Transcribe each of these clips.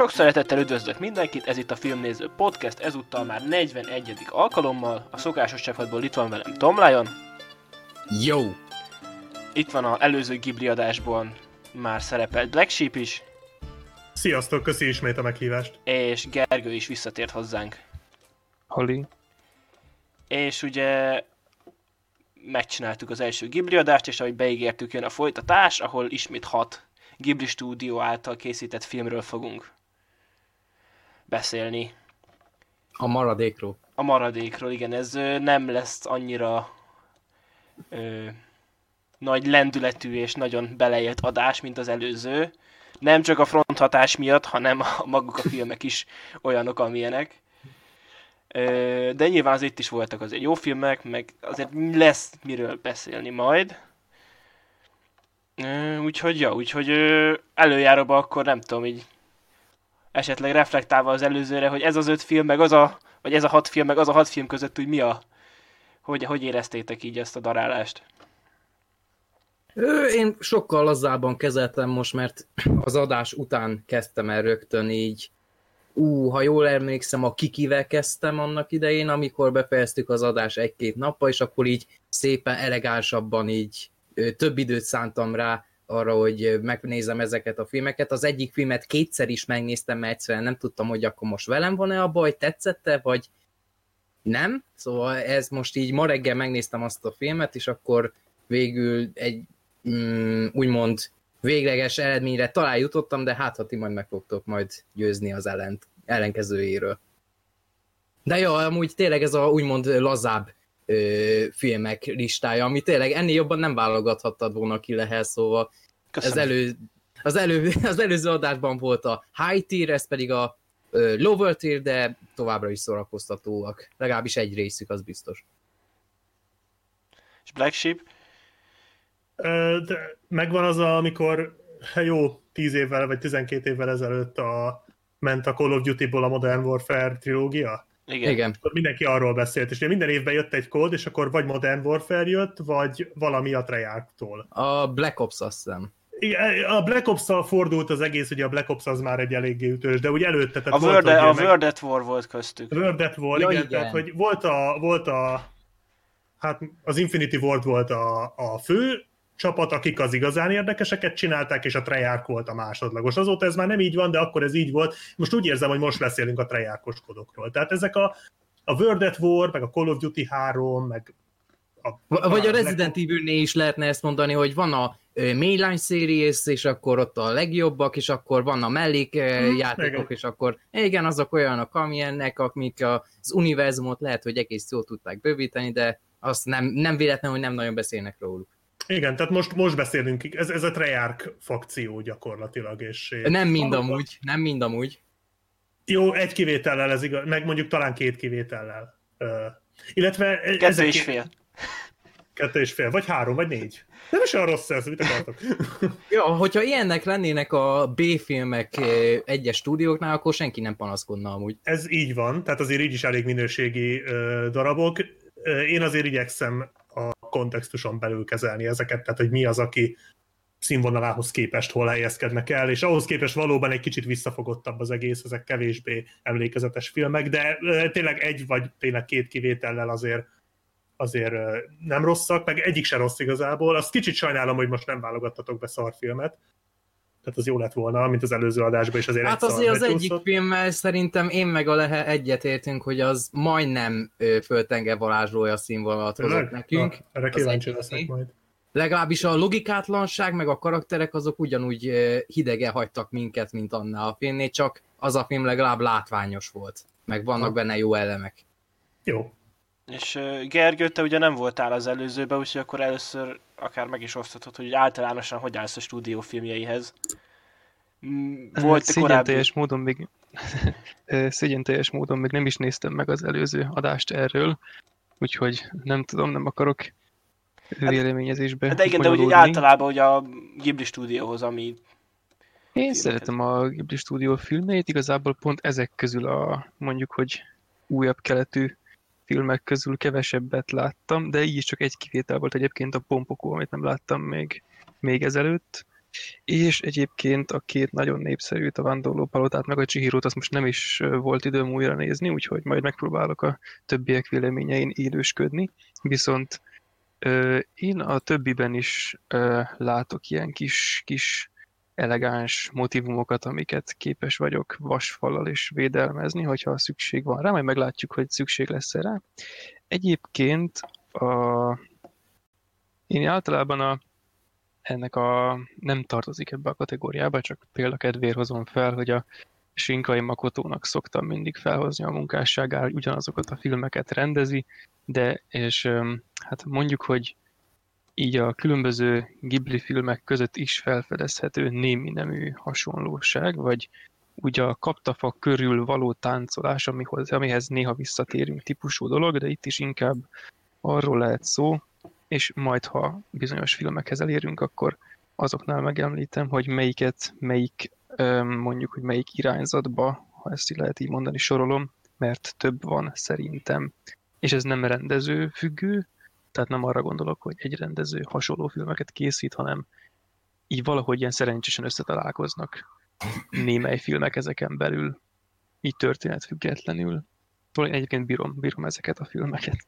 Sok szeretettel üdvözlök mindenkit, ez itt a Filmnéző Podcast, ezúttal már 41. alkalommal. A szokásos csapatból itt van velem Tom Lion. Jó! Itt van a előző Ghibli adásból már szerepelt Black Sheep is. Sziasztok, köszi ismét a meghívást. És Gergő is visszatért hozzánk. Hali. És ugye megcsináltuk az első Ghibli adást, és ahogy beígértük, jön a folytatás, ahol ismét hat Ghibli stúdió által készített filmről fogunk beszélni. A maradékról. A maradékról, igen, ez nem lesz annyira ö, nagy lendületű és nagyon beleélt adás, mint az előző. Nem csak a fronthatás miatt, hanem a maguk a filmek is olyanok, amilyenek. Ö, de nyilván az itt is voltak azért jó filmek, meg azért lesz miről beszélni majd. Ö, úgyhogy, ja, úgyhogy ö, előjáróba akkor nem tudom, így esetleg reflektálva az előzőre, hogy ez az öt film, meg az a, vagy ez a hat film, meg az a hat film között úgy mi a, hogy, hogy éreztétek így ezt a darálást? Én sokkal lazábban kezeltem most, mert az adás után kezdtem el rögtön így, ú, ha jól emlékszem, a Kikivel kezdtem annak idején, amikor befejeztük az adás egy-két nappal, és akkor így szépen elegánsabban így több időt szántam rá arra, hogy megnézem ezeket a filmeket. Az egyik filmet kétszer is megnéztem, mert egyszerűen nem tudtam, hogy akkor most velem van-e a baj, tetszette, vagy nem. Szóval ez most így ma reggel megnéztem azt a filmet, és akkor végül egy mm, úgymond végleges eredményre talán jutottam, de hát ha ti majd meg fogtok majd győzni az ellent, ellenkezőjéről. De jó, amúgy tényleg ez a úgymond lazább ö, filmek listája, ami tényleg ennél jobban nem válogathattad volna ki lehet, szóval Köszönöm. az, elő, az, elő, az előző adásban volt a high tier, ez pedig a ö, lower tier, de továbbra is szórakoztatóak. Legalábbis egy részük, az biztos. És Black Sheep? Ö, De megvan az, a, amikor jó, 10 évvel vagy 12 évvel ezelőtt a, ment a Call of Duty-ból a Modern Warfare trilógia, Igen. Igen. akkor mindenki arról beszélt, és ugye minden évben jött egy kód, és akkor vagy Modern Warfare jött, vagy valami a Treyarch-tól. A Black Ops azt hiszem. Igen, A Black Ops-szal fordult az egész, ugye a Black Ops az már egy eléggé ütős, de úgy előtte, tehát A volt, World, hogy a meg- World at War volt köztük. World at War, Ja, igen, igen. tehát hogy volt a, volt a hát az Infinity Ward volt a, a fő csapat, akik az igazán érdekeseket csinálták, és a Treyarch volt a másodlagos. Azóta ez már nem így van, de akkor ez így volt. Most úgy érzem, hogy most beszélünk a Treyarchos kodokról. Tehát ezek a, a World at War, meg a Call of Duty 3, meg a, Vagy a Resident Evil-nél is lehetne ezt mondani, hogy van a mainline series, és akkor ott a legjobbak, és akkor van a mellék Hmm, játékok, igen. és akkor igen, azok olyanok, amilyennek, amik az univerzumot lehet, hogy egész jól tudták bővíteni, de azt nem, nem véletlen, hogy nem nagyon beszélnek róluk. Igen, tehát most, most beszélünk, ez, ez a Treyarch fakció gyakorlatilag. És, Nem mind amúgy, nem mind amúgy. Jó, egy kivétellel ez igaz, meg mondjuk talán két kivétellel. Ö, illetve... Kettő ezek- és fél. Kettő és fél, vagy három, vagy négy. Nem is olyan rossz ez, mit akartok? Ja, hogyha ilyennek lennének a B-filmek egyes stúdióknál, akkor senki nem panaszkodna amúgy. Ez így van, tehát azért így is elég minőségi darabok. Én azért igyekszem kontextuson belül kezelni ezeket, tehát hogy mi az, aki színvonalához képest hol helyezkednek el, és ahhoz képest valóban egy kicsit visszafogottabb az egész, ezek kevésbé emlékezetes filmek, de tényleg egy vagy tényleg két kivétellel azért azért nem rosszak, meg egyik se rossz igazából. Azt kicsit sajnálom, hogy most nem válogattatok be szarfilmet. Tehát az jó lett volna, mint az előző adásban, és azért Hát azért az egyik becsúszott. filmmel szerintem én meg a Lehe egyetértünk, hogy az majdnem föltenge varázslója színvonalat hozott nekünk. Na, erre Az kíváncsi egyik. leszek majd. Legalábbis a logikátlanság, meg a karakterek azok ugyanúgy hidege hagytak minket, mint annál a filmnél, csak az a film legalább látványos volt. Meg vannak Ha. benne jó elemek. Jó. És Gergő, te ugye nem voltál az előzőben, úgyhogy akkor először akár meg is osztatod, hogy általánosan hogy állsz a stúdió filmjeihez. Mm, Volt Szégyen korábbi... teljes módon még szégyen teljes módon még nem is néztem meg az előző adást erről, úgyhogy nem tudom, nem akarok véleményezésbe Hát De igen, de úgy általában ugye a Ghibli stúdióhoz, ami Én szeretem a Ghibli stúdió filmeit, igazából pont ezek közül a mondjuk, hogy újabb keletű filmek közül kevesebbet láttam, de így is csak egy kivétel volt egyébként a Pompokó, amit nem láttam még, még ezelőtt. És egyébként a két nagyon népszerűt, a Vándorló Palotát meg a Csihirót, azt most nem is volt időm újra nézni, úgyhogy majd megpróbálok a többiek véleményein élősködni. Viszont én a többiben is látok ilyen kis, kis elegáns motivumokat, amiket képes vagyok vasfallal is védelmezni, hogyha szükség van rá, majd meglátjuk, hogy szükség lesz rá. Egyébként a... én általában a ennek a nem tartozik ebbe a kategóriába, csak példakedvér hozom fel, hogy a Sinkai Makotónak szoktam mindig felhozni a munkásságára, hogy ugyanazokat a filmeket rendezi, de és hát mondjuk, hogy így a különböző Ghibli filmek között is felfedezhető némi nemű hasonlóság, vagy ugye a kaptafa körül való táncolás, amihoz, amihez néha visszatérünk típusú dolog, de itt is inkább arról lehet szó, és majd ha bizonyos filmekhez elérünk, akkor azoknál megemlítem, hogy melyiket, melyik mondjuk, hogy melyik irányzatba, ha ezt így lehet így mondani, sorolom, mert több van szerintem. És ez nem rendező függő, tehát nem arra gondolok, hogy egy rendező hasonló filmeket készít, hanem így valahogy ilyen szerencsésen összetalálkoznak némely filmek ezeken belül, így történet függetlenül. Én egyébként bírom, bírom ezeket a filmeket.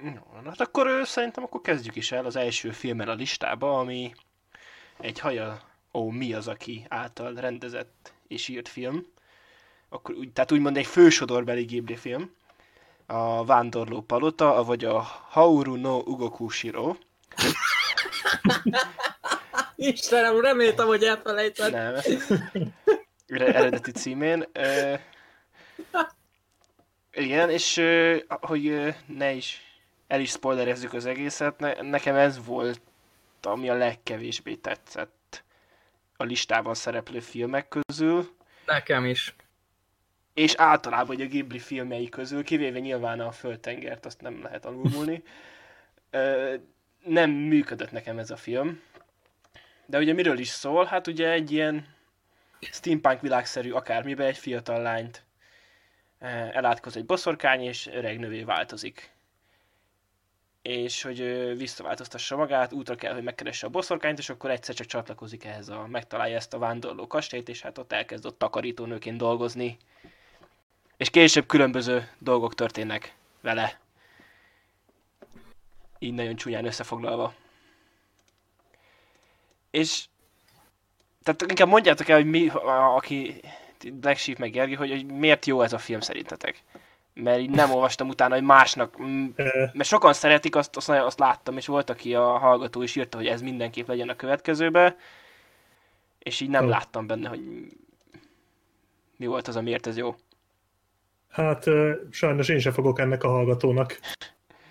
No, hát akkor szerintem akkor kezdjük is el az első filmmel a listába, ami egy haja, ó, mi az, aki által rendezett és írt film. Akkor, úgy, tehát úgymond egy fősodorbeli Ghibli film. A Vándorló Palota, vagy a Hauru no Ugokushiro. Istenem, reméltem, hogy elfelejted. Nem, eredeti címén. Uh, igen, és uh, hogy uh, ne is el is spoilerezzük az egészet, ne, nekem ez volt, ami a legkevésbé tetszett a listában szereplő filmek közül. Nekem is. És általában a Ghibli filmei közül, kivéve nyilván a Földtengert, azt nem lehet alulmúlni. nem működött nekem ez a film. De ugye miről is szól? Hát ugye egy ilyen steampunk világszerű akármibe egy fiatal lányt elátkoz egy boszorkány, és öreg nővé változik és hogy visszaváltoztassa magát, útra kell, hogy megkeresse a boszorkányt, és akkor egyszer csak csatlakozik ehhez a, megtalálja ezt a vándorló kastélyt, és hát ott elkezd takarítónőként dolgozni. És később különböző dolgok történnek vele. Így nagyon csúnyán összefoglalva. És tehát inkább mondjátok el, hogy mi, aki Black Sheep meg Gergi, hogy, hogy miért jó ez a film szerintetek mert így nem olvastam utána, hogy másnak, mert sokan szeretik, azt, azt, azt láttam, és volt, aki a hallgató is írta, hogy ez mindenképp legyen a következőbe, és így nem láttam benne, hogy mi volt az, amiért ez jó. Hát sajnos én sem fogok ennek a hallgatónak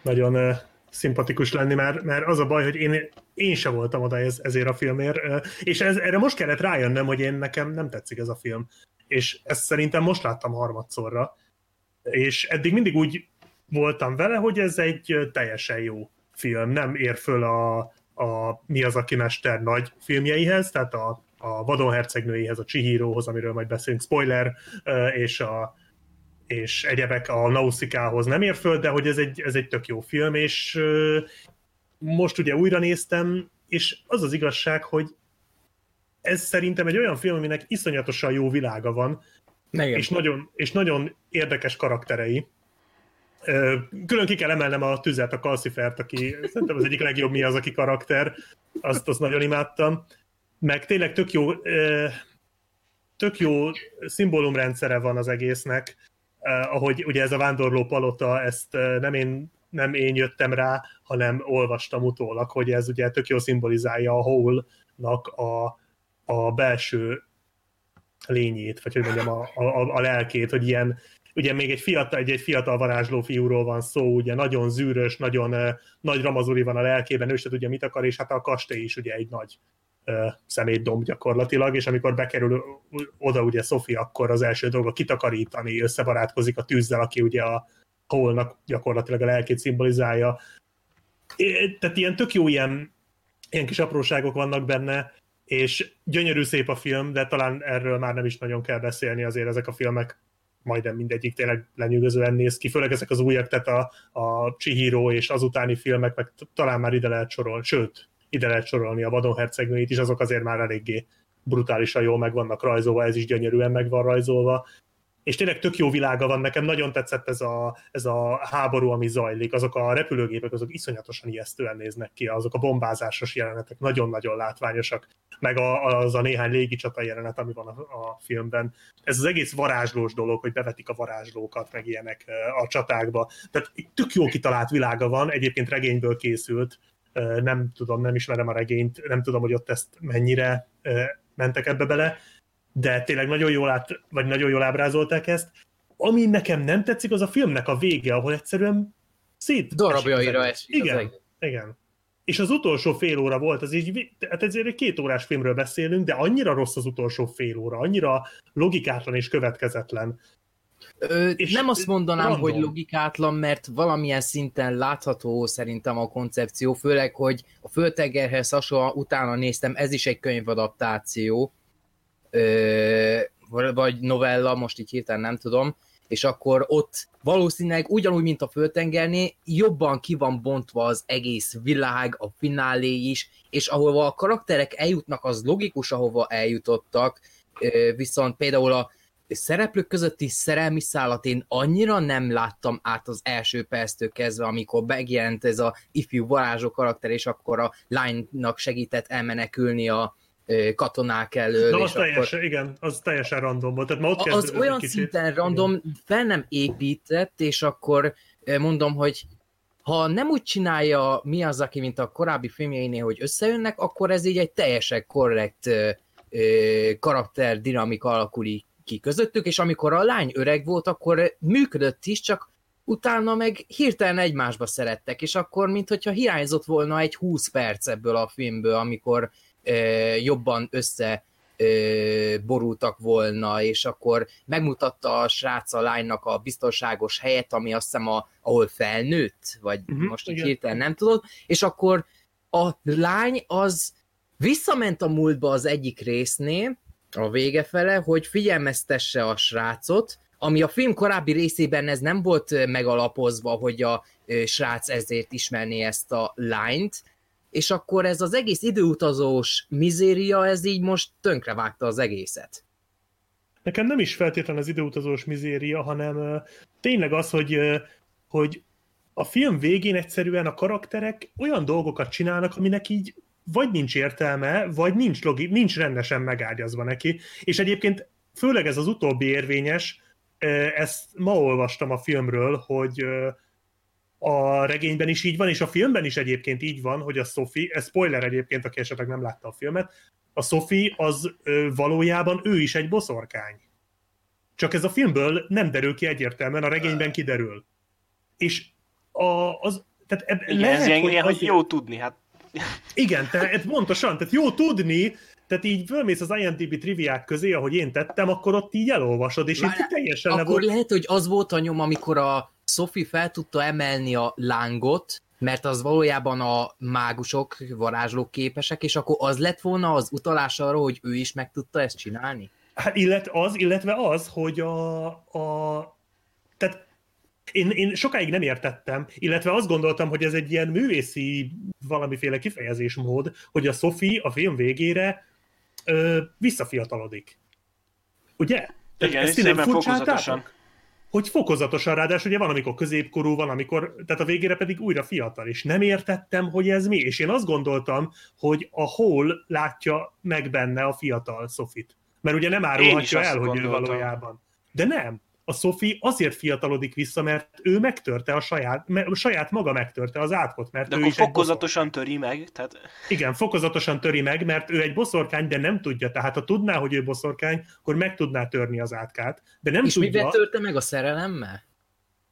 nagyon szimpatikus lenni, mert, mert az a baj, hogy én, én sem voltam oda ez, ezért a filmért, és ez, erre most kellett rájönnöm, hogy én nekem nem tetszik ez a film. És ezt szerintem most láttam harmadszorra, és eddig mindig úgy voltam vele, hogy ez egy teljesen jó film, nem ér föl a, a Miyazaki mester nagy filmjeihez, tehát a, a Vadon hercegnőihez, a Chihiro-hoz, amiről majd beszélünk, spoiler, és a, és egyebek a Nausikához nem ér föl, de hogy ez egy, ez egy tök jó film, és most ugye újra néztem, és az az igazság, hogy ez szerintem egy olyan film, aminek iszonyatosan jó világa van, igen. És, nagyon, és nagyon érdekes karakterei. Külön ki kell emelnem a tüzet, a Calcifert, aki szerintem az egyik legjobb mi az, aki karakter. Azt, azt nagyon imádtam. Meg tényleg tök jó, tök jó szimbólumrendszere van az egésznek, ahogy ugye ez a vándorló palota, ezt nem én, nem én jöttem rá, hanem olvastam utólag, hogy ez ugye tök jó szimbolizálja a hole-nak a, a belső lényét, vagy hogy mondjam, a, a, a lelkét, hogy ilyen, ugye még egy fiatal, egy, egy fiatal varázsló fiúról van szó, ugye nagyon zűrös, nagyon uh, nagy ramazuri van a lelkében, ő se tudja mit akar, és hát a kastély is ugye egy nagy szemétdomb gyakorlatilag, és amikor bekerül oda ugye Szofi, akkor az első dolga kitakarítani, összebarátkozik a tűzzel, aki ugye a holnak gyakorlatilag a lelkét szimbolizálja. É, tehát ilyen tök jó ilyen, ilyen kis apróságok vannak benne, és gyönyörű szép a film, de talán erről már nem is nagyon kell beszélni, azért ezek a filmek majdnem mindegyik tényleg lenyűgözően néz ki, főleg ezek az újak, tehát a, a Chihiro és az utáni filmek, meg talán már ide lehet sorolni, sőt, ide lehet sorolni a vadon hercegnőit is, azok azért már eléggé brutálisan jól meg vannak rajzolva, ez is gyönyörűen meg van rajzolva, és tényleg tök jó világa van, nekem nagyon tetszett ez a, ez a háború, ami zajlik, azok a repülőgépek, azok iszonyatosan ijesztően néznek ki, azok a bombázásos jelenetek nagyon-nagyon látványosak, meg a, az a néhány légicsata jelenet, ami van a, a filmben. Ez az egész varázslós dolog, hogy bevetik a varázslókat, meg ilyenek a csatákba. Tehát tök jó kitalált világa van, egyébként regényből készült, nem tudom, nem ismerem a regényt, nem tudom, hogy ott ezt mennyire mentek ebbe bele, de tényleg nagyon jól, át, vagy nagyon jól ábrázolták ezt. Ami nekem nem tetszik, az a filmnek a vége, ahol egyszerűen szét... Darabjaira esik. Igen, igen. És az utolsó fél óra volt, az így, hát ezért egy két órás filmről beszélünk, de annyira rossz az utolsó fél óra, annyira logikátlan és következetlen. Ö, és nem azt mondanám, random. hogy logikátlan, mert valamilyen szinten látható szerintem a koncepció, főleg, hogy a Föltegerhez hasonlóan utána néztem, ez is egy könyvadaptáció, vagy novella, most így hirtelen nem tudom, és akkor ott valószínűleg ugyanúgy, mint a Föltengernél, jobban ki van bontva az egész világ, a finálé is, és ahova a karakterek eljutnak, az logikus, ahova eljutottak, viszont például a szereplők közötti szerelmi szállat én annyira nem láttam át az első perctől kezdve, amikor megjelent ez a ifjú varázsó karakter, és akkor a lánynak segített elmenekülni a, katonák elől. Na, az teljesen, akkor... igen, az teljesen random volt. Tehát ma ott az olyan kicsit. szinten random, igen. fel nem épített, és akkor mondom, hogy ha nem úgy csinálja mi az, aki, mint a korábbi filmjeinél, hogy összejönnek, akkor ez így egy teljesen korrekt karakter dinamika alakul ki közöttük, és amikor a lány öreg volt, akkor működött is, csak utána meg hirtelen egymásba szerettek, és akkor, mintha hiányzott volna egy 20 perc ebből a filmből, amikor jobban össze borultak volna, és akkor megmutatta a srác a lánynak a biztonságos helyet, ami azt hiszem, a, ahol felnőtt, vagy uh-huh, most így hirtelen nem tudod, és akkor a lány az visszament a múltba az egyik résznél, a vége fele, hogy figyelmeztesse a srácot, ami a film korábbi részében ez nem volt megalapozva, hogy a srác ezért ismerné ezt a lányt, és akkor ez az egész időutazós mizéria, ez így most tönkrevágta az egészet. Nekem nem is feltétlenül az időutazós mizéria, hanem tényleg az, hogy, hogy a film végén egyszerűen a karakterek olyan dolgokat csinálnak, aminek így vagy nincs értelme, vagy nincs, logi- nincs rendesen megágyazva neki. És egyébként főleg ez az utóbbi érvényes, ezt ma olvastam a filmről, hogy a regényben is így van, és a filmben is egyébként így van, hogy a Sophie, ez spoiler egyébként, aki esetleg nem látta a filmet, a Sophie az valójában ő is egy boszorkány. Csak ez a filmből nem derül ki egyértelműen, a regényben kiderül. És a, az, tehát eb, Igen, lehet, ez ilyen, hogy, hogy jó tudni, hát. Igen, tehát pontosan, tehát jó tudni, tehát így fölmész az IMDb triviák közé, ahogy én tettem, akkor ott így elolvasod, és Már, így teljesen Akkor volt... lehet, hogy az volt a nyom, amikor a Sophie fel tudta emelni a lángot, mert az valójában a mágusok, varázslók képesek, és akkor az lett volna az utalás arra, hogy ő is meg tudta ezt csinálni? Hát illet, az, illetve az, hogy a, a én, én sokáig nem értettem, illetve azt gondoltam, hogy ez egy ilyen művészi valamiféle kifejezésmód, hogy a Sophie a film végére ö, visszafiatalodik. Ugye? Igen, ezt és fokozatosan hogy fokozatosan ráadásul ugye van, amikor középkorú, van, amikor, tehát a végére pedig újra fiatal, és nem értettem, hogy ez mi, és én azt gondoltam, hogy a Hall látja meg benne a fiatal Sofit. Mert ugye nem árulhatja el, hogy ő valójában. De nem a Sophie azért fiatalodik vissza, mert ő megtörte a saját, a saját maga megtörte az átkot, mert de ő akkor is fokozatosan töri meg? Tehát... Igen, fokozatosan töri meg, mert ő egy boszorkány, de nem tudja. Tehát ha tudná, hogy ő boszorkány, akkor meg tudná törni az átkát. De nem És tudja... mivel törte meg a szerelemmel?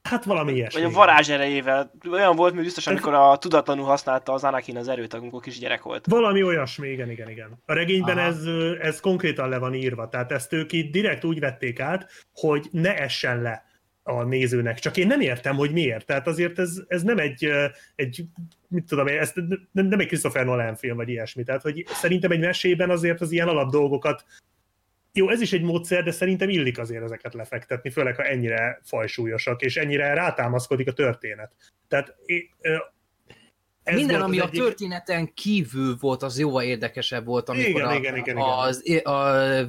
Hát valami ilyesmi. Vagy a varázs erejével. Olyan volt, mint biztos, amikor a tudatlanul használta az Anakin az erőt, amikor kis gyerek volt. Valami olyasmi, igen, igen, igen. A regényben ez, ez konkrétan le van írva, tehát ezt ők itt direkt úgy vették át, hogy ne essen le a nézőnek. Csak én nem értem, hogy miért. Tehát azért ez, ez nem egy, egy mit tudom én, ez nem, nem egy Christopher Nolan film, vagy ilyesmi. Tehát, hogy szerintem egy mesében azért az ilyen alap dolgokat jó, ez is egy módszer, de szerintem illik azért ezeket lefektetni, főleg ha ennyire fajsúlyosak, és ennyire rátámaszkodik a történet. Tehát Ez Minden, ami a egyik- történeten kívül volt, az jóval érdekesebb volt, amikor Igen, a, igen, igen, igen. Az, a,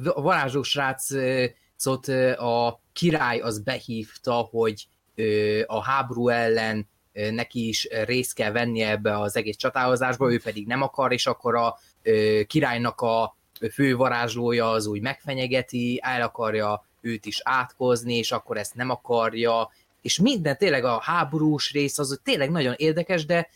a varázsló srácot a király az behívta, hogy a háború ellen neki is részt kell vennie ebbe az egész csatározásba, ő pedig nem akar, és akkor a királynak a fő varázslója az úgy megfenyegeti, el akarja őt is átkozni, és akkor ezt nem akarja, és minden tényleg a háborús rész az tényleg nagyon érdekes, de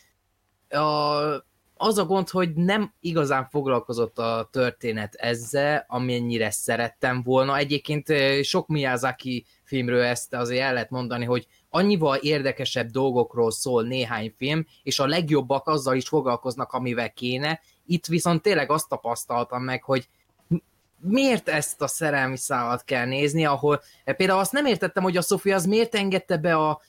a, az a gond, hogy nem igazán foglalkozott a történet ezzel, amennyire szerettem volna. Egyébként ö, sok Miyazaki filmről ezt azért el lehet mondani, hogy annyival érdekesebb dolgokról szól néhány film, és a legjobbak azzal is foglalkoznak, amivel kéne. Itt viszont tényleg azt tapasztaltam meg, hogy miért ezt a szerelmi szálat kell nézni, ahol például azt nem értettem, hogy a Sofia az miért engedte be a,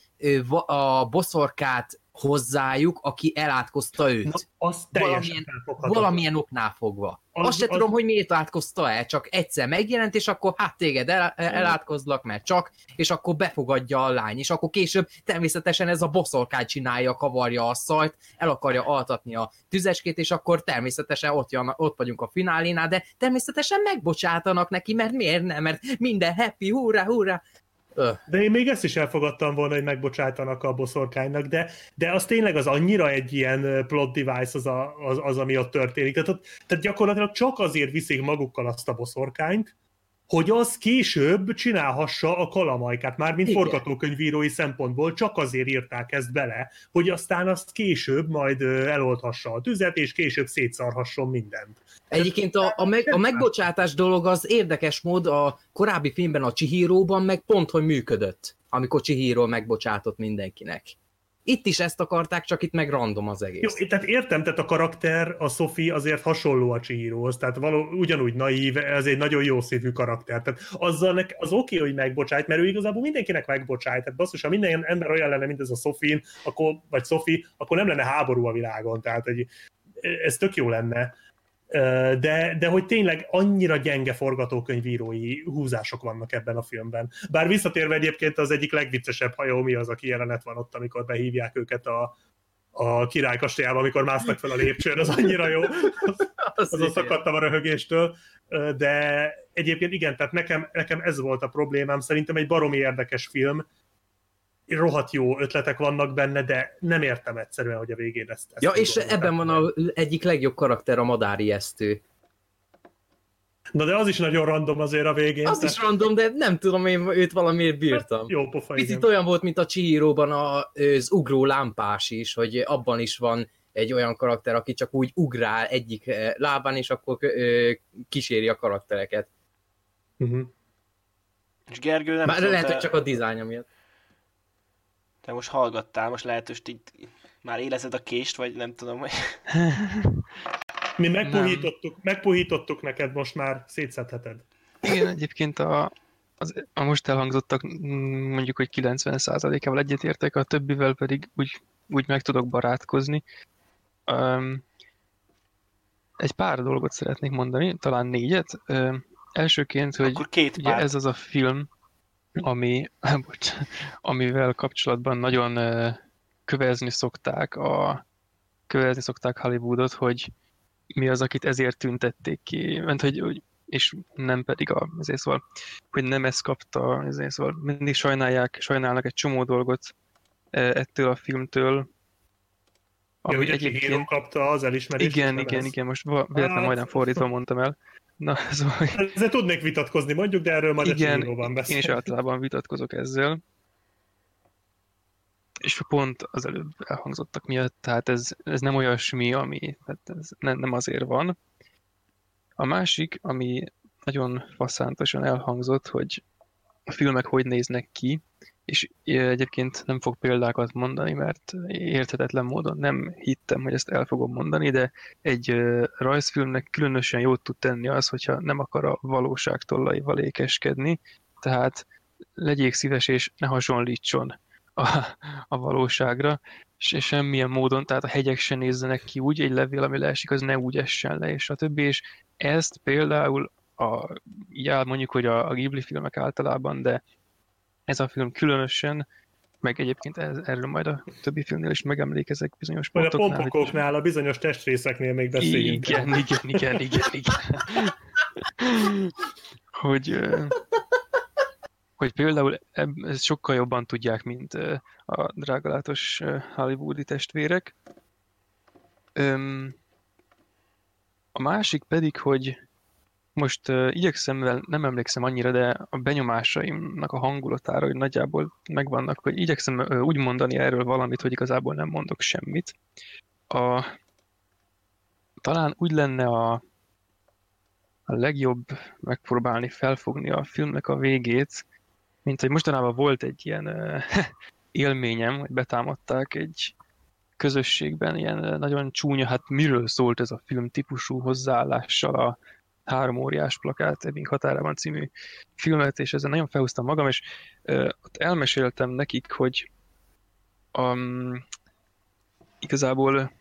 a boszorkát hozzájuk, aki elátkozta őt. Na, az valamilyen- felfogható. valamilyen oknál fogva. Az- Azt se az- tudom, hogy miért átkozta el, csak egyszer megjelent, és akkor hát téged el, elátkozlak, mert csak, és akkor befogadja a lány, és akkor később természetesen ez a boszorkány csinálja, kavarja a szajt, el akarja altatni a tüzeskét, és akkor természetesen ott, jön, ott vagyunk a finálénál, de természetesen megbocsátanak neki, mert miért nem, mert minden happy, hurrá, hurrá. De én még ezt is elfogadtam volna, hogy megbocsájtanak a boszorkánynak, de, de az tényleg az annyira egy ilyen plot device az, a, az, az ami ott történik. Tehát, tehát gyakorlatilag csak azért viszik magukkal azt a boszorkányt, hogy az később csinálhassa a kalamajkát, már mint Igen. forgatókönyvírói szempontból, csak azért írták ezt bele, hogy aztán azt később majd eloldhassa a tüzet, és később szétszarhasson mindent. Egyébként a, a, meg, a megbocsátás dolog az érdekes mód a korábbi filmben, a Chihiro-ban meg pont, hogy működött, amikor Chihiro megbocsátott mindenkinek. Itt is ezt akarták, csak itt meg random az egész. Jó, tehát értem, tehát a karakter, a Sophie azért hasonló a Chihirohoz, tehát való, ugyanúgy naív, ez egy nagyon jó szívű karakter. Tehát azzal nek, az oké, okay, hogy megbocsájt, mert ő igazából mindenkinek megbocsájt. Tehát basszus, ha minden ember olyan lenne, mint ez a Sophie, akkor, vagy Sophie, akkor nem lenne háború a világon. Tehát egy, ez tök jó lenne. De, de hogy tényleg annyira gyenge forgatókönyvírói húzások vannak ebben a filmben. Bár visszatérve egyébként az egyik legviccesebb hajó, mi az, aki jelenet van ott, amikor behívják őket a, a király kastélyába, amikor másznak fel a lépcsőn, az annyira jó, Az azon szakadtam a röhögéstől, de egyébként igen, tehát nekem, nekem ez volt a problémám, szerintem egy baromi érdekes film, rohadt jó ötletek vannak benne, de nem értem egyszerűen, hogy a végén ezt, ezt Ja, és ebben van a egyik legjobb karakter, a madári esztő. Na de az is nagyon random azért a végén. Az is random, de nem tudom, én őt valamiért bírtam. Jó pofa, Picit igen. olyan volt, mint a Chihiro-ban az ugró lámpás is, hogy abban is van egy olyan karakter, aki csak úgy ugrál egyik eh, lábán, és akkor ö, kíséri a karaktereket. Uh-huh. És Gergő, nem tudom, lehet, te, hogy csak a dizájn miatt. Te most hallgattál, most lehet, hogy így már élezed a kést, vagy nem tudom, hogy... Mi megpuhítottuk, megpuhítottuk neked, most már szétszedheted. Igen, egyébként a, az, a most elhangzottak mm, mondjuk, hogy 90%-ával egyetértek, a többivel pedig úgy, úgy meg tudok barátkozni. Um, egy pár dolgot szeretnék mondani, talán négyet. Um, elsőként, hogy Akkor két ugye ez az a film, ami, bocs, amivel kapcsolatban nagyon kövezni szokták a kövezni szokták Hollywoodot, hogy mi az, akit ezért tüntették ki, mert hogy, hogy és nem pedig a, ezért szóval, hogy nem ezt kapta, ezért szóval mindig sajnálják, sajnálnak egy csomó dolgot ettől a filmtől, Ja, ami hogy egy híró kapta az elismerést. igen, igen, ez. igen, most véletlenül Hát- majdnem fordítva mondtam el. Na, szóval Ezzel tudnék vitatkozni, mondjuk, de erről majd igen, én beszélünk. is általában vitatkozok ezzel. És pont az előbb elhangzottak miatt, tehát ez, ez nem olyasmi, ami, tehát ez nem, nem azért van. A másik, ami nagyon faszántosan elhangzott, hogy a filmek hogy néznek ki, és egyébként nem fog példákat mondani, mert érthetetlen módon nem hittem, hogy ezt el fogom mondani, de egy rajzfilmnek különösen jót tud tenni az, hogyha nem akar a valóság tollaival ékeskedni, tehát legyék szíves és ne hasonlítson a, a valóságra, és semmilyen módon, tehát a hegyek se nézzenek ki úgy, egy levél, ami leesik, az ne úgy essen le, és a többi, és ezt például a, áll mondjuk, hogy a, a Ghibli filmek általában, de ez a film különösen meg egyébként ez, erről majd a többi filmnél is megemlékezek bizonyos Majd a pontoknál. hogy- pompokoknál, a bizonyos testrészeknél még beszéljünk. igen, igen, igen, igen, igen. hogy, hogy például ezt sokkal jobban tudják, mint a drágalátos hollywoodi testvérek. A másik pedig, hogy most uh, igyekszem, mivel nem emlékszem annyira, de a benyomásaimnak a hangulatára, hogy nagyjából megvannak, hogy igyekszem uh, úgy mondani erről valamit, hogy igazából nem mondok semmit. A, talán úgy lenne a, a legjobb megpróbálni felfogni a filmnek a végét, mint hogy mostanában volt egy ilyen uh, élményem, hogy betámadták egy közösségben ilyen nagyon csúnya, hát miről szólt ez a film típusú hozzáállással a három óriás plakát Ebbing határában című filmet, és ezen nagyon felhúztam magam, és uh, ott elmeséltem nekik, hogy um, igazából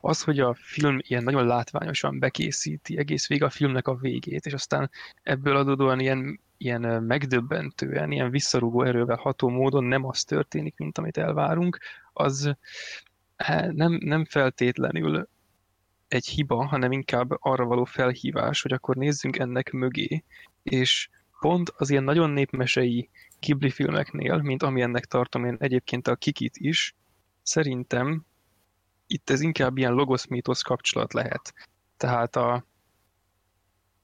az, hogy a film ilyen nagyon látványosan bekészíti egész végig a filmnek a végét, és aztán ebből adódóan ilyen, ilyen megdöbbentően, ilyen visszarúgó erővel ható módon nem az történik, mint amit elvárunk, az eh, nem, nem feltétlenül egy hiba, hanem inkább arra való felhívás, hogy akkor nézzünk ennek mögé, és pont az ilyen nagyon népmesei Ghibli filmeknél, mint amilyennek tartom én egyébként a Kikit is, szerintem itt ez inkább ilyen logosz-mítosz kapcsolat lehet. Tehát a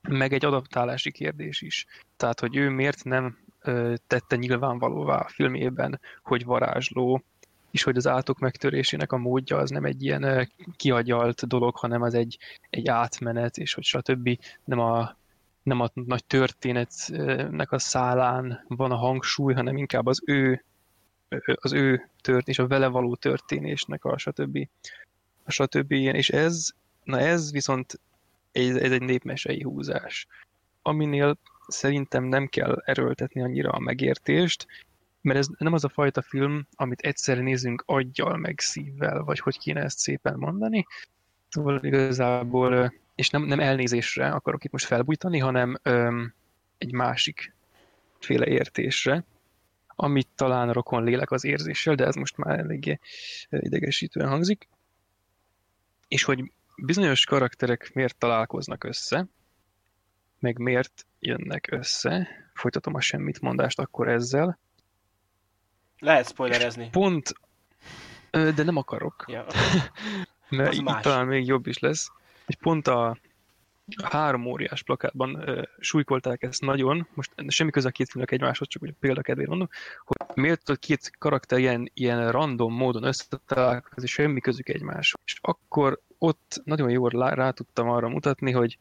meg egy adaptálási kérdés is. Tehát, hogy ő miért nem ö, tette nyilvánvalóvá a filmében, hogy varázsló, és hogy az átok megtörésének a módja az nem egy ilyen kiagyalt dolog, hanem az egy, egy átmenet, és hogy stb. Nem a, nem a nagy történetnek a szálán van a hangsúly, hanem inkább az ő az ő tört és a vele való történésnek a stb. A stb. ilyen. És ez, na ez viszont ez, ez egy népmesei húzás, aminél szerintem nem kell erőltetni annyira a megértést, mert ez nem az a fajta film, amit egyszer nézünk aggyal, meg szívvel, vagy hogy kéne ezt szépen mondani. Szóval igazából, és nem, nem elnézésre akarok itt most felbújtani, hanem öm, egy másik féle értésre, amit talán rokon lélek az érzéssel, de ez most már eléggé idegesítően hangzik. És hogy bizonyos karakterek miért találkoznak össze, meg miért jönnek össze, folytatom a semmit mondást akkor ezzel, Lehet spoilerezni. pont, de nem akarok, Ja. mert így más. talán még jobb is lesz, hogy pont a három óriás plakátban ö, súlykolták ezt nagyon, most semmi köze a két filmnek egymáshoz, csak úgy példakedvére mondom, hogy miért a két karakter ilyen, ilyen random módon összetalálkozik, semmi közük egymáshoz. És akkor ott nagyon jól lá- rá tudtam arra mutatni, hogy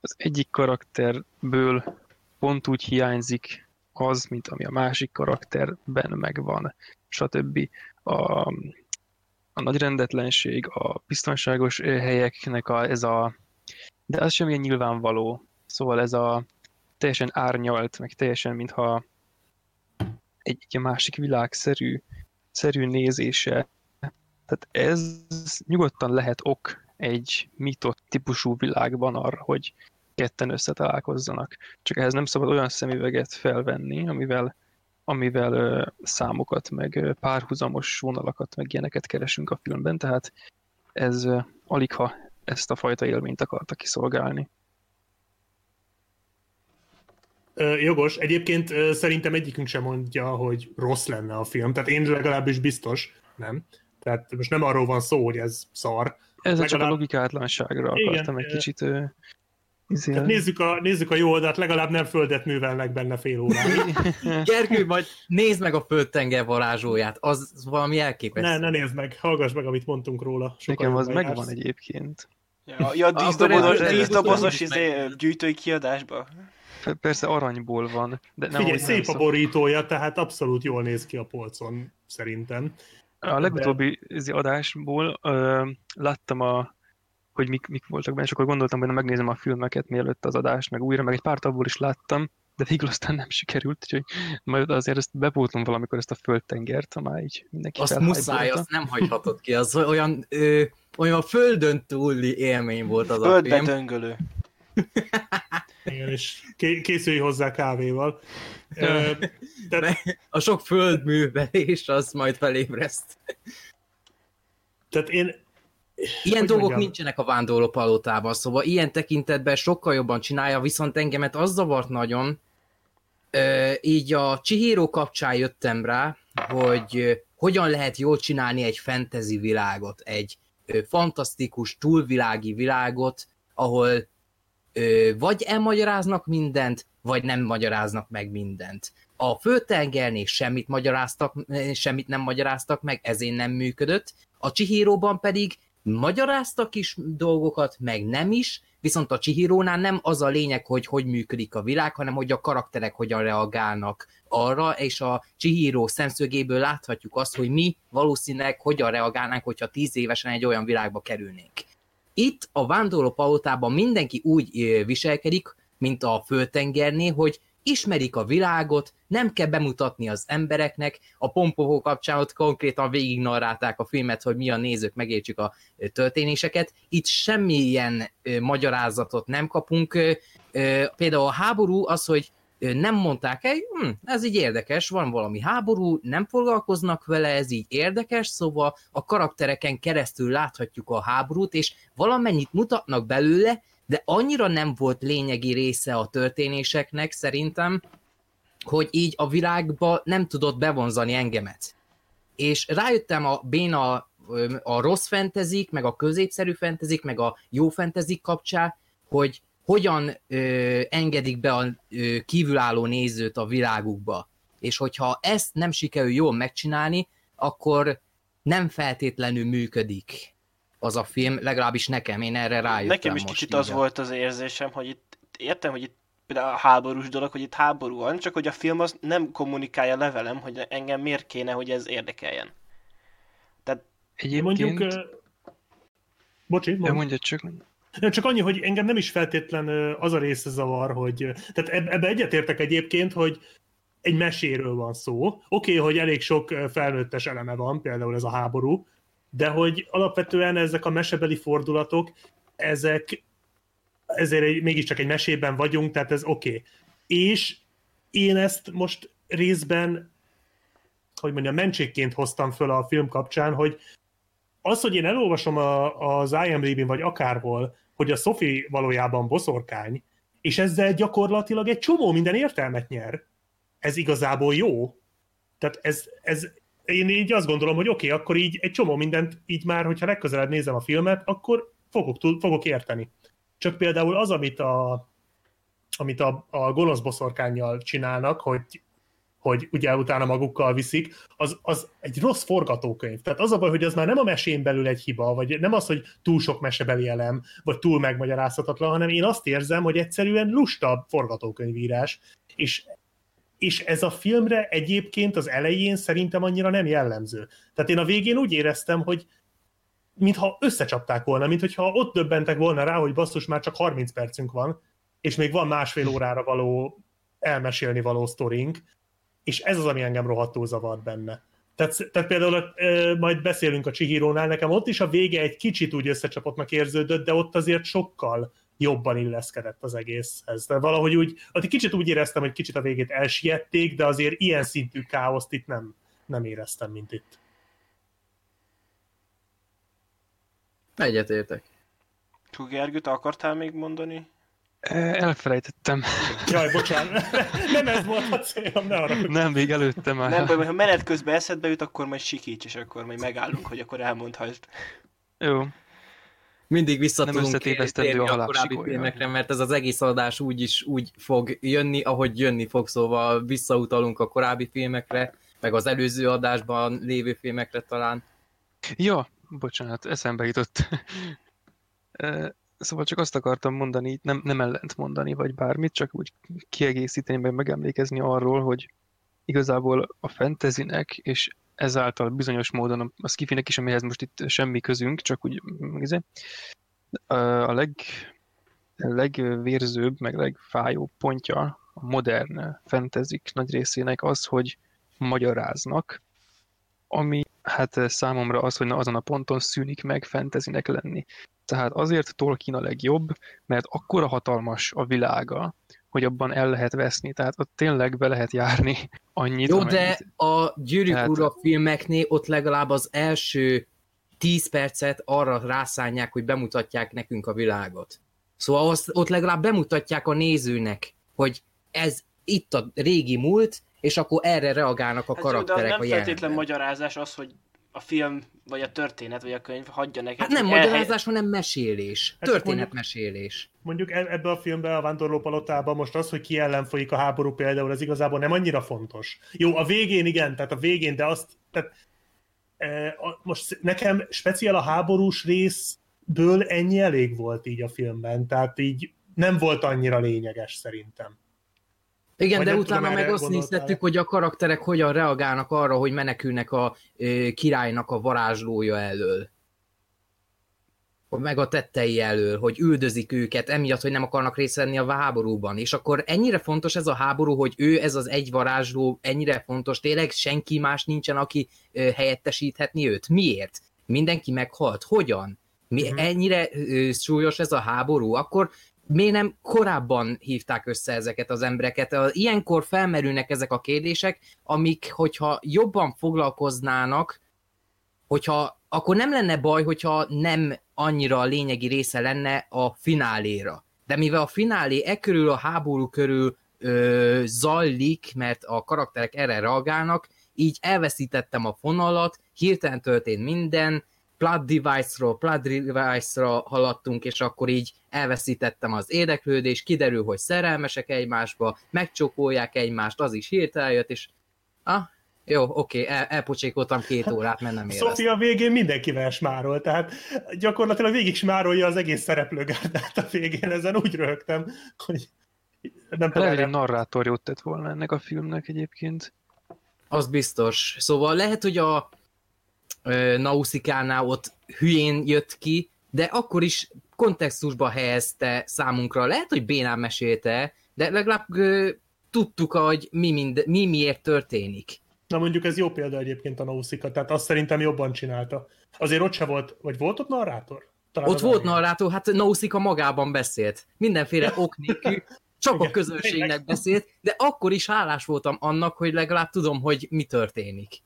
az egyik karakterből pont úgy hiányzik az, mint ami a másik karakterben megvan, stb. A, a nagy rendetlenség, a biztonságos helyeknek a, ez a de az sem ilyen nyilvánvaló. Szóval ez a teljesen árnyalt, meg teljesen mintha egy, egy másik világszerű szerű nézése. Tehát ez nyugodtan lehet ok egy mitot típusú világban arra, hogy ketten összetalálkozzanak. Csak ehhez nem szabad olyan szemüveget felvenni, amivel, amivel ö, számokat, meg ö, párhuzamos vonalakat, meg ilyeneket keresünk a filmben, tehát ez ö, alig ha ezt a fajta élményt akarta kiszolgálni. Ö, jogos. Egyébként ö, szerintem egyikünk sem mondja, hogy rossz lenne a film. Tehát én legalábbis biztos nem. Tehát most nem arról van szó, hogy ez szar. Ez csak a Legalább- logikátlanságra Igen, akartam egy ö, kicsit ö, izé- Tehát nézzük a, nézzük a jó oldalt, legalább nem földet művelnek benne fél óráig. Gergő, majd nézd meg a földtenger varázsóját, az valami elképesztő. Ne, ne nézd meg, hallgass meg, amit mondtunk róla. Sokkal Nekem az jobban megvan jársz. egyébként. Ja, ja díszdobozos, izé, gyűjtői kiadásba. Pe- Persze aranyból van, de nem Figyelj, szép a szok- borítója, tehát abszolút jól néz ki a polcon, szerintem. A legutóbbi izé adásból ö, láttam a hogy mik, mik voltak benne, és akkor gondoltam, hogy na, megnézem a filmeket mielőtt az adást, meg újra, meg egy pár abból is láttam, de végül aztán nem sikerült, úgyhogy majd azért ezt bepótlom valamikor ezt a földtengert, ha már így mindenki Azt muszáj, azt nem hagyhatod ki, az olyan, ö, olyan földön túli élmény volt az a Földbe film. döngölő. Igen, és ké- készülj hozzá kávéval. Ö, tehát, A sok földművelés az majd felébreszt. tehát én, Ilyen Hogy dolgok mondjam? nincsenek a vándorló palotában, szóval ilyen tekintetben sokkal jobban csinálja, viszont engemet az zavart nagyon, ö, így a Chihiro kapcsán jöttem rá, hogy hogyan lehet jól csinálni egy fantasy világot, egy ö, fantasztikus, túlvilági világot, ahol ö, vagy elmagyaráznak mindent, vagy nem magyaráznak meg mindent. A főtengernél semmit, magyaráztak, semmit nem magyaráztak meg, ezért nem működött, a Chihiróban pedig magyaráztak is dolgokat, meg nem is, viszont a Chihirónál nem az a lényeg, hogy hogy működik a világ, hanem hogy a karakterek hogyan reagálnak arra, és a Chihiro szemszögéből láthatjuk azt, hogy mi valószínűleg hogyan reagálnánk, hogyha tíz évesen egy olyan világba kerülnénk. Itt a vándorló palotában mindenki úgy viselkedik, mint a földtengernél, hogy ismerik a világot, nem kell bemutatni az embereknek, a pompóhó kapcsán ott konkrétan végig narrálták a filmet, hogy mi a nézők megértsük a történéseket. Itt semmilyen ö, magyarázatot nem kapunk. Például a háború az, hogy nem mondták el, hm, ez így érdekes, van valami háború, nem foglalkoznak vele, ez így érdekes, szóval a karaktereken keresztül láthatjuk a háborút, és valamennyit mutatnak belőle, de annyira nem volt lényegi része a történéseknek szerintem, hogy így a világba nem tudott bevonzani engemet. És rájöttem a béna a rossz fentezik, meg a középszerű fentezik, meg a jó fentezik kapcsán, hogy hogyan ö, engedik be a ö, kívülálló nézőt a világukba. És hogyha ezt nem sikerül jól megcsinálni, akkor nem feltétlenül működik az a film, legalábbis nekem, én erre rájöttem Nekem is most kicsit így az volt az érzésem, hogy itt értem, hogy itt például a háborús dolog, hogy itt háború van, csak hogy a film az nem kommunikálja le velem, hogy engem miért kéne, hogy ez érdekeljen. Egyébként... mondjuk... Bocsi, mond. mondja csak. Nem, csak annyi, hogy engem nem is feltétlen az a része zavar, hogy... Tehát eb- ebbe egyetértek egyébként, hogy egy meséről van szó. Oké, okay, hogy elég sok felnőttes eleme van, például ez a háború, de hogy alapvetően ezek a mesebeli fordulatok, ezek ezért egy, mégiscsak egy mesében vagyunk, tehát ez oké. Okay. És én ezt most részben, hogy mondjam, mentségként hoztam föl a film kapcsán, hogy az, hogy én elolvasom a, az IMDb-n, vagy akárhol, hogy a Sophie valójában boszorkány, és ezzel gyakorlatilag egy csomó minden értelmet nyer, ez igazából jó. Tehát ez, ez én így azt gondolom, hogy oké, okay, akkor így egy csomó mindent így már, hogyha legközelebb nézem a filmet, akkor fogok, tud- fogok érteni. Csak például az, amit a, amit a, a gonosz boszorkányjal csinálnak, hogy hogy ugye utána magukkal viszik, az, az egy rossz forgatókönyv. Tehát az a baj, hogy az már nem a mesén belül egy hiba, vagy nem az, hogy túl sok mesebeli elem, vagy túl megmagyarázhatatlan, hanem én azt érzem, hogy egyszerűen lusta forgatókönyvírás, és és ez a filmre egyébként az elején szerintem annyira nem jellemző. Tehát én a végén úgy éreztem, hogy mintha összecsapták volna, mint hogyha ott döbbentek volna rá, hogy basszus, már csak 30 percünk van, és még van másfél órára való elmesélni való sztorink, és ez az, ami engem rohadtul zavart benne. Tehát, tehát például majd beszélünk a Chihirónál, nekem ott is a vége egy kicsit úgy összecsapottnak érződött, de ott azért sokkal jobban illeszkedett az egészhez. De valahogy úgy, egy kicsit úgy éreztem, hogy kicsit a végét elsiették, de azért ilyen szintű káoszt itt nem, nem éreztem, mint itt. Egyetértek. Hú, Gergő, te akartál még mondani? Elfelejtettem. Jaj, bocsánat, nem ez volt a célom, ne arra. Nem, még előtte már. Nem baj, ha menet közben eszedbe jut, akkor majd sikíts, és akkor majd megállunk, hogy akkor elmondhasd. Jó. Mindig vissza Nem tudunk térni a halál korábbi filmekre, mert ez az egész adás úgy is úgy fog jönni, ahogy jönni fog, szóval visszautalunk a korábbi filmekre, meg az előző adásban lévő filmekre talán. Ja, bocsánat, eszembe jutott. Szóval csak azt akartam mondani, nem, nem ellent mondani, vagy bármit, csak úgy kiegészíteni, meg megemlékezni arról, hogy igazából a fantasynek, és ezáltal bizonyos módon a- skifinek is, amihez most itt semmi közünk, csak úgy mm, izé, a leg, legvérzőbb, meg legfájóbb pontja a modern fantasyk nagy részének az, hogy magyaráznak, ami Hát számomra az, hogy na azon a ponton szűnik meg fantasynek lenni. Tehát azért Tolkien a legjobb, mert akkora hatalmas a világa, hogy abban el lehet veszni, tehát ott tényleg be lehet járni annyit, Jó, amennyit. de a Gyűrűk Tehát- Ura filmeknél ott legalább az első 10 percet arra rászánják, hogy bemutatják nekünk a világot. Szóval azt, ott legalább bemutatják a nézőnek, hogy ez itt a régi múlt, és akkor erre reagálnak a Hát jó, de karakterek nem a feltétlen magyarázás az, hogy a film, vagy a történet, vagy a könyv hagyja neked. Hát nem elhely- magyarázás, hanem mesélés. Hát Történetmesélés. Mondjuk e- ebbe a filmbe, a Vándorló Palotában most az, hogy ki ellen folyik a háború például, ez igazából nem annyira fontos. Jó, a végén igen, tehát a végén, de azt, tehát e, a, most nekem speciál a háborús részből ennyi elég volt így a filmben, tehát így nem volt annyira lényeges szerintem. Igen, Vagy de utána tudom, meg azt néztettük, hogy a karakterek hogyan reagálnak arra, hogy menekülnek a ö, királynak a varázslója elől. Meg a tettei elől, hogy üldözik őket, emiatt, hogy nem akarnak részt venni a háborúban. És akkor ennyire fontos ez a háború, hogy ő, ez az egy varázsló, ennyire fontos, tényleg senki más nincsen, aki ö, helyettesíthetni őt. Miért? Mindenki meghalt. Hogyan? Mi, Mhm. ennyire ö, súlyos ez a háború? Akkor miért nem korábban hívták össze ezeket az embereket? Ilyenkor felmerülnek ezek a kérdések, amik, hogyha jobban foglalkoznának, hogyha, akkor nem lenne baj, hogyha nem annyira a lényegi része lenne a fináléra. De mivel a finálé e körül a háború körül ö, zajlik, mert a karakterek erre reagálnak, így elveszítettem a fonalat, hirtelen történt minden, plot device-ról plot device-ra haladtunk, és akkor így elveszítettem az érdeklődést, kiderül, hogy szerelmesek egymásba, megcsókolják egymást, az is hirtelen jött, és ah, jó, oké, el, elpocsékoltam két órát, mert nem éreztem. Sofia végén mindenkivel smárol, tehát gyakorlatilag végig smárolja az egész szereplőgárdát a végén, ezen úgy röhögtem, hogy nem tudom, Lehet, hogy narrátor jót tett volna ennek a filmnek egyébként. Az biztos. Szóval lehet, hogy a ö, Nausikánál ott hülyén jött ki, de akkor is kontextusba helyezte számunkra. Lehet, hogy bénán mesélte, de legalább ö, tudtuk, hogy mi, mind, mi miért történik. Na mondjuk ez jó példa egyébként a Nausicaa, tehát azt szerintem jobban csinálta. Azért ott se volt, vagy volt ott narrátor? Talán Ott volt narrátor, hát Nausika magában beszélt. Mindenféle ok nélkül, csak a Igen, közönségnek tényleg. beszélt, de akkor is hálás voltam annak, hogy legalább tudom, hogy mi történik.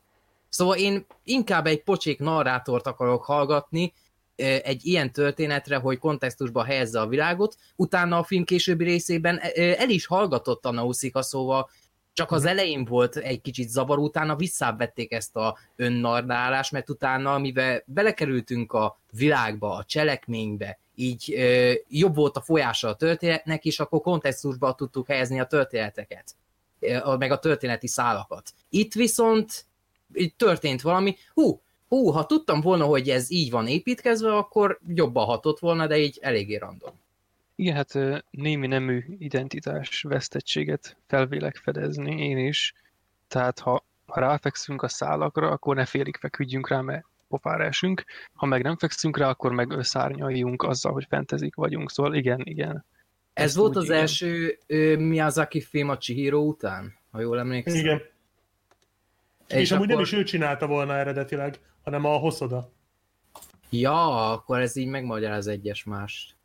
Szóval én inkább egy pocsék narrátort akarok hallgatni, egy ilyen történetre, hogy kontextusba helyezze a világot, utána a film későbbi részében el is hallgatott a Nausika, szóval csak az elején volt egy kicsit zavar, utána visszávették ezt a önnarrálást, mert utána, mivel belekerültünk a világba, a cselekménybe, így ö, jobb volt a folyása a történetnek, és akkor kontextusba tudtuk helyezni a történeteket, meg a történeti szálakat. Itt viszont történt valami, hú, hú, ha tudtam volna, hogy ez így van építkezve, akkor jobban hatott volna, de így eléggé random. Igen, hát némi nemű identitás vesztettséget felvélek fedezni, én is. Tehát ha, ha ráfekszünk a szálakra, akkor ne félig feküdjünk rá, mert pofára esünk. Ha meg nem fekszünk rá, akkor meg szárnyaljunk azzal, hogy fentezik vagyunk. Szóval igen, igen. Ez Ezt volt az igen. első ö, Miyazaki film a Chihiro után, ha jól emlékszem. Igen. És, és amúgy akkor... nem is ő csinálta volna eredetileg, hanem a Hosoda. Ja, akkor ez így megmagyaráz egyes mást.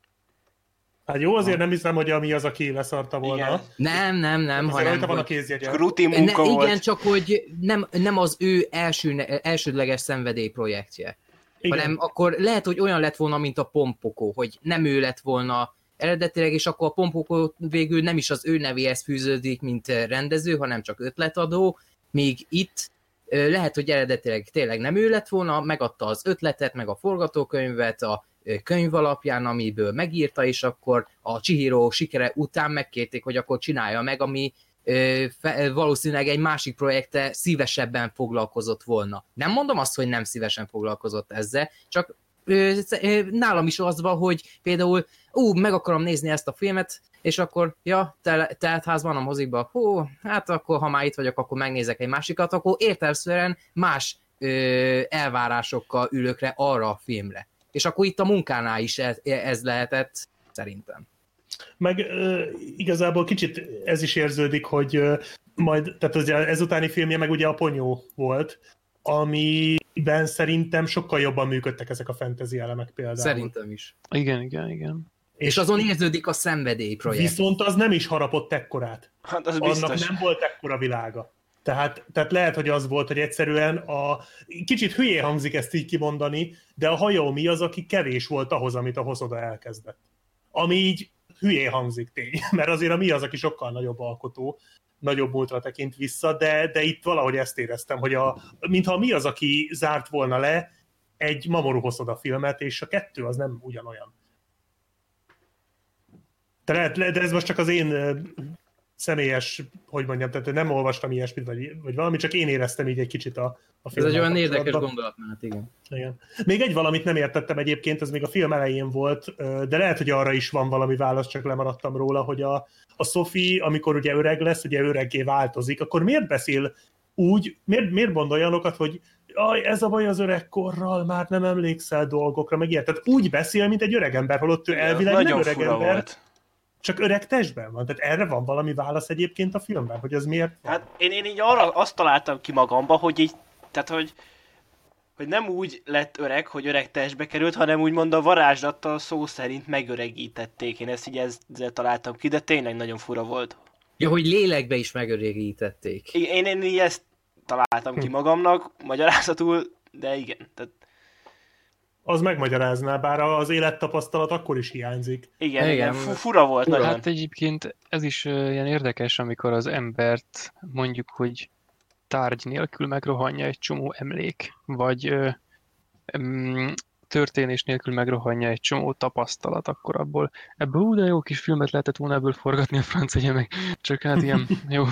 Hát jó, azért nem hiszem, hogy ami az, aki leszarta volna. Igen. Nem, nem, nem, Azért hanem... rajta van a kézjegye. Rutin Ne, munka igen, volt. csak hogy nem, nem az ő első, elsődleges szenvedélyprojektje. Igen. hanem akkor lehet, hogy olyan lett volna, mint a Pompoko, hogy nem ő lett volna eredetileg, és akkor a Pompoko végül nem is az ő nevéhez fűződik, mint rendező, hanem csak ötletadó, míg itt lehet, hogy eredetileg tényleg nem ő lett volna, megadta az ötletet, meg a forgatókönyvet a könyv alapján, amiből megírta, és akkor a Chihiro sikere után megkérték, hogy akkor csinálja meg, ami valószínűleg egy másik projekte szívesebben foglalkozott volna. Nem mondom azt, hogy nem szívesen foglalkozott ezzel, csak nálam is az van, hogy például ú, meg akarom nézni ezt a filmet, és akkor, ja, tel- teltház van a mozikban, hú, hát akkor, ha már itt vagyok, akkor megnézek egy másikat, akkor értelmszerűen más ö, elvárásokkal ülök le arra a filmre. És akkor itt a munkánál is ez, ez lehetett, szerintem. Meg ö, igazából kicsit ez is érződik, hogy ö, majd, tehát az, ezutáni filmje meg ugye a Ponyó volt, ami ben szerintem sokkal jobban működtek ezek a fantasy elemek például. Szerintem is. Igen, igen, igen. És azon érződik a szenvedély projekt. Viszont az nem is harapott ekkorát. Hát az Annak biztos. nem volt ekkora világa. Tehát, tehát lehet, hogy az volt, hogy egyszerűen a... Kicsit hülyé hangzik ezt így kimondani, de a Hayao mi az, aki kevés volt ahhoz, amit a Hosoda elkezdett. Ami így hülyé hangzik tény, mert azért a mi az, aki sokkal nagyobb alkotó, nagyobb múltra tekint vissza, de, de itt valahogy ezt éreztem, hogy a, mintha mi az, aki zárt volna le egy Mamoru Hosoda filmet, és a kettő az nem ugyanolyan. De, lehet, de ez most csak az én személyes, hogy mondjam, tehát nem olvastam ilyesmit, vagy, vagy valami, csak én éreztem így egy kicsit a, a Ez filmmel egy olyan érdekes gondolatmenet, igen. Igen. Még egy valamit nem értettem egyébként, ez még a film elején volt, de lehet, hogy arra is van valami válasz, csak lemaradtam róla, hogy a, a Sophie, amikor ugye öreg lesz, ugye öreggé változik, akkor miért beszél úgy, miért, miért mond olyanokat, hogy Aj, ez a baj az öregkorral, már nem emlékszel dolgokra, meg ilyet. Tehát úgy beszél, mint egy öreg ember, holott ő elvileg nem Nagyon öreg ember, volt. Csak öreg testben van. Tehát erre van valami válasz egyébként a filmben, hogy ez miért van? Hát én, én így arra azt találtam ki magamba, hogy így, tehát hogy, hogy nem úgy lett öreg, hogy öreg testbe került, hanem úgymond a varázslattal szó szerint megöregítették. Én ezt így ezzel találtam ki, de tényleg nagyon fura volt. Ja, hogy lélekbe is megörégítették. I- Én, én így ezt találtam ki magamnak, magyarázatul, de igen. Tehát Az megmagyarázná, bár az élettapasztalat akkor is hiányzik. igen, Igen. igen. Fu- fura volt Fura. nagyon. Hát egyébként ez is ilyen érdekes, amikor az embert mondjuk, hogy tárgy nélkül megrohanja egy csomó emlék, vagy ö, em, történés nélkül megrohanja egy csomó tapasztalat, akkor abból ebből ú, de jó kis filmet lehetett volna ebből forgatni a francia meg, csak hát ilyen jó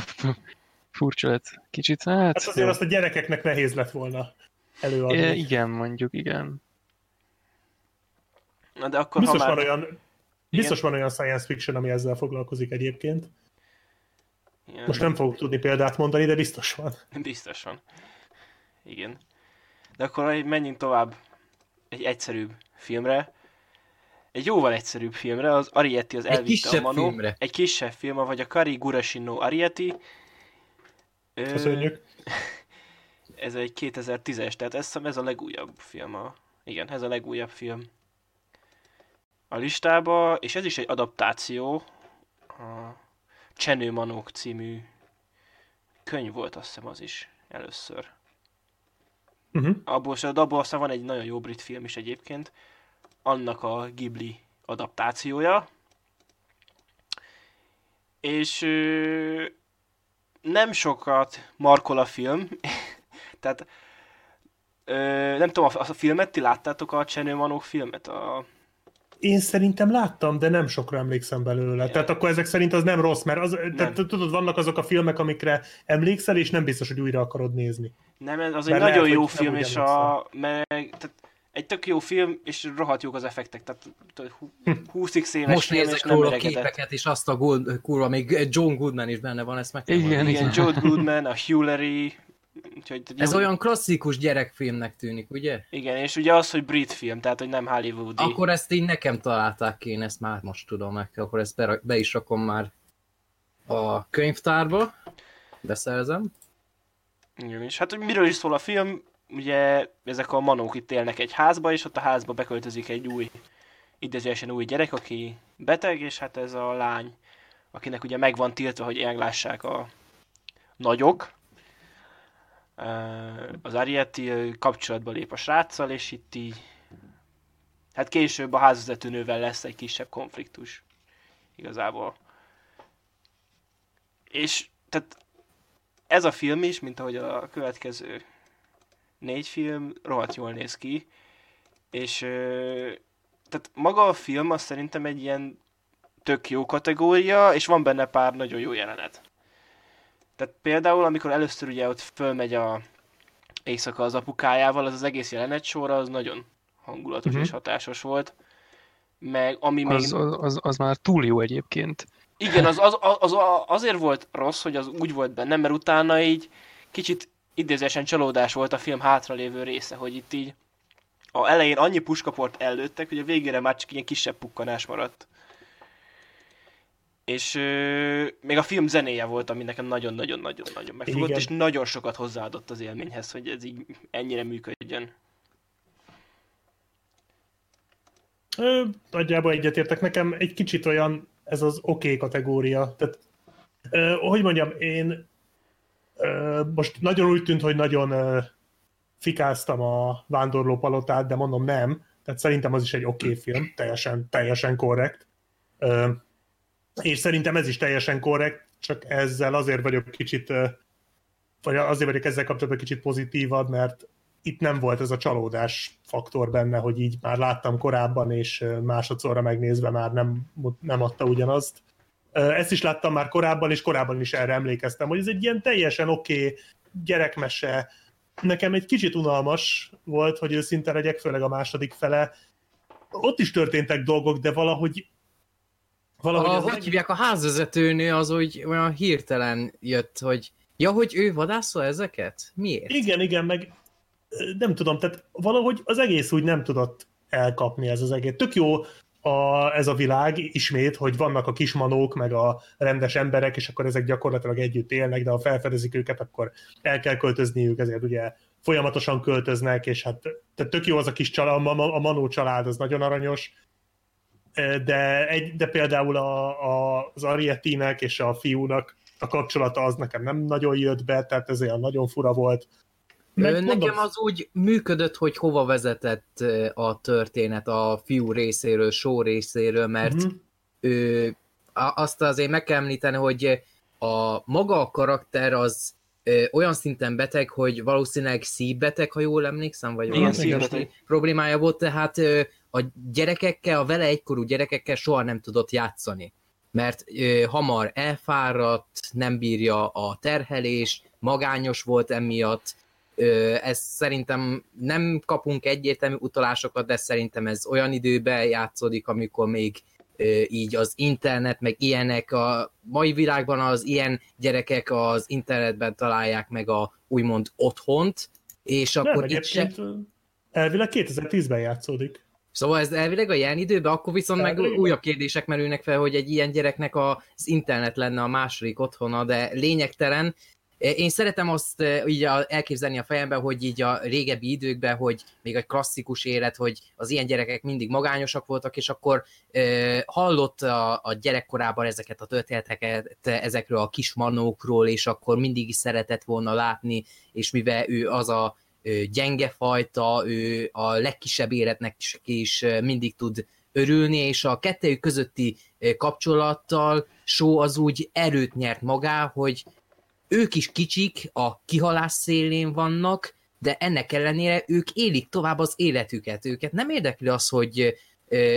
furcsa lett kicsit. Hát, Hát azért jó. azt a gyerekeknek nehéz lett volna előadni. É, igen, mondjuk, igen. Na de akkor Biztos, ha már... van olyan, biztos van olyan science fiction, ami ezzel foglalkozik egyébként. Igen. Most nem fogok tudni példát mondani, de biztos van. Biztos van. Igen. De akkor egy- menjünk tovább egy egyszerűbb filmre. Egy jóval egyszerűbb filmre, az Arietti az Egy elvitte a kisebb Manó. filmre. Egy kisebb film, vagy a Kari Gurashi no Arietti. Köszönjük. Ez egy 2010-es, tehát ez, ez a legújabb film. A, igen, ez a legújabb film a listába, és ez is egy adaptáció. A Csenő Manók című könyv volt, azt hiszem az is először. Uh-huh. Abból, abból aztán van egy nagyon jó brit film is egyébként, annak a Ghibli adaptációja. És ö, nem sokat markol a film, tehát ö, nem tudom, a, a filmet, ti láttátok a Csenő Manók filmet? A, Én szerintem láttam, de nem sokra emlékszem belőle. Igen. Tehát akkor ezek szerint az nem rossz, mert az, tehát, tudod, vannak azok a filmek, amikre emlékszel, és nem biztos, hogy újra akarod nézni. nem, az egy Mert nagyon lehet, jó nem film, és a, meg, tehát egy tök jó film, és rohadt jók az effektek, tehát tudod, hú- 20x éves Most film, és nézek nem róla öregedett. képeket, és azt a gold, kurva, még John Goodman is benne van, ezt meg kell Igen, mondani. Igen, Joe Goodman, a Laurie, úgyhogy Ez jó- olyan klasszikus gyerekfilmnek tűnik, ugye? Igen, és ugye az, hogy brit film, tehát hogy nem Hollywoodi. Akkor ezt így nekem találták ki, én ezt már most tudom meg, akkor ezt be, be is rakom már a könyvtárba, beszerzem. Igen, és hát hogy miről is szól a film, ugye ezek a manók itt élnek egy házba, és ott a házba beköltözik egy új, idézőesen új gyerek, aki beteg, és hát ez a lány, akinek ugye meg van tiltva, hogy meglássák a nagyok. Az Arietti kapcsolatba lép a sráccal, és itt így hát később a házvezetőnővel lesz egy kisebb konfliktus. Igazából. És tehát ez a film is, mint ahogy a következő négy film, rohadt jól néz ki, és tehát maga a film az szerintem egy ilyen tök jó kategória, és van benne pár nagyon jó jelenet. Tehát például, amikor először ugye ott fölmegy a éjszaka az apukájával, az az egész jelenet sorra, az nagyon hangulatos Mhm. uh-huh. és hatásos volt. Meg ami még... Az, az, az, az már túl jó egyébként. Igen, az, az, az, az azért volt rossz, hogy az úgy volt benne, mert utána így kicsit idézésen csalódás volt a film hátralévő része, hogy itt így a elején annyi puskaport előttek, hogy a végére már csak ilyen kisebb pukkanás maradt. És ö, még a film zenéje volt, ami nekem nagyon-nagyon-nagyon-nagyon megfogott, Igen. és nagyon sokat hozzáadott az élményhez, hogy ez így ennyire működjön. Ö, nagyjából egyetértek. Nekem egy kicsit olyan ez az oké okay kategória. Tehát, ö, hogy mondjam, én ö, most nagyon úgy tűnt, hogy nagyon ö, fikáztam a Vándorló palotát, de mondom nem. Tehát szerintem az is egy oké okay film, teljesen, teljesen korrekt. Ö, és szerintem ez is teljesen korrekt, csak ezzel azért vagyok kicsit, vagy azért vagyok ezzel kapcsolatban kicsit pozitívabb, mert itt nem volt ez a csalódás faktor benne, hogy így már láttam korábban, és másodszorra megnézve már nem, nem adta ugyanazt. Ezt is láttam már korábban, és korábban is erre emlékeztem, hogy ez egy ilyen teljesen oké okay gyerekmese. Nekem egy kicsit unalmas volt, hogy őszinte legyek, főleg a második fele. Ott is történtek dolgok, de valahogy valahogy A, az hogy hívják, a házvezetőnő az úgy olyan hirtelen jött, hogy ja, hogy ő vadászol ezeket? Miért? Igen, igen, meg nem tudom, tehát valahogy az egész úgy nem tudott elkapni ez az egész. Tök jó a, ez a világ ismét, hogy vannak a kismanók, meg a rendes emberek, és akkor ezek gyakorlatilag együtt élnek, de ha felfedezik őket, akkor el kell költözniük, ezért ugye folyamatosan költöznek, és hát tehát tök jó az a kis család, a, a Manó család, az nagyon aranyos, de, egy, de például a, a, az Ariettinek és a fiúnak a kapcsolata az nekem nem nagyon jött be, tehát ez olyan nagyon fura volt. Meg Nekem mondom, az úgy működött, hogy hova vezetett a történet a fiú részéről, só részéről, mert uh-huh. ő, azt azért meg kell említeni, hogy a maga a karakter az ö, olyan szinten beteg, hogy valószínűleg szívbeteg, ha jól emlékszem, vagy valami problémája volt, tehát ö, a gyerekekkel, a vele egykorú gyerekekkel soha nem tudott játszani. Mert ö, hamar elfáradt, nem bírja a terhelés, magányos volt emiatt, Ö, ez szerintem nem kapunk egyértelmű utalásokat, de szerintem ez olyan időben játszódik, amikor még így az internet, meg ilyenek, a mai világban az ilyen gyerekek az internetben találják meg a úgymond otthont, és Nem, akkor itt se... elvileg 2010-ben játszódik. Szóval ez elvileg a jelen időben, akkor viszont meg újabb kérdések merülnek fel, hogy egy ilyen gyereknek az internet lenne a második otthona, de lényegtelen. Én szeretem azt eh, így elképzelni a fejemben, hogy így a régebbi időkben, hogy még egy klasszikus élet, hogy az ilyen gyerekek mindig magányosak voltak, és akkor eh, hallott a, a gyerekkorában ezeket a történeteket, ezekről a kismanókról, és akkor mindig is szeretett volna látni, és mivel ő az a gyenge fajta, ő a legkisebb életnek is, mindig tud örülni, és a kettőjük közötti kapcsolattal Só az úgy erőt nyert magá, hogy ők is kicsik, a kihalás szélén vannak, de ennek ellenére ők élik tovább az életüket. Őket nem érdekli az, hogy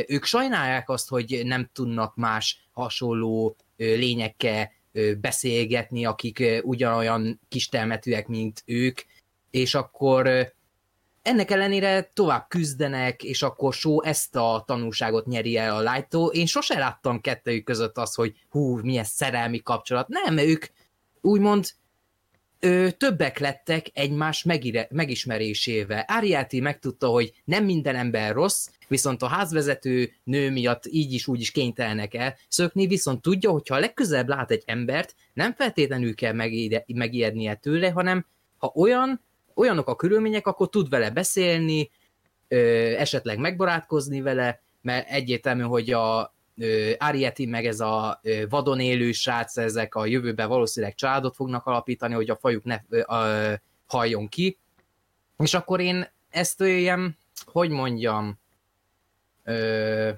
ők sajnálják azt, hogy nem tudnak más hasonló lényekkel beszélgetni, akik ugyanolyan kistelmetűek, mint ők, és akkor ennek ellenére tovább küzdenek, és akkor Só ezt a tanulságot nyeri el a light Én sose láttam kettőjük között az, hogy hú, milyen szerelmi kapcsolat. Nem, ők úgymond ö, többek lettek egymás megire, megismerésével. Ariati megtudta, hogy nem minden ember rossz, viszont a házvezető nő miatt így is úgy is kénytelenek el szökni, viszont tudja, hogy ha legközelebb lát egy embert, nem feltétlenül kell megide, megijednie tőle, hanem ha olyan, olyanok a körülmények, akkor tud vele beszélni, ö, esetleg megbarátkozni vele, mert egyértelmű, hogy a ö, Arieti meg ez a ö, vadon élő srác, ezek a jövőben valószínűleg családot fognak alapítani, hogy a fajuk ne ö, ö, halljon ki. És akkor én ezt ilyen, hogy mondjam, ö,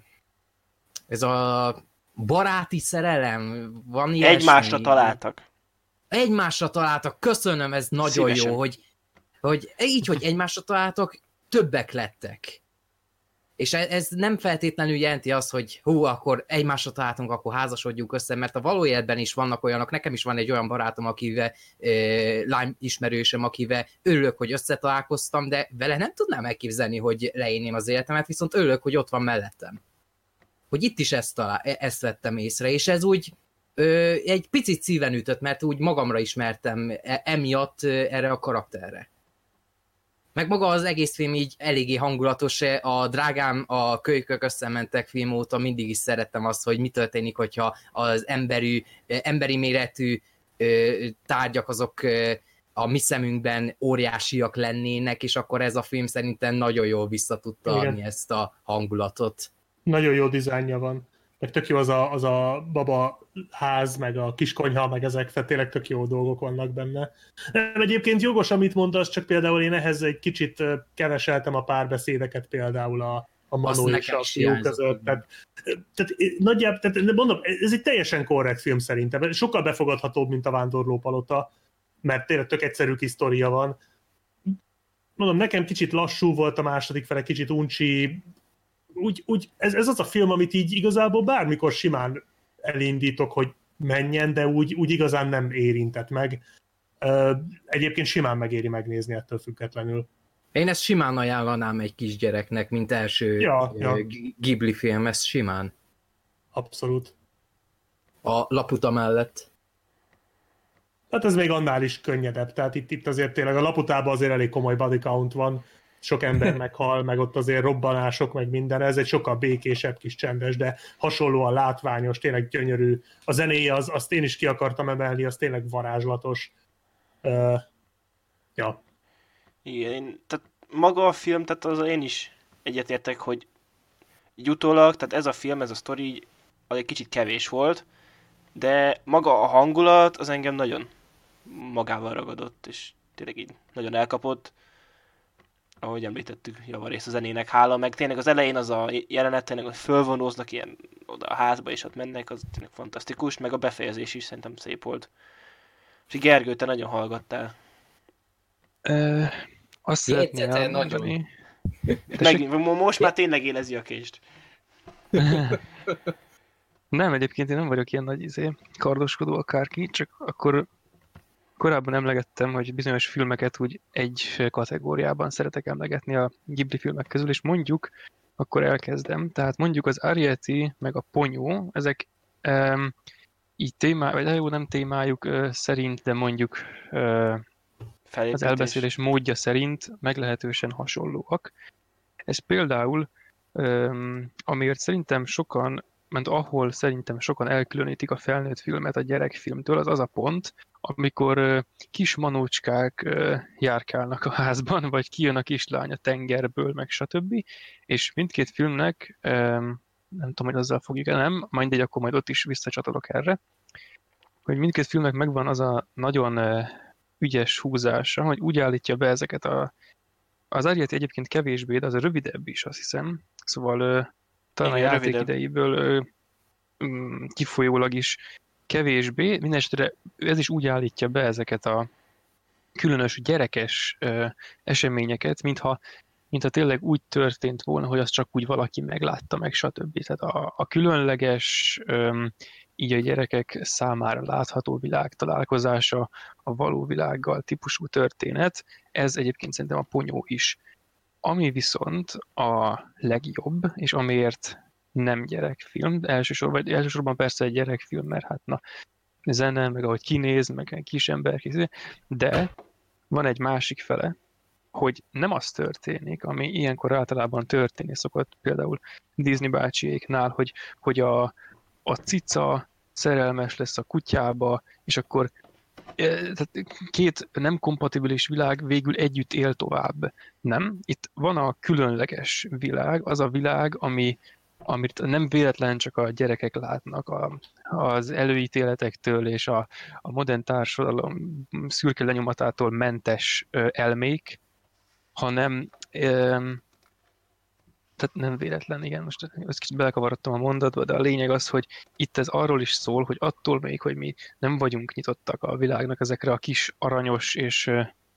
ez a baráti szerelem, van ilyesmi. Egymásra találtak. Egymásra találtak, köszönöm, ez nagyon Szívesen. jó, hogy, hogy így, hogy egymásra találtak, többek lettek. És e- ez nem feltétlenül jelenti azt, hogy hú, akkor egymásra találtunk, akkor házasodjunk össze, mert a való életben is vannak olyanok, nekem is van egy olyan barátom, akivel e, lány ismerősöm, akivel örülök, hogy összetalálkoztam, de vele nem tudnám elképzelni, hogy leéném az életemet, viszont örülök, hogy ott van mellettem. Hogy itt is ezt, talál, e- ezt vettem észre, és ez úgy ö, egy picit szíven ütött, mert úgy magamra ismertem e- emiatt erre a karakterre. Meg maga az egész film így eléggé hangulatos. A drágám a kölykök összementek film óta mindig is szerettem azt, hogy mi történik, hogyha az emberű, emberi méretű tárgyak azok a mi szemünkben óriásiak lennének, és akkor ez a film szerintem nagyon jól vissza tudta adni ezt a hangulatot. Nagyon jó dizájnja van. Meg tök jó az a, az a baba ház, meg a kiskonyha, meg ezek, tehát tényleg tök jó dolgok vannak benne. Nem, egyébként jogos, amit mondasz, csak például én ehhez egy kicsit keveseltem a párbeszédeket például a, a Manó és a fiú között. Tehát, tehát, nagyjából, tehát mondom, ez egy teljesen korrekt film szerintem. Sokkal befogadhatóbb, mint a Vándorlópalota, mert tényleg tök egyszerű kis sztoria van. Mondom, nekem kicsit lassú volt a második fele, kicsit uncsi, úgy, úgy ez, ez az a film, amit így igazából bármikor simán elindítok, hogy menjen, de úgy, úgy igazán nem érintett meg. Egyébként simán megéri megnézni ettől függetlenül. Én ezt simán ajánlanám egy kisgyereknek, mint első ja, ja. Ghibli film, ez simán. Abszolút. A laputa mellett. Hát ez még annál is könnyedebb, tehát itt, itt azért tényleg a laputában azért elég komoly body count van, sok ember meghal, meg ott azért robbanások, meg minden, ez egy sokkal békésebb kis csendes, de hasonlóan látványos, tényleg gyönyörű. A zenéje, az, azt én is ki akartam emelni, az tényleg varázslatos. Uh, ja. Igen, tehát maga a film, tehát az én is egyetértek, hogy így utólag, tehát ez a film, ez a sztori az egy kicsit kevés volt, de maga a hangulat az engem nagyon magával ragadott, és tényleg így nagyon elkapott ahogy említettük, javarészt a zenének hála, meg tényleg az elején az a jelenet, tényleg, hogy fölvonóznak ilyen oda a házba, és ott mennek, az tényleg fantasztikus, meg a befejezés is szerintem szép volt. És Gergő, te nagyon hallgattál. Ö, azt szeretném elmondani. Meg, most már tényleg élezi a kést. nem, egyébként én nem vagyok ilyen nagy izé, kardoskodó akárki, csak akkor Korábban emlegettem, hogy bizonyos filmeket úgy egy kategóriában szeretek emlegetni a Ghibli filmek közül, és mondjuk, akkor elkezdem, tehát mondjuk az Arieti meg a Ponyó, ezek um, így témá, vagy jó, nem témájuk uh, szerint, de mondjuk uh, az elbeszélés módja szerint meglehetősen hasonlóak. Ez például, um, amiért szerintem sokan, mert ahol szerintem sokan elkülönítik a felnőtt filmet a gyerekfilmtől, az az a pont, amikor kis manócskák járkálnak a házban, vagy kijön a kislány a tengerből, meg stb. És mindkét filmnek, nem tudom, hogy azzal fogjuk nem, mindegy, akkor majd ott is visszacsatolok erre, hogy mindkét filmnek megvan az a nagyon ügyes húzása, hogy úgy állítja be ezeket a... Az Ariet egyébként kevésbé, de az a rövidebb is, azt hiszem. Szóval talán Igen, a játék rövidebb. idejéből mm, kifolyólag is kevésbé, mindenesetre ez is úgy állítja be ezeket a különös gyerekes ö, eseményeket, mintha, mintha tényleg úgy történt volna, hogy az csak úgy valaki meglátta meg, stb. Tehát a, a különleges, ö, így a gyerekek számára látható világ találkozása a való világgal típusú történet, ez egyébként szerintem a ponyó is. Ami viszont a legjobb, és amiért nem gyerekfilm, elsősorban, vagy elsősorban persze egy gyerekfilm, mert hát na, zene, meg ahogy kinéz, meg kis ember de van egy másik fele, hogy nem az történik, ami ilyenkor általában történni szokott, például Disney bácsiéknál, hogy, hogy a, a cica szerelmes lesz a kutyába, és akkor e, tehát két nem kompatibilis világ végül együtt él tovább. Nem. Itt van a különleges világ, az a világ, ami, amit nem véletlen csak a gyerekek látnak a, az előítéletektől és a, a modern társadalom szürke lenyomatától mentes elmék, hanem tehát nem véletlen, igen, most ezt kicsit belekavarodtam a mondatba, de a lényeg az, hogy itt ez arról is szól, hogy attól még, hogy mi nem vagyunk nyitottak a világnak ezekre a kis aranyos és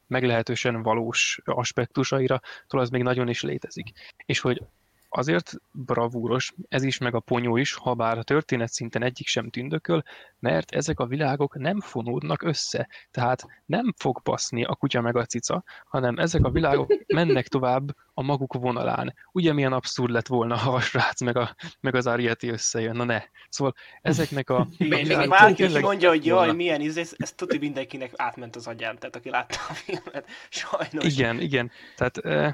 meglehetősen valós aspektusaira, az még nagyon is létezik. És hogy azért bravúros ez is, meg a ponyó is, ha bár a történet szinten egyik sem tündököl, mert ezek a világok nem fonódnak össze. Tehát nem fog baszni a kutya meg a cica, hanem ezek a világok mennek tovább a maguk vonalán. Ugye milyen abszurd lett volna, ha a srác meg, a, meg az Arieti összejön, na ne. Szóval ezeknek a... A még bárki, aki mondja, hogy jaj, milyen íz, ez, ez tuti mindenkinek átment az agyán, tehát aki látta a filmet, sajnos. Igen, igen. Tehát, eh,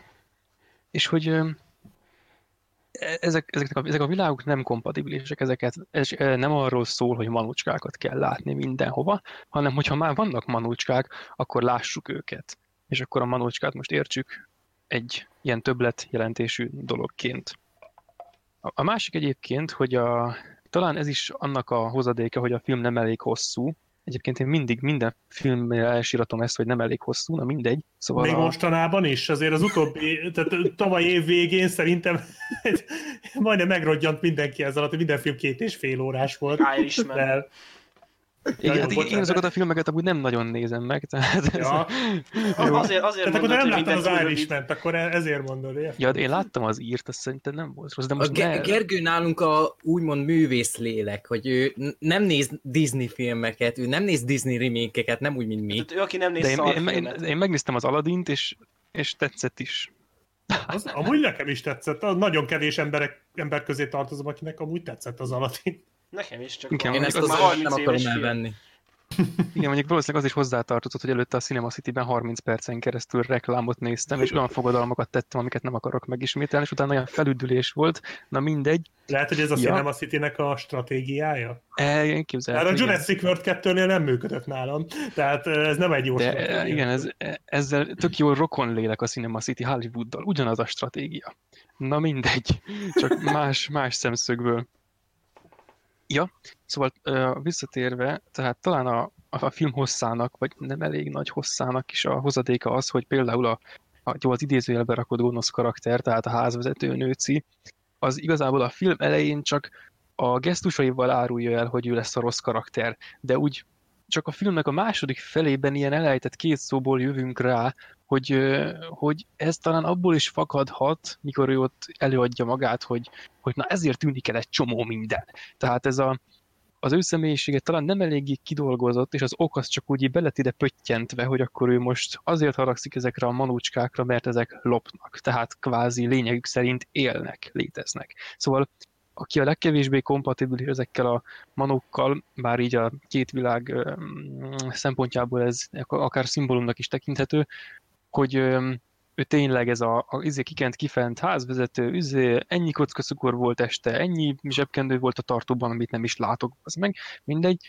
és hogy eh, ezek, ezek, a, ezek a világok nem kompatibilisek, ezeket ez nem arról szól, hogy manucskákat kell látni mindenhova, hanem hogyha már vannak manucskák, akkor lássuk őket. És akkor a manucskát most értsük egy ilyen többlet jelentésű dologként. A másik egyébként, hogy a, talán ez is annak a hozadéka, hogy a film nem elég hosszú, Egyébként én mindig minden filmnél elsíratom ezt, hogy nem elég hosszú, na mindegy. Szóval Még a... mostanában is, azért az utóbbi, tehát tavaly év végén szerintem majdnem megrodjant mindenki ezzel, hogy minden film két és fél órás volt. De, igen, hát én, én azokat a filmeket amúgy nem nagyon nézem meg, tehát... Ja. Ez, azért, azért tehát akkor nem láttam az irishman akkor e- ezért mondod, érted? Ja, én láttam az írt, azt szerintem nem volt rossz, de most a Ge- Gergő nálunk a úgymond művész lélek, hogy ő nem néz Disney filmeket, ő nem néz Disney remékeket, nem úgy, mint mi. Tehát ő, aki nem néz de én, én, én, én, megnéztem az Aladint, és, és tetszett is. Az, amúgy nekem is tetszett. Nagyon kevés emberek, ember közé tartozom, akinek amúgy tetszett az Aladin. Nekem is, csak Igen, én ezt az, az nem akarom elvenni. Igen, mondjuk valószínűleg az is hozzátartozott, hogy előtte a Cinema City-ben 30 percen keresztül reklámot néztem, és olyan fogadalmakat tettem, amiket nem akarok megismételni, és utána olyan felüdülés volt, na mindegy. Lehet, hogy ez a ja. Cinema City-nek a stratégiája? E, én képzelem. Hát a Jurassic World 2-nél nem működött nálam, tehát ez nem egy jó De, stratégia. Igen, ez, ezzel tök jó rokon lélek a Cinema City Hollywooddal, ugyanaz a stratégia. Na mindegy, csak más, más szemszögből. Ja, szóval visszatérve, tehát talán a, a film hosszának, vagy nem elég nagy hosszának is a hozadéka az, hogy például a, a jó, az idézőjelbe rakott gonosz karakter, tehát a házvezető nőci, az igazából a film elején csak a gesztusaival árulja el, hogy ő lesz a rossz karakter, de úgy csak a filmnek a második felében ilyen elejtett két szóból jövünk rá, hogy, hogy ez talán abból is fakadhat, mikor ő ott előadja magát, hogy, hogy na ezért tűnik el egy csomó minden. Tehát ez a, az ő személyisége talán nem eléggé kidolgozott, és az ok az csak úgy belet ide pöttyentve, hogy akkor ő most azért haragszik ezekre a manócskákra, mert ezek lopnak. Tehát kvázi lényegük szerint élnek, léteznek. Szóval aki a legkevésbé kompatibilis ezekkel a manókkal, bár így a két világ szempontjából ez akár szimbólumnak is tekinthető, hogy ő tényleg ez a, a izé kikent kifent házvezető, izé, ennyi kocka cukor volt este, ennyi zsebkendő volt a tartóban, amit nem is látok, az meg mindegy,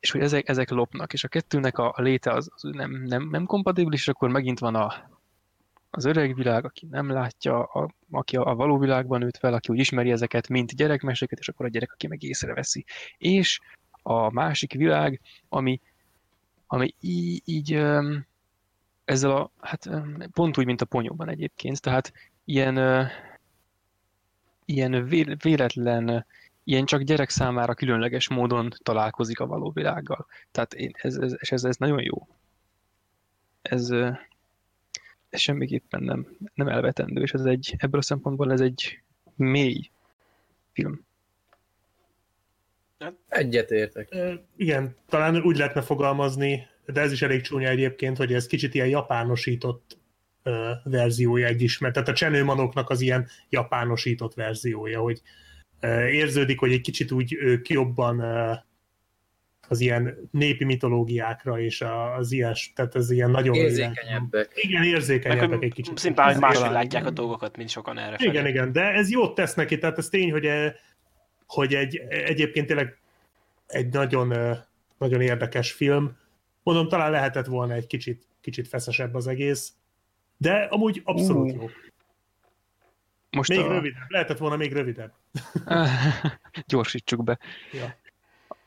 és hogy ezek, ezek lopnak, és a kettőnek a, a léte az, az nem, nem, nem kompatibilis, akkor megint van a, az öreg világ, aki nem látja, a, aki a, a való világban nőtt fel, aki úgy ismeri ezeket, mint gyerekmeséket, és akkor a gyerek, aki meg észreveszi. És a másik világ, ami, ami így, így ezzel a, hát pont úgy, mint a ponyóban egyébként, tehát ilyen, ilyen véletlen, ilyen csak gyerek számára különleges módon találkozik a való világgal. Tehát én, ez, ez, ez, ez nagyon jó. Ez, ez semmiképpen nem, nem elvetendő, és ez egy, ebből a szempontból ez egy mély film. Egyetértek. Igen, talán úgy lehetne fogalmazni, de ez is elég csúnya egyébként, hogy ez kicsit ilyen japánosított ö, verziója egy ismert. Tehát a csenőmanoknak az ilyen japánosított verziója, hogy ö, érződik, hogy egy kicsit úgy ők jobban az ilyen népi mitológiákra és az ilyen, tehát ez ilyen nagyon... Érzékenyebbek. Ilyen, igen, érzékenyebbek egy kicsit. Szimplán, hogy máshogy látják a dolgokat, mint sokan erre felé. Igen, igen, de ez jót tesz neki, tehát ez tény, hogy, e, hogy egy, egyébként tényleg egy nagyon, nagyon érdekes film, Mondom, talán lehetett volna egy kicsit, kicsit feszesebb az egész, de amúgy abszolút uh. jó. Most még a... rövidebb. Lehetett volna még rövidebb. Gyorsítsuk be. Ja.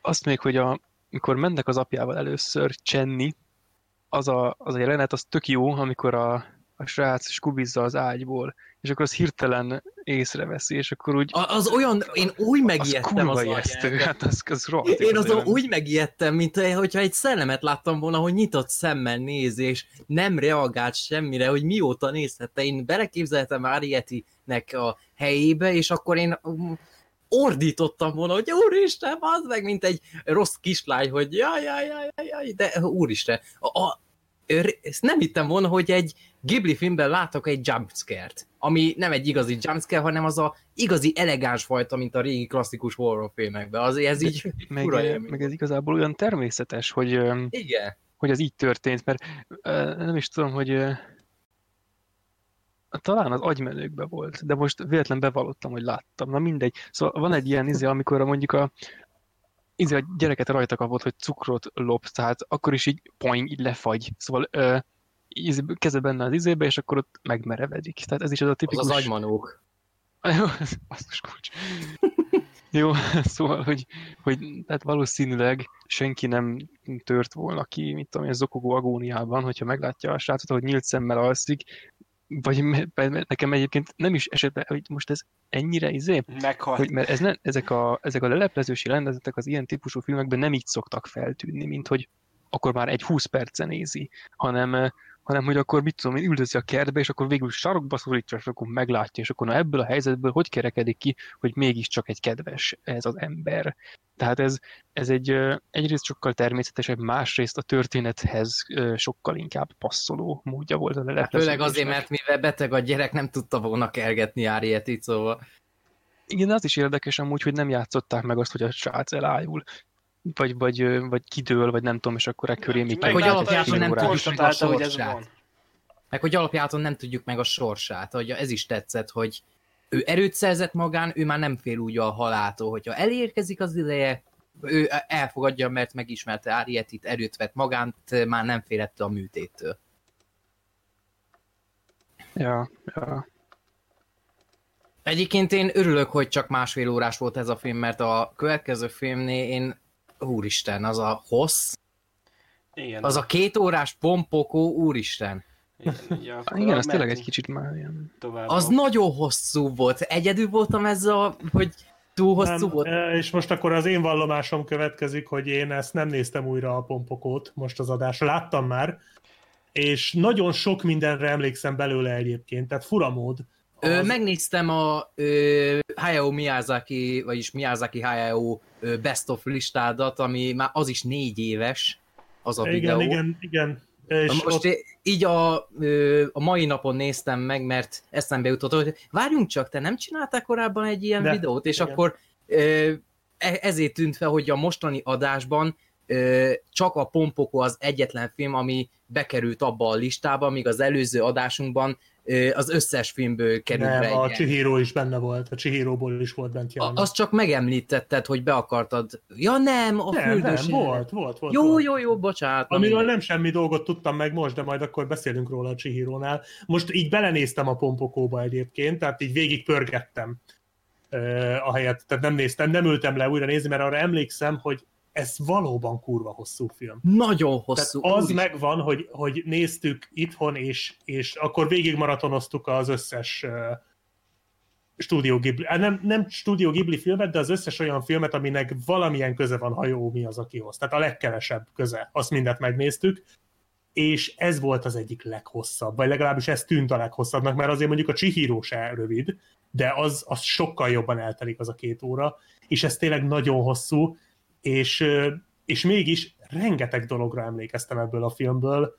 Azt még, hogy a, mikor mennek az apjával először csenni, az a, az a jelenet, az tök jó, amikor a, a srác skubizza az ágyból, és akkor az hirtelen észreveszi, és akkor úgy... A- Az olyan, én úgy Az megijedtem az ijesztő, agyát. hát az, az rohadt Én azon olyan. úgy megijedtem, mint hogyha egy szellemet láttam volna, hogy nyitott szemmel néz, és nem reagált semmire, hogy mióta nézhette. Én beleképzeltem Arietinek a helyébe, és akkor én ordítottam volna, hogy úristen, az meg, mint egy rossz kislány, hogy jaj, jaj, jaj, jaj, de úristen. A, a, ezt nem hittem volna, hogy egy Ghibli filmben látok egy jumpscare-t, ami nem egy igazi jumpscare, hanem az a igazi elegáns fajta, mint a régi klasszikus horrorfilmekben. Azért ez így meg, meg ez igazából olyan természetes, hogy, Igen. hogy ez így történt, mert nem is tudom, hogy talán az agymenőkben volt, de most véletlen bevallottam, hogy láttam. Na mindegy. Szóval van egy ilyen izé, amikor mondjuk a, izé, a gyereket rajta kapott, hogy cukrot lopsz, tehát akkor is így poing, így lefagy. Szóval ö, izé, keze benne az izébe, és akkor ott megmerevedik. Tehát ez is az a Az tipikus... az agymanók. Jó, basszus kulcs. Jó, szóval, hogy, hogy tehát valószínűleg senki nem tört volna ki, mit tudom én, zokogó agóniában, hogyha meglátja a srácot, hogy nyílt szemmel alszik, vagy nekem egyébként nem is esett be, hogy most ez ennyire izé, Meghalt. hogy mert ez ne, ezek, a, ezek a leleplezősi rendezetek az ilyen típusú filmekben nem így szoktak feltűnni, mint hogy akkor már egy 20 perce nézi, hanem, hanem hogy akkor mit tudom én, üldözi a kertbe, és akkor végül sarokba szorítja, és akkor meglátja, és akkor na ebből a helyzetből hogy kerekedik ki, hogy mégiscsak egy kedves ez az ember. Tehát ez, ez egy egyrészt sokkal természetesebb, másrészt a történethez sokkal inkább passzoló módja volt a Hát lelepleződésnek. főleg azért, mert mivel beteg a gyerek, nem tudta volna kergetni Arietit, szóval... Igen, az is érdekes amúgy, hogy nem játszották meg azt, hogy a srác elájul, vagy, vagy, vagy kidől, vagy nem tudom, és akkor e köré még Meg hogy alapjában fél nem tudjuk meg a sorsát. Meg hogy alapjáton nem tudjuk meg a sorsát, hogy ez is tetszett, hogy ő erőt szerzett magán, ő már nem fél úgy a haláltól, hogyha elérkezik az ideje, ő elfogadja, mert megismerte Arietit, erőt vett magán, már nem félett a műtéttől. Ja, ja. Egyébként én örülök, hogy csak másfél órás volt ez a film, mert a következő filmnél én, úristen, az a hossz, Igen. az a két órás pompokó, úristen. Ja, akkor Igen, ez tényleg egy kicsit már ilyen... Tovább. Az nagyon hosszú volt. Egyedül voltam ezzel, hogy túl hosszú Nem, volt. e, és most akkor az én vallomásom következik, hogy én ezt nem néztem újra a pompokót most az adásra. Láttam már, és nagyon sok mindenre emlékszem belőle egyébként, tehát furamód. Ö, megnéztem a ö, Hayao Miyazaki, vagyis Miyazaki Hayao ö, Best of listádat, ami már az is négy éves, az a igen, videó. igen, igen. És Na Most ott, így a, a mai napon néztem meg, mert eszembe jutott, hogy várjunk csak, te nem csináltál korábban egy ilyen De, videót, és igen. akkor e- ezért tűnt fel, hogy a mostani adásban csak a Pompoko az egyetlen film, ami bekerült abba a listába, míg az előző adásunkban az összes filmből került be nem, a egy Chihiro is benne volt, a Chihiroból is volt bent a, jelen. azt csak megemlítetted, hogy be akartad. Ja nem, a nem, nem, fürdős. volt, volt, volt. Jó, volt. jó, jó, bocsánat. na Amiről mindegy. nem semmi dolgot tudtam meg most, de majd akkor beszélünk róla a Chihirónál. Most így belenéztem a pompokóba egyébként, tehát így végig pörgettem a helyet, tehát nem néztem, nem ültem le újra nézni, mert arra emlékszem, hogy ez valóban kurva hosszú film. Nagyon hosszú. Tehát az úristen. megvan, hogy, hogy néztük itthon, és, és akkor végig maratonoztuk az összes uh, Studio Ghibli, hát nem, nem Studio Ghibli filmet, de az összes olyan filmet, aminek valamilyen köze van hajó mi az, akihoz. Tehát a legkevesebb köze. Azt mindet megnéztük, és ez volt az egyik leghosszabb, vagy legalábbis ez tűnt a leghosszabbnak, mert azért mondjuk a Chihiro se rövid, de az, az sokkal jobban eltelik az a két óra, és ez tényleg nagyon hosszú, és, és mégis rengeteg dologra emlékeztem ebből a filmből.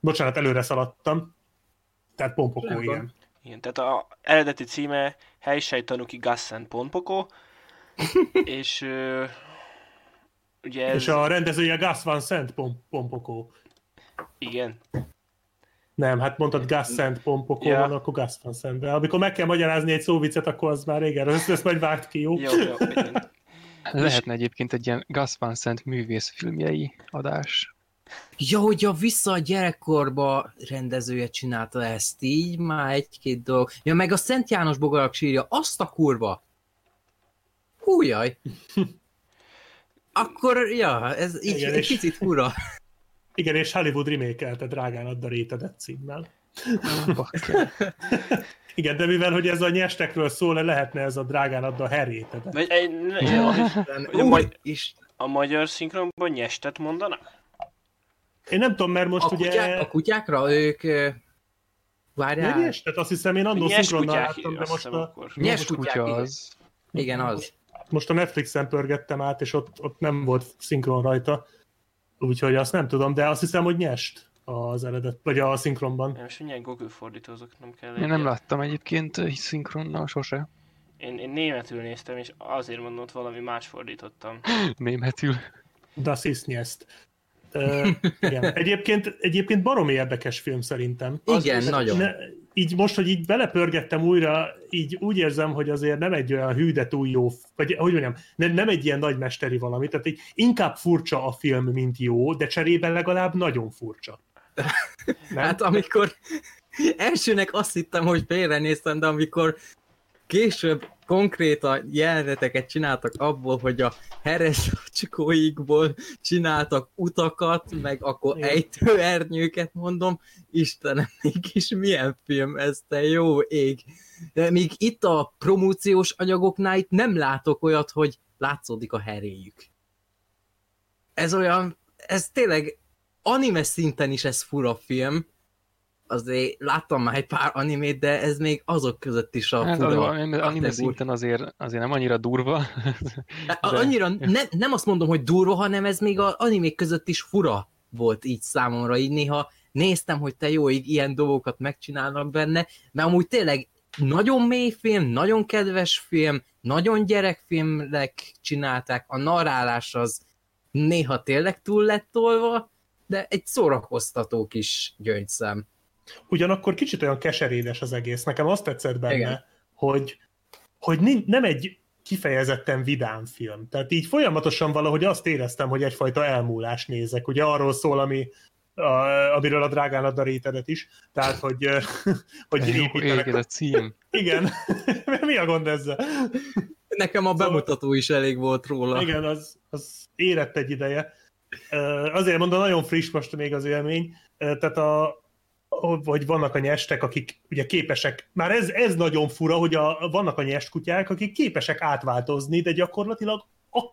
Bocsánat, előre szaladtam. Tehát pompokó, igen. Igen, tehát a eredeti címe Heisei Tanuki Gassen Ponpoko, és ö, ugye ez, És a rendezője Gus Van Sant pom- Pompokó. igen, Nem, hát mondtad Gus Sant Pompokó, Ja. van, akkor Gus Van Sant. De amikor meg kell magyarázni egy szóvicet, akkor az már régen, ezt, ezt majd vágt ki, jó? jó, jó, igen. Lehetne egyébként egy ilyen Gus Van Sant művészfilmjei adás. Ja, hogy a Vissza a gyerekkorba rendezője csinálta ezt, így már egy-két dolog. Ja, meg a Szent János bogarak sírja, azt a kurva! Hújaj! Akkor, ja, ez így Igen, egy és- picit fura. Igen, és Hollywood remake drágán add a rétedet címmel. Igen, de mivel hogy ez a nyestekről szól, lehetne ez a drágán add a herrétedet. Vagy, egy, Új, a, magy- is. a magyar szinkronban nyestet mondanak? Én nem tudom, mert most A, ugye... kutyák, a kutyákra ők... Várjál, Nyestet, azt hiszem, én Nyes szinkronnal láttam, de most a, akkor. Nyes Nyes kutyák, kutya az. igen az. most a Netflixen pörgettem át, és ott, ott nem volt szinkron rajta, úgyhogy azt nem tudom, de azt hiszem, hogy nyest az eredet, vagy a szinkronban. Én most mindjárt Google fordítózok, nem kell. Én nem egyet. láttam egyébként eh, szinkronnal sose. Én, én németül néztem, és azért mondom, ott valami más fordítottam. Németül. Das ist nyest. Uh, igen. Egyébként, egyébként baromi érdekes film szerintem. Igen, Az- nagyon. Ne, így most, hogy így belepörgettem újra, így úgy érzem, hogy azért nem egy olyan hű, de túl jó, vagy hogy mondjam, nem, nem egy ilyen nagymesteri valami, tehát így inkább furcsa a film, mint jó, de cserében legalább nagyon furcsa. Nem? Hát amikor elsőnek azt hittem, hogy félrenéztem, de amikor később konkrétan jeleneteket csináltak abból, hogy a heres csikóikból csináltak utakat, meg akkor Igen. ejtőernyőket mondom, Istenem, mégis milyen film ez, te jó ég. De még itt a promóciós anyagoknál itt nem látok olyat, hogy látszódik a heréjük. Ez olyan, ez tényleg anime szinten is ez fura film. Azért láttam már egy pár animét, de ez még azok között is a Hát fura. anime szinten azért, azért nem annyira durva. De- Annyira ne, nem azt mondom, hogy durva, hanem ez még az animék között is fura volt így számomra. Így néha néztem, hogy te jó, így ilyen dolgokat megcsinálnak benne, mert amúgy tényleg nagyon mély film, nagyon kedves film, nagyon gyerekfilmnek csinálták, a narrálás az néha tényleg túl lett tolva, de egy szórakoztató kis gyöngyszem. Ugyanakkor kicsit olyan keserédes az egész. Nekem azt tetszett benne, Igen. hogy, hogy nem egy kifejezetten vidám film. Tehát így folyamatosan valahogy azt éreztem, hogy egyfajta elmúlás nézek. Ugye arról szól, ami, a, amiről a drágán ad a rétedet is. Tehát, hogy, hogy építenek. ez a cím. Igen. Mi a gond ezzel? Nekem a bemutató is elég volt róla. Igen, az, az érett egy ideje. Azért mondom, nagyon friss most még az élmény. Tehát a, hogy vannak a nyestek, akik ugye képesek, már ez, ez nagyon fura, hogy a, vannak a nyestkutyák, akik képesek átváltozni, de gyakorlatilag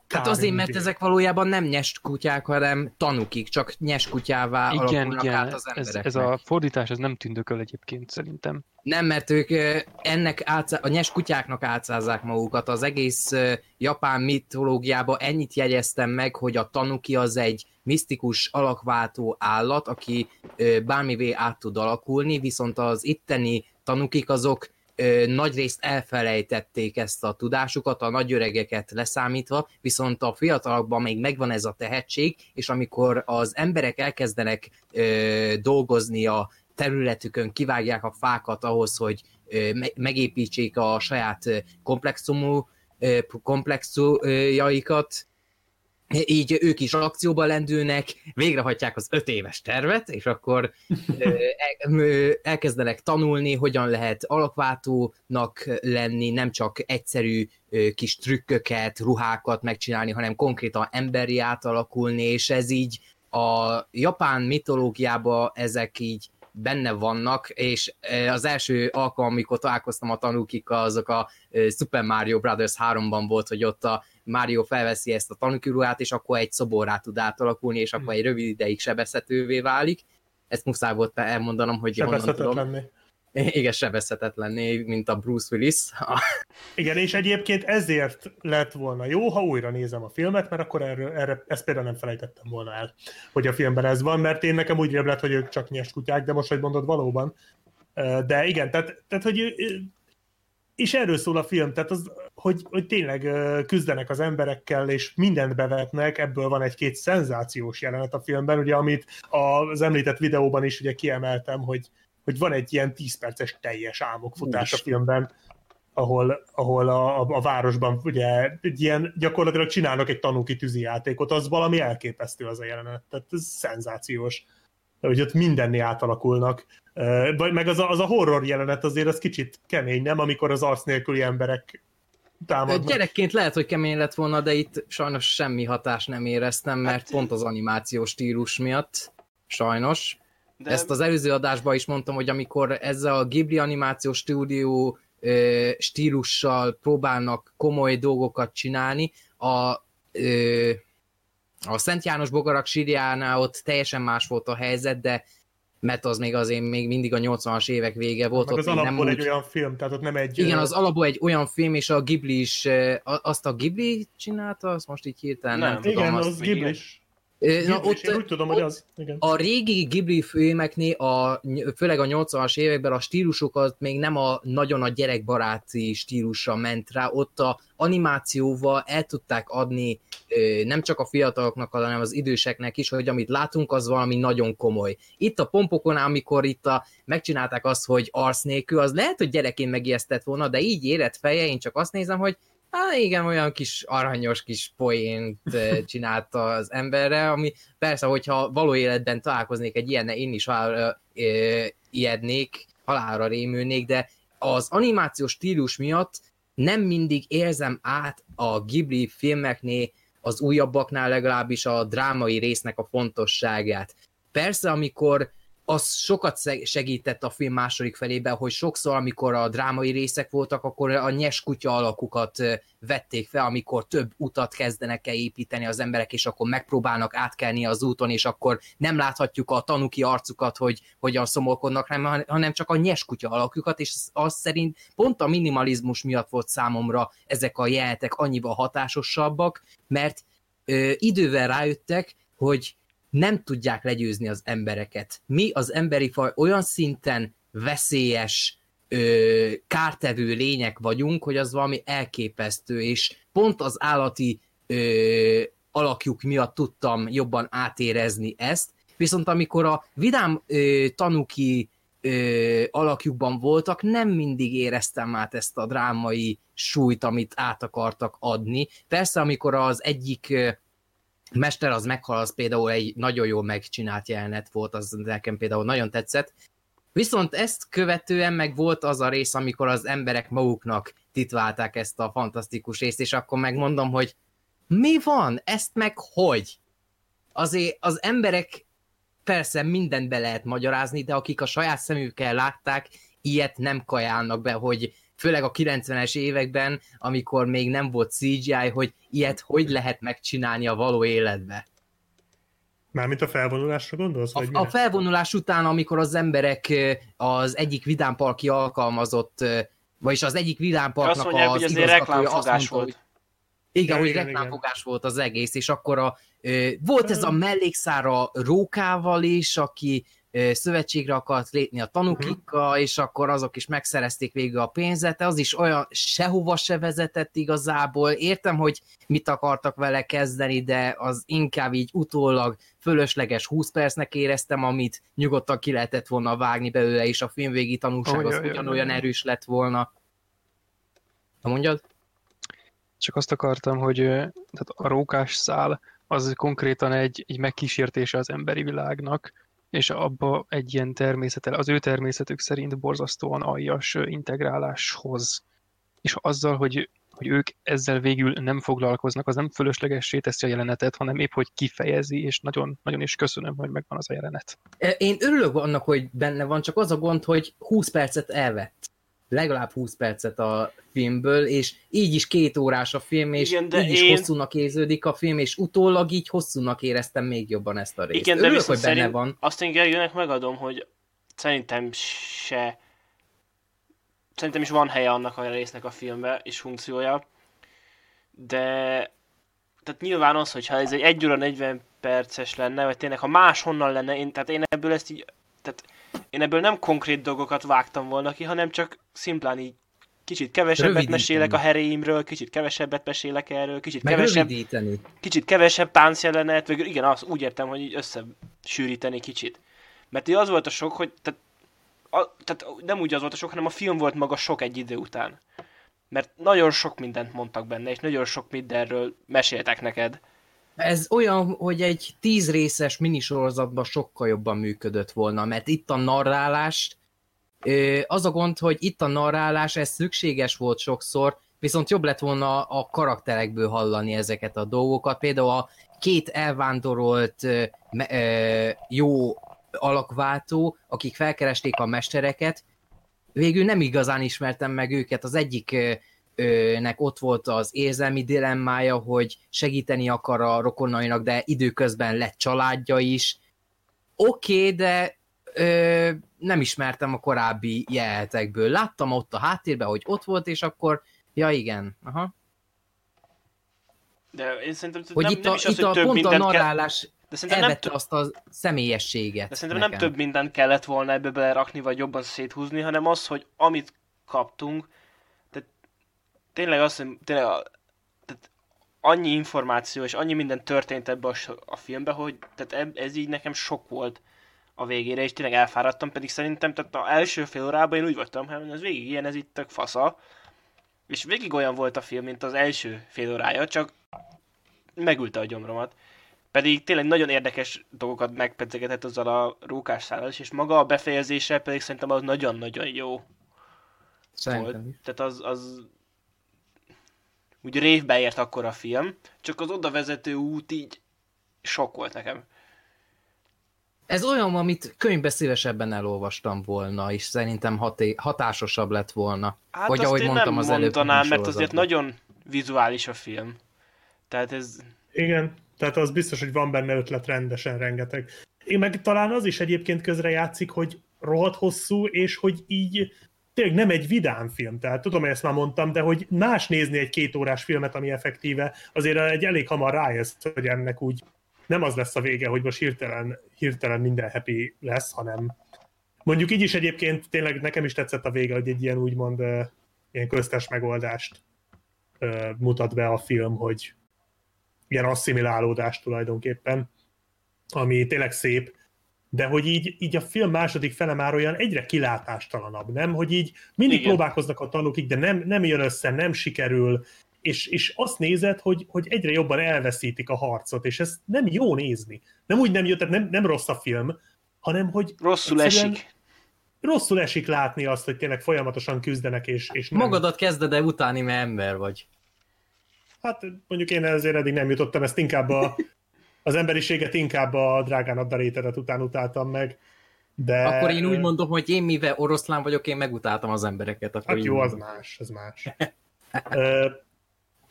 Hát azért, mert ezek valójában nem nyest kutyák, hanem tanukik, csak nyest kutyává Igen, alakulnak igen, át az ez, embereknek. ez a fordítás ez nem tündököl egyébként szerintem. Nem, mert ők ennek átszá... a nyes kutyáknak átszázzák magukat. Az egész japán mitológiában ennyit jegyeztem meg, hogy a tanuki az egy misztikus alakváltó állat, aki bármivé át tud alakulni, viszont az itteni tanukik azok nagyrészt elfelejtették ezt a tudásukat, a nagyöregeket leszámítva, viszont a fiatalokban még megvan ez a tehetség, és amikor az emberek elkezdenek ö, dolgozni a területükön, kivágják a fákat ahhoz, hogy ö, me- megépítsék a saját komplexumú komplexujaikat, így ők is akcióba lendülnek, végrehajtják az öt éves tervet, és akkor elkezdenek tanulni, hogyan lehet alakváltónak lenni, nem csak egyszerű kis trükköket, ruhákat megcsinálni, hanem konkrétan emberi átalakulni, és ez így a japán mitológiában ezek így benne vannak, és az első alkalom, amikor találkoztam a tanukikkal, azok a Super Mario Brothers 3-ban volt, hogy ott a Mario felveszi ezt a tanuki ruhát, és akkor egy szoborrá tud átalakulni, és akkor egy rövid ideig sebezhetővé válik. Ezt muszáj volt elmondanom, hogy honnan tudom. Igen, sebezhetetlenné, mint a Bruce Willis. Igen, és egyébként ezért lett volna jó, ha újra nézem a filmet, mert akkor erre, erre ezt például nem felejtettem volna el, hogy a filmben ez van, mert én nekem úgy lett, hogy ők csak nyest kutyák, de most, hogy mondod, valóban. De igen, tehát, tehát hogy és erről szól a film, tehát az, hogy, hogy tényleg küzdenek az emberekkel, és mindent bevetnek, ebből van egy-két szenzációs jelenet a filmben, ugye, amit az említett videóban is ugye kiemeltem, hogy, hogy van egy ilyen 10 perces teljes álmokfutás a filmben, ahol, ahol a, a, a városban ugye egy ilyen, gyakorlatilag csinálnak egy tanúki tűzijátékot, az valami elképesztő az a jelenet, tehát ez szenzációs, hogy ott mindenné átalakulnak. Vagy meg az a, az a horror jelenet azért az kicsit kemény, nem? Amikor az arc nélküli emberek támadnak. Gyerekként lehet, hogy kemény lett volna, de itt sajnos semmi hatást nem éreztem, mert pont az animációs stílus miatt. sajnos. De De... Ezt az előző adásban is mondtam, hogy amikor ezzel a Ghibli animációs stúdió ö, stílussal próbálnak komoly dolgokat csinálni, a, ö, a Szent János Bogarak sírjánál ott teljesen más volt a helyzet, de mert az még azért még mindig a 80-as évek vége volt. Meg ott az még nem alapból úgy, egy olyan film, tehát ott nem egy... igen, az alapból egy olyan film, és a Ghibli is, azt a Ghibli csinálta, azt most így hirtelen nem, Nem. tudom. Igen, azt, az Ghibli is. Na, ott, Én úgy tudom, hogy az. Igen. a régi Ghibli filmeknél, a, főleg a 80-as években a stílusokat még nem a nagyon a gyerekbaráti stílusra ment rá, ott a animációval el tudták adni nem csak a fiataloknak, hanem az időseknek is, hogy amit látunk, az valami nagyon komoly. Itt a pompokonál, amikor itt a, megcsinálták azt, hogy arc nélkül, az lehet, hogy gyerekén megijesztett volna, de így érett feje, én csak azt nézem, hogy Hát igen, olyan kis aranyos kis poént csinálta az emberre, ami persze, hogyha való életben találkoznék egy ilyennel, én is halálra ö, ijednék, halálra rémülnék, de az animációs stílus miatt nem mindig érzem át a Ghibli filmeknél, az újabbaknál legalábbis a drámai résznek a fontosságát. Persze, amikor az sokat segített a film második felében, hogy sokszor, amikor a drámai részek voltak, akkor a nyes alakukat vették fel, amikor több utat kezdenek el építeni az emberek, és akkor megpróbálnak átkelni az úton, és akkor nem láthatjuk a tanuki arcukat, hogy hogyan szomorkodnak, hanem, hanem csak a nyes alakjukat, és az szerint pont a minimalizmus miatt volt számomra ezek a jelenetek annyival hatásosabbak, mert ö, idővel rájöttek, hogy nem tudják legyőzni az embereket. Mi az emberi faj olyan szinten veszélyes, ö, kártevő lények vagyunk, hogy az valami elképesztő, és pont az állati ö, alakjuk miatt tudtam jobban átérezni ezt, viszont amikor a vidám ö, tanuki ö, alakjukban voltak, nem mindig éreztem át ezt a drámai súlyt, amit át akartak adni. Persze, amikor az egyik Mester az meghal, az például egy nagyon jól megcsinált jelenet volt, az nekem például nagyon tetszett. Viszont ezt követően meg volt az a rész, amikor az emberek maguknak titválták ezt a fantasztikus részt, és akkor megmondom, hogy mi van? Ezt meg hogy? Azért az emberek persze mindent be lehet magyarázni, de akik a saját szemükkel látták, ilyet nem kajálnak be, hogy főleg a 90-es években, amikor még nem volt CGI, hogy ilyet hogy lehet megcsinálni a való életbe. Mármint a felvonulásra gondolsz? Vagy A, a felvonulás után, amikor az emberek az egyik vidámparki alkalmazott, vagyis az egyik azt vidámparknak mondják, az hogy ez egy igazgatója azt reklámfogás volt. hogy igen, Ja, hogy igen, reklámfogás volt az egész, és akkor a, ö, volt ez a mellékszára Rókával is, aki szövetségre akart lépni a tanukikkal, és akkor azok is megszerezték végül a pénzet, az is olyan sehova se vezetett igazából. Értem, hogy mit akartak vele kezdeni, de az inkább így utólag fölösleges 20 percnek éreztem, amit nyugodtan ki lehetett volna vágni belőle, és a filmvégi tanulság az Ojjajjaj. ugyanolyan erős lett volna. Ha mondjad? Csak azt akartam, hogy tehát a rókás szál az konkrétan egy, egy megkísértése az emberi világnak, és abba egy ilyen természetel, az ő természetük szerint borzasztóan aljas integráláshoz. És azzal, hogy, hogy ők ezzel végül nem foglalkoznak, az nem fölöslegessé teszi a jelenetet, hanem épp, hogy kifejezi, és nagyon, nagyon is köszönöm, hogy megvan az a jelenet. Én örülök annak, hogy benne van, csak az a gond, hogy 20 percet elvett. Legalább 20 percet a filmből, és így is két órás a film, és Igen, de így is én- hosszúnak érződik a film, és utólag így hosszúnak éreztem még jobban ezt a részt. Igen, de Örülök, hogy benne van. azt én Gergőnek megadom, hogy szerintem se szerintem is van helye annak a résznek a filmbe, és funkciója, de tehát nyilván az, hogyha ez egy 1 óra 40 perces lenne, vagy tényleg ha máshonnan lenne, én, tehát én ebből ezt így, tehát én ebből nem konkrét dolgokat vágtam volna ki, hanem csak szimplán így kicsit kevesebbet Rövidíteni. mesélek a heréimről, kicsit kevesebbet mesélek erről, kicsit Meg kevesebb, rövidíteni. kicsit kevesebb táncjelenet, vagy igen, azt úgy értem, hogy így összesűríteni kicsit. Mert így az volt a sok, hogy tehát, a, tehát nem úgy az volt a sok, hanem a film volt maga sok egy idő után. Mert nagyon sok mindent mondtak benne, és nagyon sok mindenről meséltek neked. Ez olyan, hogy egy tíz részes minisorozatban sokkal jobban működött volna, mert itt a narrálás, ö, az a gond, hogy itt a narrálás, ez szükséges volt sokszor, viszont jobb lett volna a karakterekből hallani ezeket a dolgokat. Például a két elvándorolt jó alakváltó, akik felkeresték a mestereket, végül nem igazán ismertem meg őket. Az egyik nek ott volt az érzelmi dilemmája, hogy segíteni akar a rokonainak, de időközben lett családja is. Oké, okay, de ö, nem ismertem a korábbi jelenetekből. Láttam ott a háttérben, hogy ott volt, és akkor, ja igen, aha. De én szerintem Hogy nem, itt nem a, is az, itt a több pont a mindent kell... narrálás De szerintem nem, elvette tö- azt a személyességet. de szerintem nem nekem. több mindent kellett volna ebbe belerakni, vagy jobban széthúzni, hanem az, hogy amit kaptunk, tényleg az, hogy tényleg a, tehát annyi információ és annyi minden történt ebbe a, a filmbe, hogy tehát ez így nekem sok volt a végére, és tényleg elfáradtam, pedig szerintem tehát az első fél órában én úgy voltam, hogy ez végig ilyen, ez itt tök fasza, és végig olyan volt a film, mint az első fél órája, csak megülte a gyomromat. Pedig tényleg nagyon érdekes dolgokat megpedzegetett azzal a rókásszálal is, és maga a befejezése pedig szerintem az nagyon-nagyon jó Szerintem is. volt. Tehát az, az úgy révbe ért akkor a film, csak az oda vezető út így sok volt nekem. Ez olyan, amit könyvbe szívesebben elolvastam volna, és szerintem haté- hatásosabb lett volna. Hát Vagy azt ahogy én mondtam nem az előbb mondanám, mert azért nagyon vizuális a film. Tehát ez... Igen, tehát az biztos, hogy van benne ötlet rendesen rengeteg. Én meg talán az is egyébként közre játszik, hogy rohadt hosszú, és hogy így tényleg nem egy vidám film. Tehát tudom, hogy ezt már mondtam, de hogy más nézni egy két órás filmet, ami effektíve, azért egy elég hamar rájössz, hogy ennek úgy nem az lesz a vége, hogy most hirtelen, hirtelen minden happy lesz, hanem mondjuk így is egyébként tényleg nekem is tetszett a vége, hogy egy ilyen úgymond ilyen köztes megoldást mutat be a film, hogy ilyen asszimilálódás tulajdonképpen, ami tényleg szép, de hogy így, így a film második fele már olyan egyre kilátástalanabb, nem? Hogy így mindig Igen. Próbálkoznak a tanúkig, de nem, nem jön össze, nem sikerül, és, és azt nézed, hogy, hogy egyre jobban elveszítik a harcot, és ez nem jó nézni. Nem úgy nem jött, tehát nem, nem rossz a film, hanem hogy Rosszul esik. rosszul esik látni azt, hogy tényleg folyamatosan küzdenek, és, és nem. Magadat kezded el utáni, mert ember vagy. Hát mondjuk én ezért eddig nem jutottam, ezt inkább a, az emberiséget inkább a drágán adda rétedet után utáltam meg. De, Akkor én úgy mondom, hogy én mivel oroszlán vagyok, én megutáltam az embereket. Akkor Hát jó, az más, az más.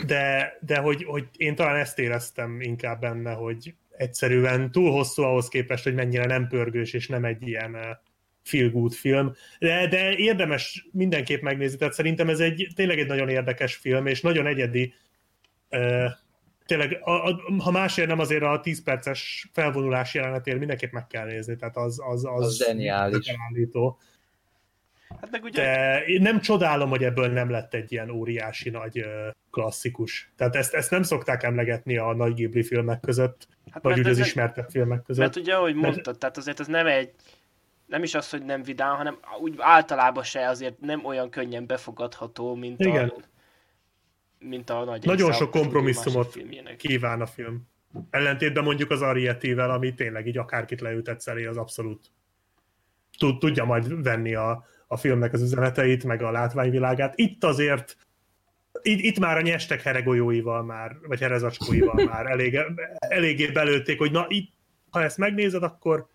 De, de hogy, hogy én talán ezt éreztem inkább benne, hogy egyszerűen túl hosszú ahhoz képest, hogy mennyire nem pörgős, és nem egy ilyen feel good film. De, de érdemes mindenképp megnézni, tehát szerintem ez egy tényleg egy nagyon érdekes film, és nagyon egyedi. Tényleg, a, a, ha másért nem azért a 10 perces felvonulás jelenetért mindenképp meg kell nézni, tehát az, az, az, Az zseniális. Hát meg ugye... De én nem csodálom, hogy ebből nem lett egy ilyen óriási nagy klasszikus. Tehát ezt, ezt nem szokták emlegetni a nagy Ghibli filmek között, hát vagy úgy az ismertebb filmek között. Mert ugye, ahogy mondtad, tehát azért ez nem egy, nem is az, hogy nem vidám, hanem úgy általában se azért nem olyan könnyen befogadható, mint Igen. a, mint a nagy Nagyon sok kompromisszumot. Kíván a film. Ellentétben mondjuk az Arietivel, ami tényleg így akárkit leütett szeré, az abszolút tud, tudja majd venni a, a filmnek az üzeneteit, meg a látványvilágát. Itt azért itt, itt már a nyestek heregolyóival már, vagy herezacskóival már elég, eléggé belőtték, hogy na itt, ha ezt megnézed, akkor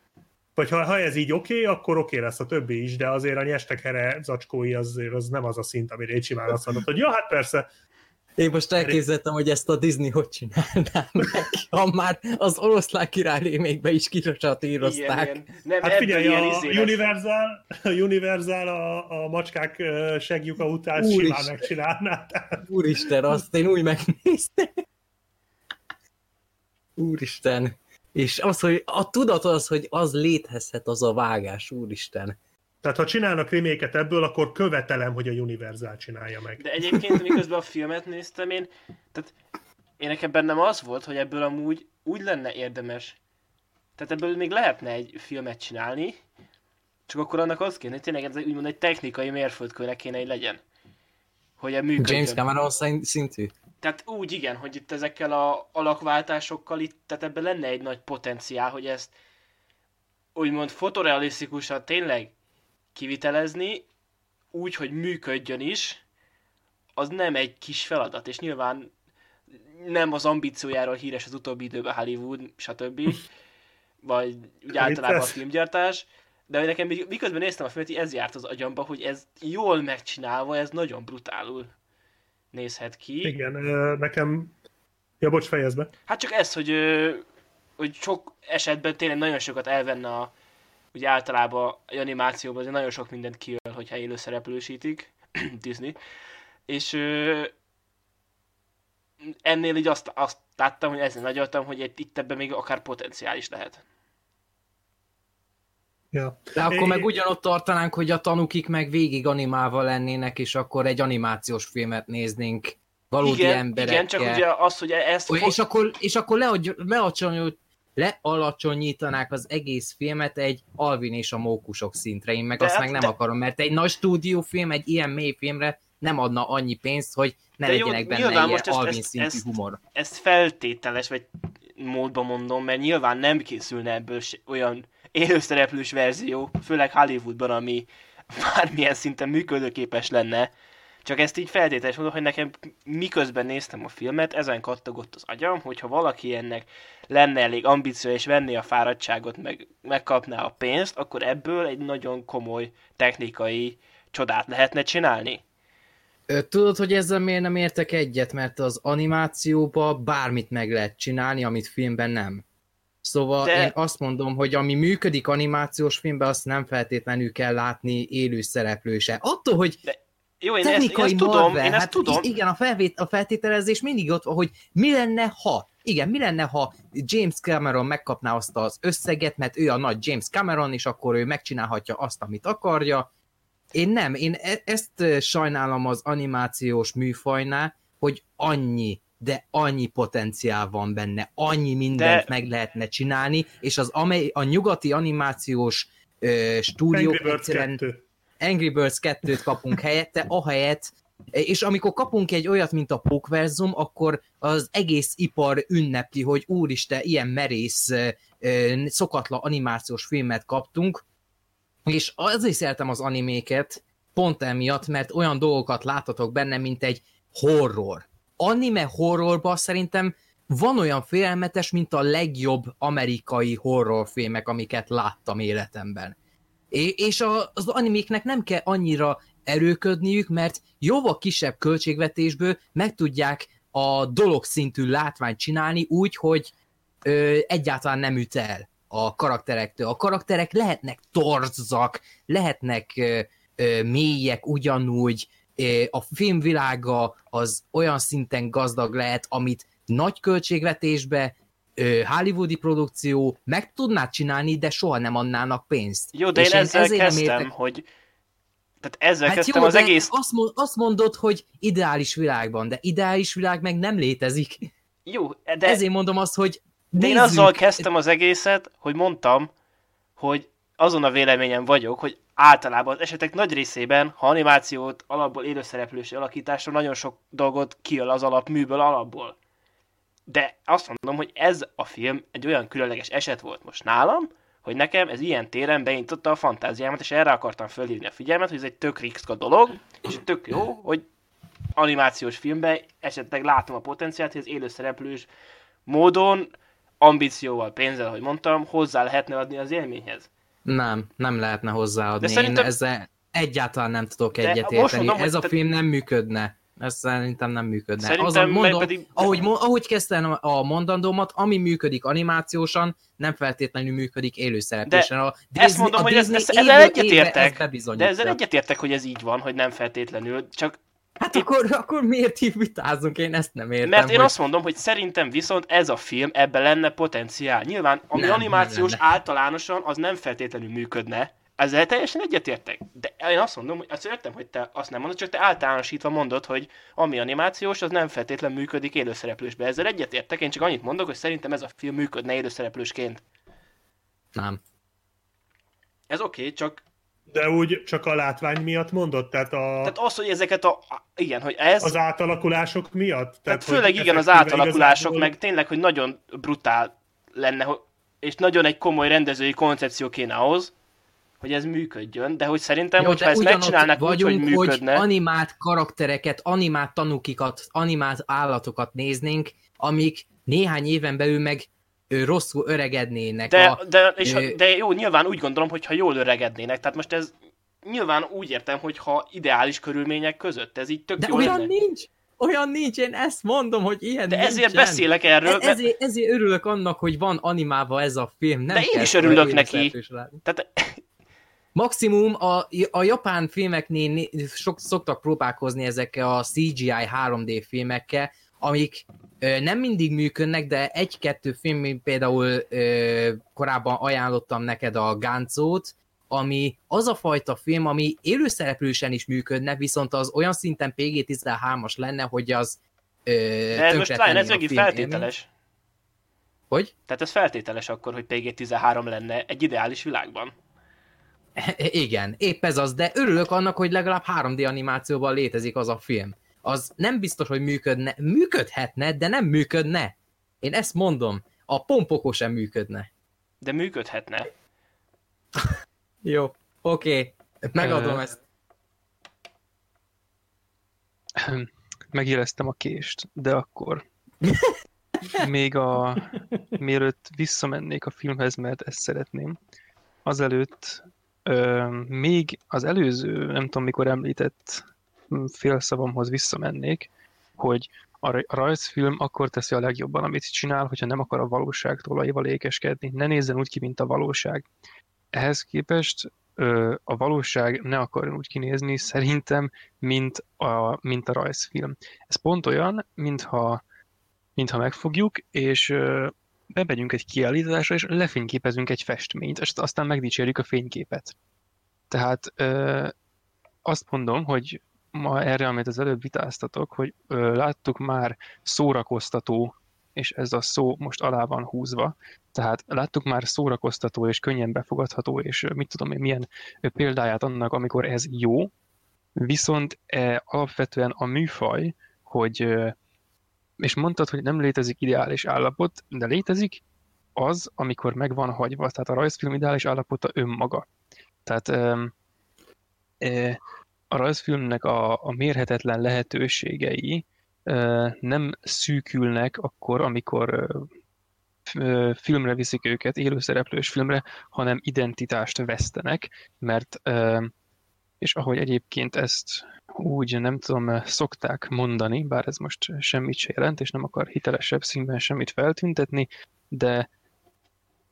vagy ha, ha ez így oké, okay, akkor oké okay lesz a többi is, de azért a nyestek here zacskói azért az nem az a szint, amire én simán azt mondod, hogy ja, hát persze, Én most elképzeltem, hogy ezt a Disney hogy csinálná meg, ha már az oroszlán király rémékbe is kirosatírozták. Igen, igen. Nem, Hát figyelj, a izé. Universal, a Universal a, a macskák segjuka után Úristen. simán megcsinálná. Tehát Úristen, azt én úgy megnéztem. Úristen. És az, hogy a tudat az, hogy az létezhet az a vágás, úristen. Tehát ha csinálnak reméket ebből, akkor követelem, hogy a Universal csinálja meg. De egyébként, miközben a filmet néztem én, tehát én nekem bennem az volt, hogy ebből amúgy úgy lenne érdemes, tehát ebből még lehetne egy filmet csinálni, csak akkor annak az kéne, hogy tényleg ez egy- úgymond egy technikai mérföldkőnek kéne, hogy legyen. Hogy a működjön. James Cameron szint- szintű. Tehát úgy igen, hogy itt ezekkel a alakváltásokkal itt, tehát ebben lenne egy nagy potenciál, hogy ezt úgymond fotorealisztikusan tényleg kivitelezni, úgy, hogy működjön is, az nem egy kis feladat, és nyilván nem az ambíciójáról híres az utóbbi időben Hollywood, stb. vagy úgy általában a filmgyártás, de nekem mi- miközben néztem a filmet, ez járt az agyamba, hogy ez jól megcsinálva, ez nagyon brutálul nézhet ki. Igen, nekem... Ja, bocs, fejezd be. Hát csak ez, hogy, hogy sok esetben tényleg nagyon sokat elvenne a, ugye általában a animációban azért nagyon sok mindent kiöl, hogyha élő szereplősítik, Disney, és ö, ennél így azt, azt láttam, hogy ezen nagyoltam, hogy itt, itt ebben még akár potenciális lehet. Ja. De akkor meg ugyanott tartanánk, hogy a tanukik meg végig animálva lennének, és akkor egy animációs filmet néznénk valódi igen, emberekkel. igen, csak ugye az, hogy ezt Olyan- fog- És akkor, és akkor lealacsony- lealacsonyítanák az egész filmet egy Alvin és a mókusok szintre. Én meg De azt hát- meg nem de- akarom, mert egy nagy stúdiófilm egy ilyen mély filmre nem adna annyi pénzt, hogy ne De jó, legyenek benne nyilván ilyen most Alvin ezt- szintű ezt- humor. ezt feltételes, vagy módban mondom, mert nyilván nem készülne ebből olyan élőszereplős verzió, főleg Hollywoodban, ami bármilyen szinten működőképes lenne. Csak ezt így feltételes mondom, hogy nekem miközben néztem a filmet, ezen kattogott az agyam, hogyha valaki ennek lenne elég ambíció és venné a fáradtságot, meg megkapná a pénzt, akkor ebből egy nagyon komoly technikai csodát lehetne csinálni. Tudod, hogy ezzel miért nem értek egyet? Mert az animációba bármit meg lehet csinálni, amit filmben nem. Szóval De- De... én azt mondom, hogy ami működik animációs filmben, azt nem feltétlenül kell látni élő szereplőse. Attól, hogy Jó, én ezt, én technikai ezt tudom, én ezt hát tudom, Igen, a, felvét, a feltételezés mindig ott van, hogy mi lenne, ha igen, mi lenne, ha James Cameron megkapná azt az összeget, mert ő a nagy James Cameron, és akkor ő megcsinálhatja azt, amit akarja. Én nem, én e- ezt sajnálom az animációs műfajnál, hogy annyi, de annyi potenciál van benne, annyi mindent De- meg lehetne csinálni, és az amely, a nyugati animációs ö, stúdiók egyszerűen 2. Angry Birds 2-t kapunk helyette, ahelyett, és amikor kapunk egy olyat, mint a Pókverzum, akkor az egész ipar ünnepli, hogy úristen, ilyen merész, szokatlan animációs filmet kaptunk, és azért szeretem az animéket, pont emiatt, mert olyan dolgokat láthatok benne, mint egy horror. Anime horrorban szerintem van olyan félelmetes, mint a legjobb amerikai horrorfilmek, amiket láttam életemben. És az animéknek nem kell annyira erőködniük, mert jóval kisebb költségvetésből meg tudják a dolog szintű látványt csinálni úgy, hogy ö, egyáltalán nem üt el a karakterektől. A karakterek lehetnek torzak, lehetnek ö, ö, mélyek ugyanúgy, ö, a filmvilága az olyan szinten gazdag lehet, amit nagy költségvetésbe hollywoodi produkció meg tudná csinálni, de soha nem adnának pénzt. Jó, de És én ezzel nem kezdtem, értek- hogy... Tehát ezzel Hát kezdtem jó, az egész... azt, mond, azt mondod, hogy ideális világban, de ideális világ meg nem létezik. Jó, De... Ezért mondom azt, hogy de én azzal kezdtem az egészet, hogy mondtam, hogy azon a véleményem vagyok, hogy általában az esetek nagy részében, ha animációt alapból élőszereplős alakításra nagyon sok dolgot kiöl az alapműből alapból. De azt mondom, hogy ez a film egy olyan különleges eset volt most nálam, hogy nekem ez ilyen téren beindította a fantáziámat, és erre akartam fölhívni a figyelmet, hogy ez egy tök riszka dolog, és tök jó, hogy animációs filmben esetleg látom a potenciált, hogy az élőszereplős módon, ambícióval, pénzzel, ahogy mondtam, hozzá lehetne adni az élményhez. Nem, nem lehetne hozzáadni. De szerintem- Én ezzel egyáltalán nem tudok egyetérteni. Ez a film nem működne. Ez szerintem nem működne. Szerintem Azon mondom, pedig- ahogy, ahogy kezdtem a mondandómat, ami működik animációsan, nem feltétlenül működik élőszereplésen. A ezt mondom, a hogy ez- Disney ez- ezzel évről évre egyetértek, ezt. De ezzel egyetértek, hogy ez így van, hogy nem feltétlenül, csak Hát akkor, akkor miért így vitázunk? Én ezt nem értem. mert én hogy... azt mondom, hogy szerintem viszont ez a film, ebben lenne potenciál. Nyilván, ami Nem, animációs nem lenne. általánosan, az nem feltétlenül működne. Ezzel teljesen egyetértek. De én azt mondom, hogy azt értem, hogy te azt nem mondod, csak te általánosítva mondod, hogy ami animációs, az nem feltétlenül működik élőszereplősbe. Ezzel egyetértek, én csak annyit mondok, hogy szerintem ez a film működne élőszereplősként. Nem. Ez oké, okay, csak De úgy csak a látvány miatt mondod? Tehát, a, tehát az, hogy ezeket a... Igen, hogy ez... az átalakulások miatt? Tehát hogy főleg igen, az átalakulások, igazából- meg tényleg, hogy nagyon brutál lenne, és nagyon egy komoly rendezői koncepció kéne ahhoz, hogy ez működjön, de hogy szerintem, Jó, hogyha ezt megcsinálnak úgy, hogy működne, hogy animált karaktereket, animált tanukikat, animált állatokat néznénk, amik néhány éven belül meg ö, rosszul öregednének. De, a, de, és, ha- ö- de jó, nyilván úgy gondolom, hogy ha jól öregednének, tehát most ez nyilván úgy értem, hogy ha ideális körülmények között, ez így tök de jó olyan lenne. nincs! Olyan nincs, én ezt mondom, hogy ilyen De ezért nincsen. beszélek erről, E- mert, ezért, ezért örülök annak, hogy van animálva ez a film. Nem De én is örülök neki. tehát Maximum a, a japán filmeknél né- sok, szoktak próbálkozni ezekkel a CGI 3D filmekkel, amik ö, nem mindig működnek, de egy-kettő film, mint például ö, korábban ajánlottam neked a Gáncót, ami az a fajta film, ami élőszereplősen is működne, viszont az olyan szinten PG-13-as lenne, hogy az ö, de ez most várj, ez megint feltételes. Hogy? Tehát ez feltételes akkor, hogy PG-13 lenne egy ideális világban. Igen, épp ez az, de örülök annak, hogy legalább 3D animációban létezik az a film. Az nem biztos, hogy működne, működhetne, de nem működne. Én ezt mondom, a pompokó sem működne. De működhetne. Jó, oké, okay. megadom Ö, ezt. Megéreztem a kést, de akkor még a, mielőtt visszamennék a filmhez, mert ezt szeretném, azelőtt ö, még az előző, nem tudom mikor említett félszavamhoz visszamennék, hogy a rajzfilm akkor teszi a legjobban, amit csinál, hogyha nem akar a valóság tolaival ékeskedni. Ne nézzen úgy ki, mint a valóság. Ehhez képest ö, a valóság ne akarjon úgy kinézni, szerintem, mint a, mint a rajzfilm. Ez pont olyan, mintha, mintha megfogjuk, és ö, bemegyünk egy kiállításra, és lefényképezünk egy festményt, és aztán megdicsérjük a fényképet. Tehát ö, azt mondom, hogy ma erre, amit az előbb vitáztatok, hogy ö, láttuk már szórakoztató, és ez a szó most alá van húzva, tehát láttuk már szórakoztató és könnyen befogadható, és mit tudom én, milyen példáját annak, amikor ez jó, viszont e, alapvetően a műfaj, hogy és mondtad, hogy nem létezik ideális állapot, de létezik az, amikor meg van hagyva. Tehát a rajzfilm ideális állapota önmaga. Tehát öm, e, a rajzfilmnek a, a mérhetetlen lehetőségei ö, nem szűkülnek akkor, amikor f- ö, filmre viszik őket, élőszereplős filmre, hanem identitást vesztenek, mert ö, és ahogy egyébként ezt úgy nem tudom, szokták mondani, bár ez most semmit se jelent, és nem akar hitelesebb színben semmit feltüntetni, de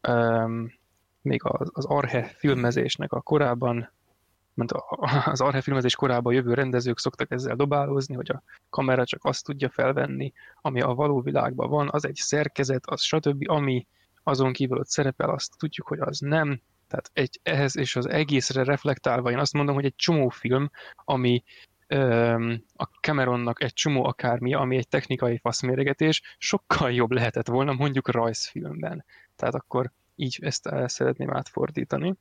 um, még az, az Arhe filmezésnek a korában, mert az Arhe filmezés korában jövő rendezők szoktak ezzel dobálózni, hogy a kamera csak azt tudja felvenni, ami a való világban van, az egy szerkezet, az stb., ami azon kívül ott szerepel, azt tudjuk, hogy az nem, tehát egy, ehhez és az egészre reflektálva én azt mondom, hogy egy csomó film, ami a Cameronnak egy csomó akármi, ami egy technikai faszméregetés, sokkal jobb lehetett volna mondjuk rajzfilmben. Tehát akkor így ezt szeretném átfordítani.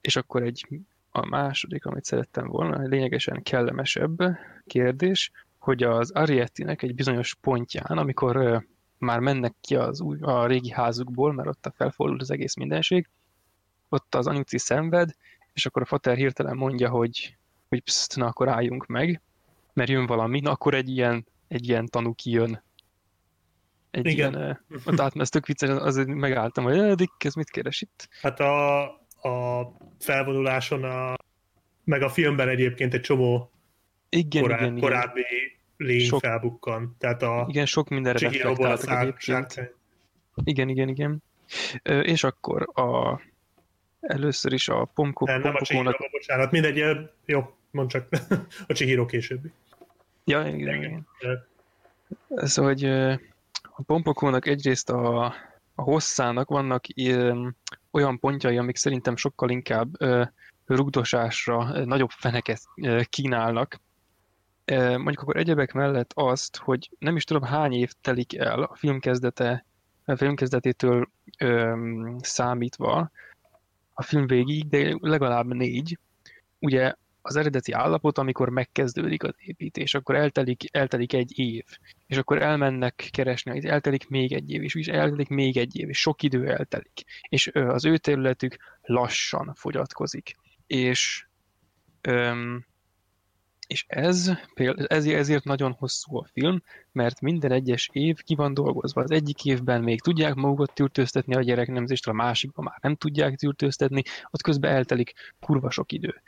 És akkor egy a második, amit szerettem volna, egy lényegesen kellemesebb kérdés, hogy az Ariettinek egy bizonyos pontján, amikor már mennek ki az új, a régi házukból, mert ott felfordult az egész mindenség, ott az anyuci szenved, és akkor a fater hirtelen mondja, hogy, hogy pszt, na akkor álljunk meg, mert jön valami, na akkor egy ilyen, egy ilyen tanú kijön. Egy Igen. ilyen, ö, ott át, ez tök vicces, azért megálltam, hogy "Eh, Dick, ez mit keres itt? Hát a, a felvonuláson, a, meg a filmben egyébként egy csomó Igen, korá, igen, igen. korábbi lény Sok- felbukkan. Tehát a Igen, sok mindenre reflektáltak egyébként. Igen, igen, igen. És akkor a, először is a Pomko, Nem, nem a. Chihiro, bocsánat, mindegy, ö, jó, mondd csak, a Chihiro későbbi. Ja, igen, igen. Ez, hogy ö, a Pompokónak egyrészt a, a hosszának vannak ö, olyan pontjai, amik szerintem sokkal inkább ö, rugdosásra ö, nagyobb feneket ö, kínálnak. Ö, Mondjuk akkor egyebek mellett azt, hogy nem is tudom hány év telik el a film kezdete, a film kezdetétől öm, számítva a film végig, de legalább négy. Ugye az eredeti állapot, amikor megkezdődik az építés, akkor eltelik, eltelik egy év, és akkor elmennek keresni, eltelik még egy év, és eltelik még egy év, és sok idő eltelik, és az ő területük lassan fogyatkozik. És öm, És ez, ezért nagyon hosszú a film, mert minden egyes év ki van dolgozva. Az egyik évben még tudják magukat tűrtőztetni a gyereknemzést, a másikban már nem tudják tűrtőztetni, ott közben eltelik kurva sok idő.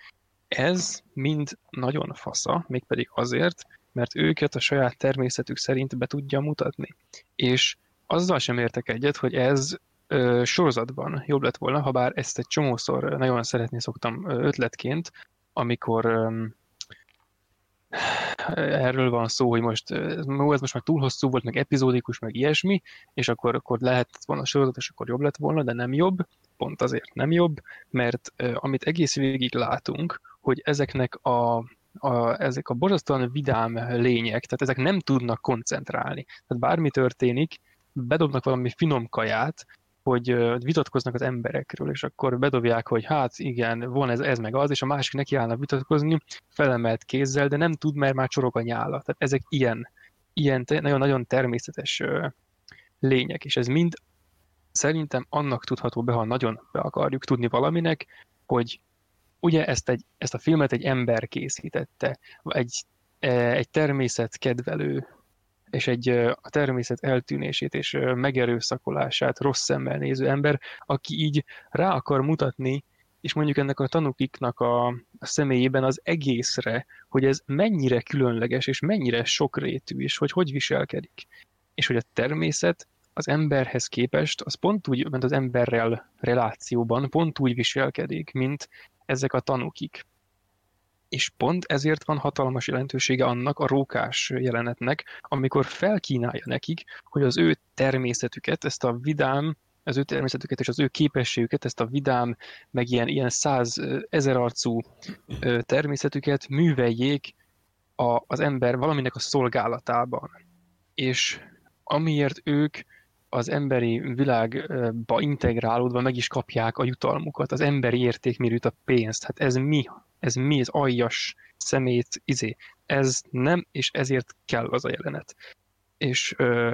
Ez mind nagyon fasza, mégpedig azért, mert őket a saját természetük szerint be tudja mutatni. És azzal sem értek egyet, hogy ez ö, sorozatban jobb lett volna, ha bár ezt egy csomószor nagyon szeretni szoktam ötletként, amikor erről van szó, hogy most ez most már túl hosszú volt, meg epizódikus, meg ilyesmi, és akkor, akkor lehetett volna sorozat, és akkor jobb lett volna, de nem jobb, pont azért nem jobb, mert amit egész végig látunk, hogy ezeknek a a, ezek a borzasztóan vidám lények, tehát ezek nem tudnak koncentrálni. Tehát bármi történik, bedobnak valami finom kaját, hogy vitatkoznak az emberekről, és akkor bedobják, hogy hát igen, van ez, ez meg az, és a másik neki állna vitatkozni, felemelt kézzel, de nem tud, mert már csorog a nyála. Tehát ezek ilyen, ilyen nagyon-nagyon természetes lények, és ez mind szerintem annak tudható be, ha nagyon be akarjuk tudni valaminek, hogy ugye ezt, egy, ezt a filmet egy ember készítette, egy, e, egy természetkedvelő, és egy a természet eltűnését és megerőszakolását rossz szemmel néző ember, aki így rá akar mutatni, és mondjuk ennek a tanukiknak a, a személyében az egészre, hogy ez mennyire különleges, és mennyire sokrétű, és hogy hogy viselkedik. És hogy a természet az emberhez képest, az pont úgy, mint az emberrel relációban, pont úgy viselkedik, mint ezek a tanúkik. És pont ezért van hatalmas jelentősége annak a rókás jelenetnek, amikor felkínálja nekik, hogy az ő természetüket, ezt a vidám, az ő természetüket és az ő képességüket, ezt a vidám, meg ilyen, ilyen száz ezer arcú természetüket műveljék a, az ember valaminek a szolgálatában. És amiért ők az emberi világba integrálódva meg is kapják a jutalmukat, az emberi értékmérőt, a pénzt. Hát ez mi? Ez mi? Ez aljas szemét, izé. Ez nem, és ezért kell az a jelenet. És ö,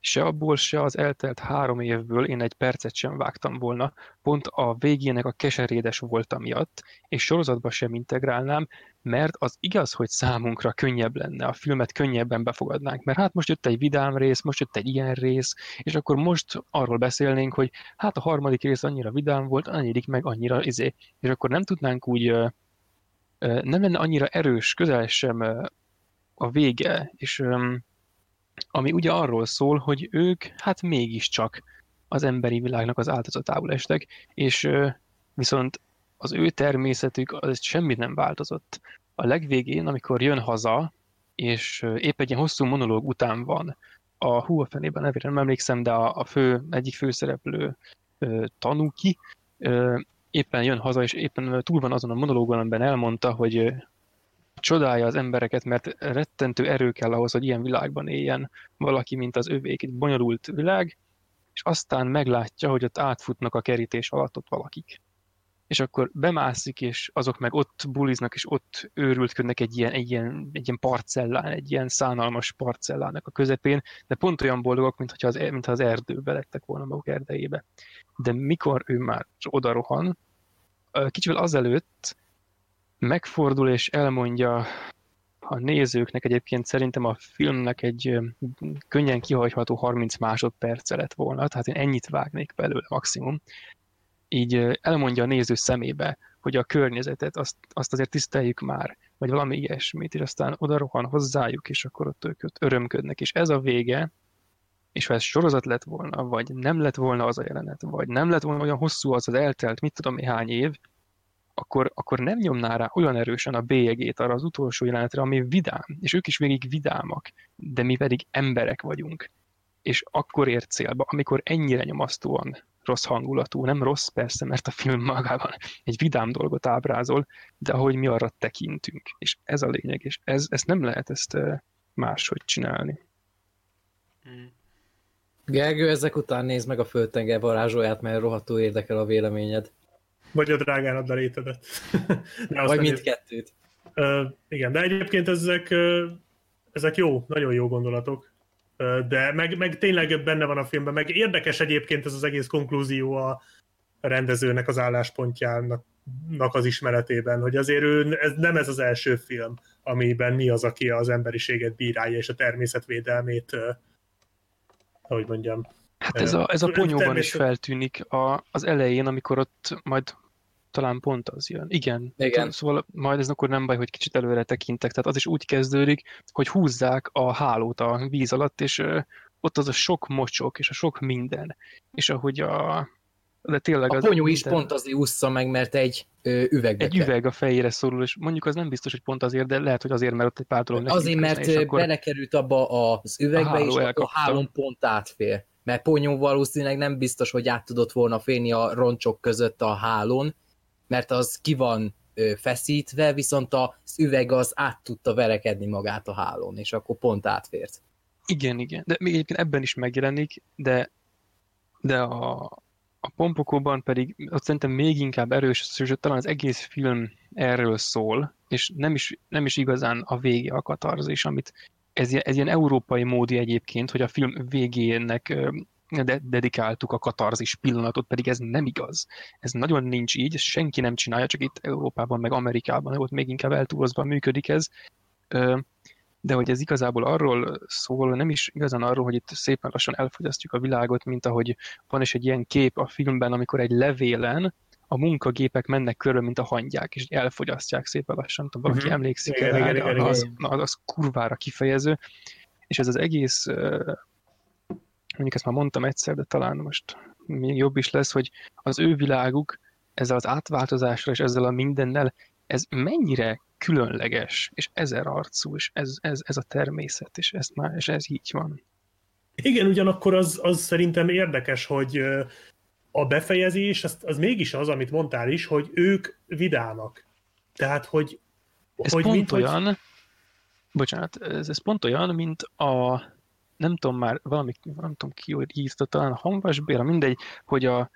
se abból, se az eltelt három évből én egy percet sem vágtam volna, pont a végének a keserédes volt miatt, és sorozatba sem integrálnám, mert az igaz, hogy számunkra könnyebb lenne, a filmet könnyebben befogadnánk, mert hát most jött egy vidám rész, most jött egy ilyen rész, és akkor most arról beszélnénk, hogy hát a harmadik rész annyira vidám volt, a negyedik meg annyira izé, és akkor nem tudnánk úgy, nem lenne annyira erős, közel sem a vége, és ami ugye arról szól, hogy ők hát mégiscsak az emberi világnak az áldozatául estek, és viszont az ő természetük az semmit nem változott. A legvégén, amikor jön haza, és épp egy ilyen hosszú monológ után van, a hú a fenében nevére nem emlékszem, de a, a fő, egyik főszereplő tanúki, éppen jön haza, és éppen túl van azon a monológon, amiben elmondta, hogy csodálja az embereket, mert rettentő erő kell ahhoz, hogy ilyen világban éljen valaki, mint az övék, egy bonyolult világ, és aztán meglátja, hogy ott átfutnak a kerítés alatt ott valakik. És akkor bemászik, és azok meg ott buliznak, és ott őrültködnek egy ilyen, egy ilyen, egy ilyen parcellán, egy ilyen szánalmas parcellának a közepén, de pont olyan boldogok, mintha az, mintha az erdőbe lettek volna maguk erdejébe. De mikor ő már oda kicsivel azelőtt megfordul és elmondja a nézőknek egyébként szerintem a filmnek egy könnyen kihagyható 30 másodperce lett volna, tehát én ennyit vágnék belőle maximum. Így elmondja a néző szemébe, hogy a környezetet, azt, azt azért tiszteljük már, vagy valami ilyesmit, és aztán oda rohan hozzájuk, és akkor ott ők örömködnek. És ez a vége, és ha ez sorozat lett volna, vagy nem lett volna az a jelenet, vagy nem lett volna olyan hosszú az az eltelt, mit tudom, hány év, akkor, akkor nem nyomná rá olyan erősen a bélyegét arra az utolsó jelenetre, ami vidám, és ők is végig vidámak, de mi pedig emberek vagyunk. És akkor ér célba, amikor ennyire nyomasztóan rossz hangulatú, nem rossz persze, mert a film magában egy vidám dolgot ábrázol, de ahogy mi arra tekintünk. És ez a lényeg, és ez, ezt nem lehet ezt máshogy csinálni. Hmm. Gergő, ezek után nézd meg a földtenger varázsóját, mert rohadtul érdekel a véleményed. Vagy a drágán a létedet. Vagy mindkettőt. Uh, igen, de egyébként ezek, ezek jó, nagyon jó gondolatok. De meg, meg tényleg benne van a filmben, meg érdekes egyébként ez az egész konklúzió a, rendezőnek az álláspontjának az ismeretében, hogy azért ő, ez nem ez az első film, amiben mi az, aki az emberiséget bírálja, és a természetvédelmét, hogy mondjam. Hát ez a, ez a ponyóban természet... is feltűnik a, az elején, amikor ott majd talán pont az jön. Igen. Igen. Szóval majd ez akkor nem baj, hogy kicsit előre tekintek. Tehát az is úgy kezdődik, hogy húzzák a hálót a víz alatt, és ott az a sok mocsok, és a sok minden. És ahogy a... De tényleg a az ponyó is pont azért ússza meg, mert egy ö, üvegbe Egy kell. üveg a fejére szorul, és mondjuk az nem biztos, hogy pont azért, de lehet, hogy azért, mert ott egy pár dolog Azért, mert akkor belekerült abba az üvegbe, a és a hálón pont átfér. Mert ponyó valószínűleg nem biztos, hogy át tudott volna félni a roncsok között a hálón, mert az ki van feszítve, viszont az üveg az át tudta verekedni magát a hálón, és akkor pont átfért. Igen, igen. De még egyébként ebben is megjelenik, de, de a, a pompokóban pedig ott szerintem még inkább erős, és talán az egész film erről szól, és nem is, nem is igazán a vége a katarzis, amit ez, ez ilyen európai módi egyébként, hogy a film végének de dedikáltuk a katarzis pillanatot, pedig ez nem igaz. Ez nagyon nincs így, ezt senki nem csinálja, csak itt Európában, meg Amerikában, ott még inkább eltúlozva működik ez. De hogy ez igazából arról szól, nem is igazán arról, hogy itt szépen lassan elfogyasztjuk a világot, mint ahogy van is egy ilyen kép a filmben, amikor egy levélen a munkagépek mennek körül, mint a hangyák, és elfogyasztják szépen lassan. Tudom, valaki uh-huh. emlékszik igen, el, igen, igen, az, az, az kurvára kifejező. És ez az egész mondjuk ezt már mondtam egyszer, de talán most még jobb is lesz, hogy az ő világuk ezzel az átváltozással és ezzel a mindennel, ez mennyire különleges, és ezer arcú, és ez, ez, ez a természet, és, ezt már, és ez így van. Igen, ugyanakkor az, az szerintem érdekes, hogy a befejezés az, az mégis az, amit mondtál is, hogy ők vidámak. Tehát, hogy... Ez hogy pont mint, olyan, hogy... bocsánat, ez, ez pont olyan, mint a nem tudom már, valami, nem tudom ki, írta, talán Hanvas Béla, mindegy, hogy a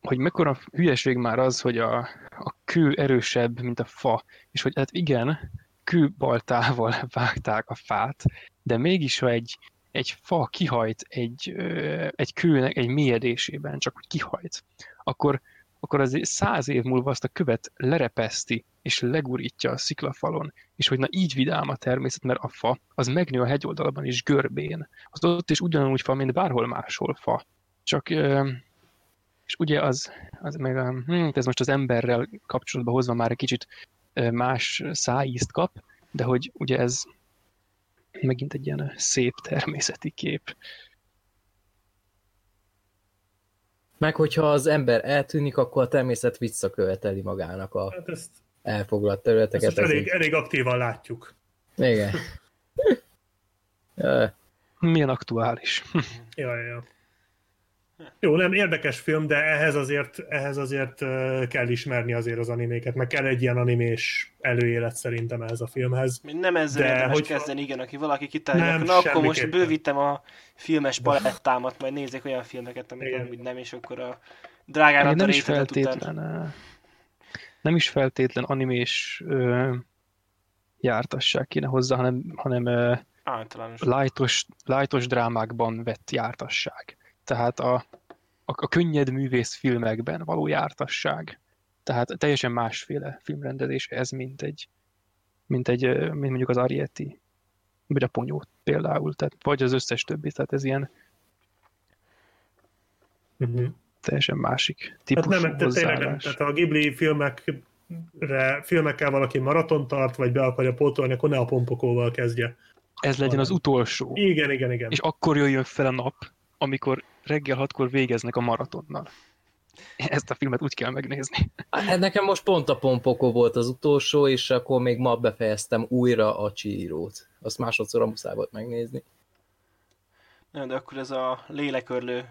hogy mekkora hülyeség már az, hogy a, a kő erősebb, mint a fa, és hogy hát igen, kőbaltával vágták a fát, de mégis, ha egy, egy fa kihajt egy, egy kőnek egy mélyedésében, csak kihajt, akkor, akkor az száz év múlva azt a követ lerepeszti, és legurítja a sziklafalon, és hogy na így vidám a természet, mert a fa az megnő a hegyoldalban is görbén. Az ott is ugyanúgy fa, mint bárhol máshol fa. Csak, és ugye az, az meg, hm, ez most az emberrel kapcsolatban hozva már egy kicsit más szájízt kap, de hogy ugye ez megint egy ilyen szép természeti kép. Meg hogyha az ember eltűnik, akkor a természet visszaköveteli magának a hát ezt, elfoglalt területeket. Ezt elég, elég aktívan látjuk. Igen. Milyen aktuális. ja, ja. Jó, nem érdekes film, de ehhez azért, ehhez azért kell ismerni azért az animéket, meg kell egy ilyen animés előélet szerintem ehhez a filmhez. Nem ezzel de érdemes hogy... kezdeni, igen, aki valaki kitalálja, na akkor most bővítem a filmes palettámat, majd nézzek olyan filmeket, amik amúgy nem, és akkor a drágára nem is feltétlen, után. Nem is feltétlen animés ö, jártasság kéne hozzá, hanem, hanem ö, lightos, lightos drámákban vett jártasság tehát a, a, a könnyed művész filmekben való jártasság. Tehát teljesen másféle filmrendezés ez, mint egy, mint egy, mint mondjuk az Arietti, vagy a Ponyó például, tehát, vagy az összes többi, tehát ez ilyen uh-huh. teljesen másik típusú hát nem, tényleg nem, tehát a Ghibli filmekre, filmekkel valaki maraton tart, vagy be akarja pótolni, akkor ne a pompokóval kezdje. Ez legyen az utolsó. Igen, igen, igen. És akkor jöjjön fel a nap, amikor reggel hatkor végeznek a maratonnal. Ezt a filmet úgy kell megnézni. Hát nekem most pont a Pompoko volt az utolsó, és akkor még ma befejeztem újra a Csírót. Azt másodszor a muszáj volt megnézni. Nem, de akkor ez a lélekörlő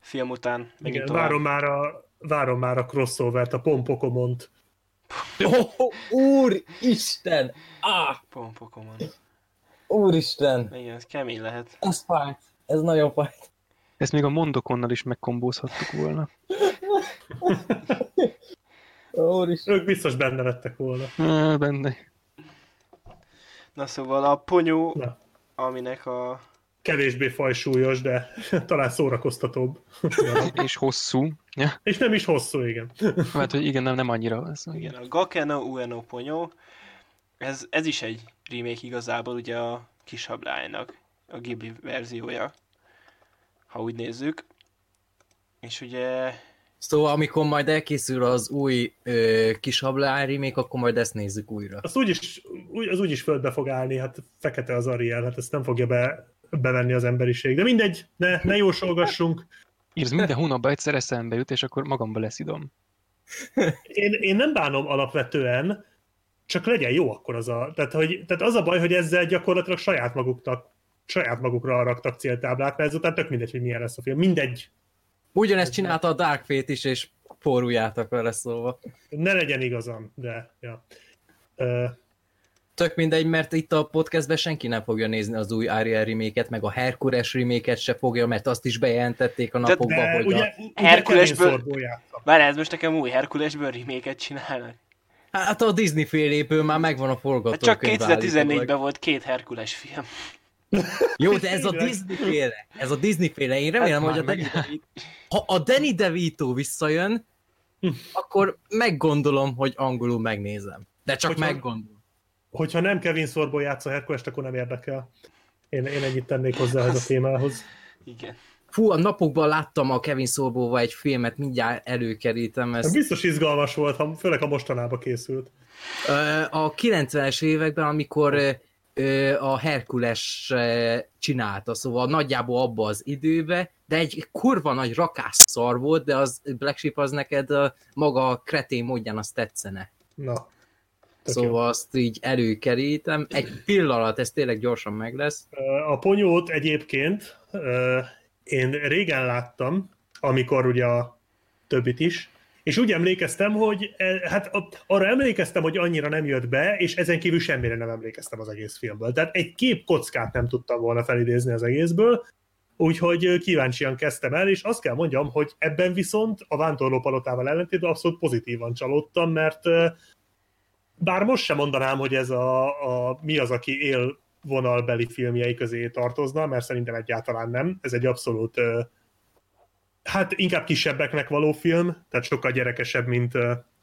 film után megint Igen, várom már a, várom már a crossover-t, a Pompokomont. Oh, úristen! Ah! Pompokomont. Úristen! Igen, ez kemény lehet. Ez fájt. Ez nagyon fájt. Ezt még a mondokonnal is megkombózhattuk volna. Ők biztos benne lettek volna. Na, benne. Na szóval a ponyó, Na. aminek a kevésbé fajsúlyos, de talán szórakoztatóbb. És hosszú. Ja. És nem is hosszú, igen. Hát, hogy igen, nem, nem annyira. Ez, Igen, a Gakeno Ueno Ponyo, ez, ez is egy remake igazából ugye a kisablálynak, a Ghibli verziója, ha úgy nézzük. És ugye Szóval amikor majd elkészül az új ö, kis hablány remake, akkor majd ezt nézzük újra. Azt úgyis, úgy, az úgyis földbe fog állni, hát fekete az Ariel, hát ezt nem fogja be, bevenni az emberiség. De mindegy, ne, ne jósolgassunk. Írsz, minden hónapban egyszer eszembe jut, és akkor magamba leszidom. Én, én nem bánom alapvetően, csak legyen jó akkor az a... Tehát, hogy, tehát az a baj, hogy ezzel gyakorlatilag saját maguknak saját magukra raktak céltáblát, mert ezután tök mindegy, hogy milyen lesz a film. Mindegy, Ugyanezt csinálta a Dark Fate is, és poruljátok vele szóval. ne legyen igazam, de ja. Ö, Tök mindegy, mert itt a podcastben senki nem fogja nézni az új Ariel remake meg a Herkules remake se fogja, mert azt is bejelentették a napokban, de hogy ugye, a... Herkulesből- játsza. Várj, ez most nekem új Herkulesből remake csinálnak. Hát a Disney féléből már megvan a Hát forgatókönyv. csak 2014-ben volt két Herkules film. Jó, de ez a. Disney féle. Ez a Disney féle. Én remélem, Hát hogy a Danny DeVito, ha a Danny DeVito visszajön, akkor meggondolom, hogy angolul megnézem. De csak Hogyha- meggondolom. Hogyha nem Kevin Sorbo játsza Herkulest, akkor nem érdekel. Én, én ennyit tennék hozzá ez a témához. Igen. Fú, a napokban láttam a Kevin Sorboval egy filmet, mindjárt előkerítem ezt. Biztos izgalmas volt, ha, főleg a mostanában készült. A 90-es években, amikor a Herkules csinálta, szóval nagyjából abba az időbe, de egy kurva nagy rakásszar volt, de az Black Sheep az neked ö, maga a kretén módján azt tetszene. Na. Tök jó. Szóval azt így előkerítem. Egy pillanat, ez tényleg gyorsan meg lesz. A ponyót egyébként én régen láttam, amikor ugye a többit is, és úgy emlékeztem, hogy e, hát arra emlékeztem, hogy annyira nem jött be, és ezen kívül semmire nem emlékeztem az egész filmből. Tehát egy kép kockát nem tudtam volna felidézni az egészből, úgyhogy kíváncsian kezdtem el, és azt kell mondjam, hogy ebben viszont a Vándorló Palotával ellentétben abszolút pozitívan csalódtam, mert bár most sem mondanám, hogy ez a, a mi az, aki él vonalbeli filmjei közé tartozna, mert szerintem egyáltalán nem. Ez egy abszolút, hát inkább kisebbeknek való film, tehát sokkal gyerekesebb, mint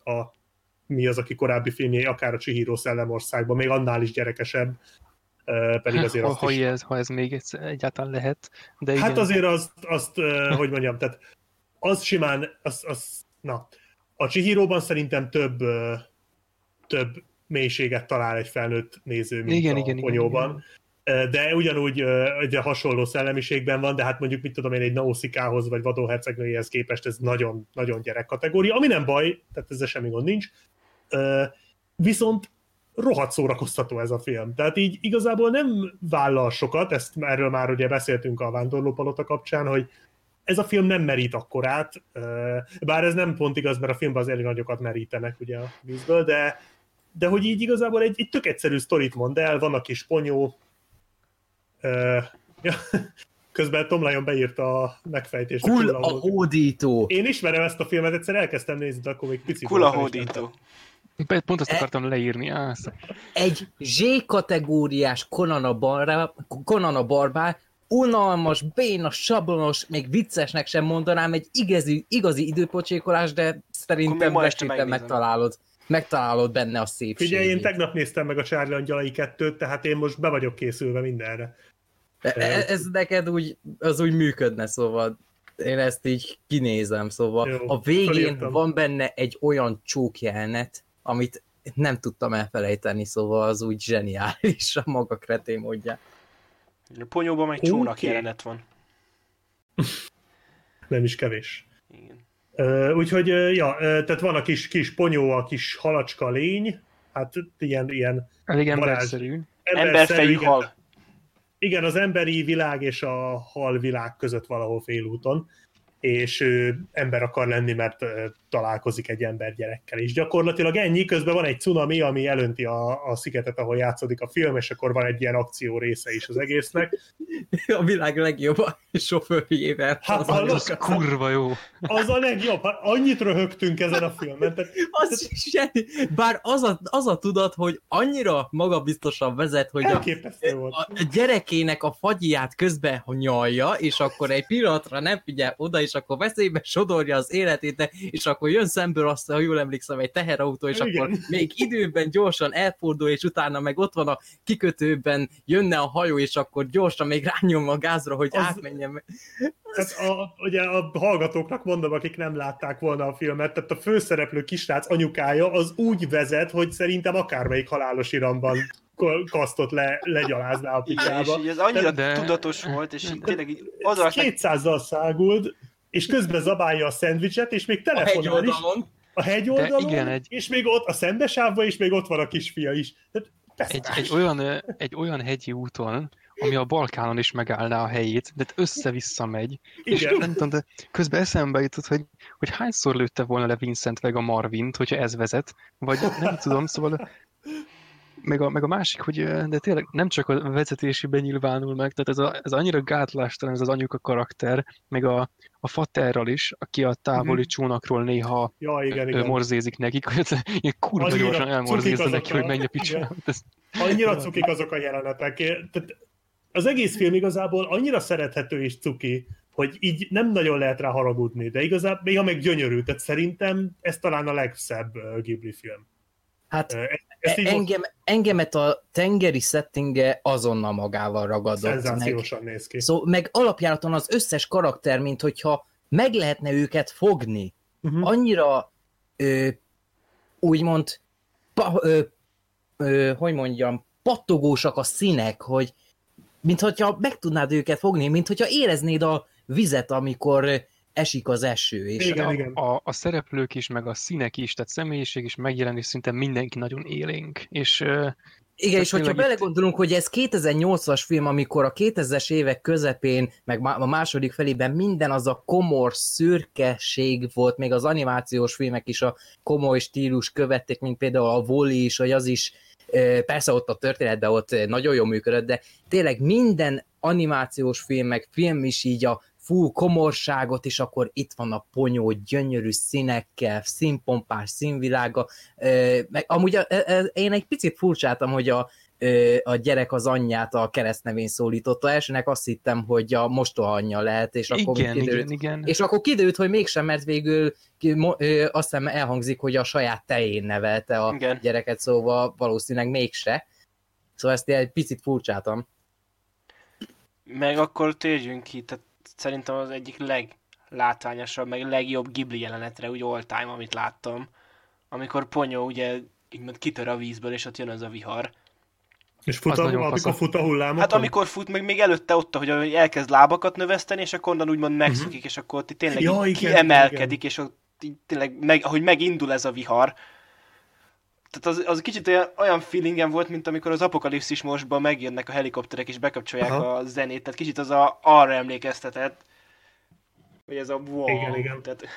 a mi az, aki korábbi filmjei, akár a Chihiro Szellemországban, még annál is gyerekesebb, pedig azért ha, azt ha, is... ez, ha ez még egyszer egyáltalán lehet. De igen, Hát azért azt, azt hogy mondjam, tehát az simán, az, az, na, a Chihiroban szerintem több, több mélységet talál egy felnőtt néző, mint Igen, a igen, igen, Ponyóban. igen. De ugyanúgy ugye hasonló szellemiségben van, de hát mondjuk, mit tudom én, egy Nauszikához vagy Vadó hercegnőjéhez képest ez nagyon, nagyon gyerek kategória, ami nem baj, tehát ezzel semmi gond nincs. Viszont rohadt szórakoztató ez a film. Tehát így igazából nem vállal sokat, ezt erről már ugye beszéltünk a Vándorlópalota kapcsán, hogy ez a film nem merít akkorát, bár ez nem pont igaz, mert a filmben az elég nagyokat merítenek ugye a vízből, de, de hogy így igazából egy, egy tök egyszerű sztorit mond el, van a kis ponyó, ja, közben Tom Lyon beírta a megfejtést. Kul Kula a hódító. hódító. Én ismerem ezt a filmet, egyszer elkezdtem nézni, de akkor még pici Kula voltam, és nem hódító. Pont azt E- akartam leírni. Á, sz- Egy Z-kategóriás Conan a, Conan a barbár, unalmas, béna, sablonos, még viccesnek sem mondanám, egy igazi, igazi időpocsékolás, de szerintem megnézem. megtalálod. Megtalálod benne a szépségét. Figyelj, én tegnap néztem meg a Charlie Angyalai 2-t, tehát én most be vagyok készülve mindenre. E- Ez neked úgy, az úgy működne, szóval én ezt így kinézem, szóval Jó, a végén fölírtam. van benne egy olyan csókjelnet, amit nem tudtam elfelejteni, szóval az úgy zseniális a maga kretén módján. A ponyóban egy csónak jelenet van. Nem is kevés. Igen. Ö, Úgyhogy, ja, tehát van a kis, kis ponyó, a kis halacska lény, hát ilyen, ilyen elég Varázs. emberszerű. Emberfejű igen, hal. Igen, az emberi világ és a hal világ között valahol félúton, és ő ember akar lenni, mert találkozik egy ember gyerekkel. És gyakorlatilag ennyi, közben van egy cunami, ami elönti a, a szigetet, ahol játszódik a film, és akkor van egy ilyen akció része is az egésznek. a világ legjobb sofőrjével. Hát, Az hallod? Az kurva jó. Az a legjobb. Hát annyit röhögtünk ezen a filmen. Tehát az zseni. Bár az a, az a tudat, hogy annyira magabiztosan vezet, hogy a, volt. a gyerekének a fagyját közben nyalja, és akkor egy pillanatra nem figyel oda, és akkor veszélybe sodorja az életét, és akkor jön szemből azt, ha jól emlékszem, egy teherautó, és Igen. akkor még időben gyorsan elfordul, és utána meg ott van a kikötőben, jönne a hajó, és akkor gyorsan még rányom a gázra, hogy Az- átmenjen. Tehát a, ugye a hallgatóknak mondom, akik nem látták volna a filmet, tehát a főszereplő kisrác anyukája az úgy vezet, hogy szerintem akármelyik halálos iramban kasztot le, legyalázná a Igen, és így ez annyira De- tudatos volt, és így tényleg így oda 200-zal száguld, és közben zabálja a szendvicset, és még telefonál is a hegyoldalon, igen, egy- és még ott a szembesávban, és még ott van a kisfia is. Tehát Egy, egy, olyan, egy olyan hegyi úton, ami a Balkánon is megállná a helyét, de össze-vissza megy. És Igen. nem tudom, de közben eszembe jutott, hogy, hogy hányszor lőtte volna le Vincent meg a Marvint, hogyha ez vezet, vagy nem tudom, szóval meg a, meg a másik, hogy de tényleg nem csak a vezetésében nyilvánul meg, tehát ez, a, ez annyira gátlástalan, ez az anyuka karakter, meg a, a faterral is, aki a távoli Mhm. csónakról néha Ja, igen, igen. morzézik nekik, hogy ilyen kurva Annyira gyorsan elmorzézza neki, hogy a- menj a picsába. Annyira cukik azok a jelenetek. Tehát az egész film igazából annyira szerethető és cuki, hogy így nem nagyon lehet rá haragudni, de igazából még meg gyönyörű, tehát szerintem ez talán a legszebb Ghibli film. Hát Ö, Ezt, ezt így engem, engemet a tengeri settinge azonnal magával ragadott. Meg, szenzációsan néz ki. szó, meg alapjáraton az összes karakter, mint hogyha meg lehetne őket fogni. Uh-huh. Annyira ö, úgymond pa, ö, ö, hogy mondjam, pattogósak a színek, hogy mint hogyha meg tudnád őket fogni, mint hogyha éreznéd a vizet, amikor ö, esik az eső. És Igen, a, igen. a, a szereplők is, meg a színek is, tehát személyiség is megjelenés szinte mindenki nagyon élénk. És Igen, és hogyha belegondolunk, hogy ez 2008-as film, amikor a 2000-es évek közepén, meg a második felében minden az a komor szürkeség volt, még az animációs filmek is a komoly stílus követték, mint például a Wall-E is, vagy az is, persze ott a történetben ott nagyon jól működött, de tényleg minden animációs film, meg film is így a full komorságot, és akkor itt van a ponyó gyönyörű színekkel, színpompás színvilága, meg amúgy a, ö, ö, én egy picit furcsáltam, hogy a, a gyerek az anyját a keresztnevén szólította. Elsőnek azt hittem, hogy a mostoha anyja lehet, és akkor igen, kiderült, igen, igen. és akkor kiderült, hogy mégsem, mert végül azt hiszem elhangzik, hogy a saját tején nevelte a Igen. gyereket, szóval valószínűleg mégse. Szóval ezt egy picit furcsáltam. Meg akkor térjünk ki, tehát szerintem az egyik leglátványosabb, meg legjobb Ghibli jelenetre, úgy all time, amit láttam. Amikor Ponyó ugye így mond kitör a vízből, és ott jön az a vihar. És fut a, amikor fut a hullámokon. Hát amikor fut, meg még előtte ott, hogy elkezd lábakat növeszteni, és akkor onnan úgymond megszokik, és akkor ott tényleg Ja, igen, kiemelkedik, és ott így tényleg, meg, ahogy megindul ez a vihar. Tehát az, az kicsit olyan, olyan feelingem volt, mint amikor az apokalipszis mostban megjönnek a helikopterek, és bekapcsolják Aha. a zenét, tehát kicsit az a, arra emlékeztetett, hogy ez a wow. Igen, igen. Tehát,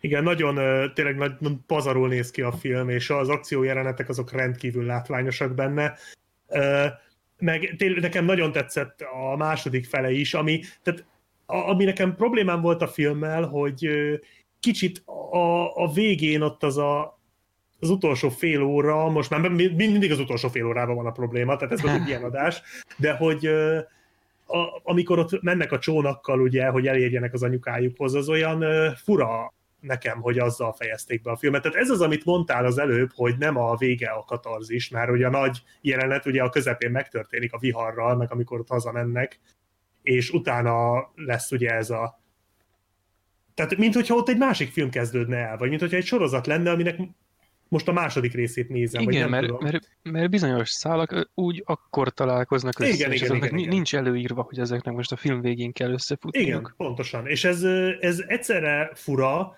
Igen, nagyon tényleg nagy, pazarul néz ki a film, és az akciójelenetek azok rendkívül látványosak benne. Meg tényleg nekem nagyon tetszett a második fele is, ami, tehát, ami nekem problémám volt a filmmel, hogy kicsit a, a végén ott az a az utolsó fél óra, most már mind- mindig az utolsó fél órában van a probléma, tehát ez volt egy ilyen adás, de hogy a, amikor ott mennek a csónakkal, ugye, hogy elérjenek az anyukájukhoz, az olyan ö, fura nekem, hogy azzal fejezték be a filmet. Tehát ez az, amit mondtál az előbb, hogy nem a vége a katarzis, mert ugye a nagy jelenet ugye a közepén megtörténik a viharral, meg amikor ott hazamennek, és utána lesz ugye ez a tehát, mint hogyha ott egy másik film kezdődne el, vagy mint hogyha egy sorozat lenne, aminek most a második részét nézem, Igen, vagy nem mert, tudom. mert, mert bizonyos szálak úgy akkor találkoznak össze, Igen, és igen, igen, igen. nincs előírva, hogy ezeknek most a film végén kell összefutniuk. Igen, pontosan. És ez, ez egyszerre fura,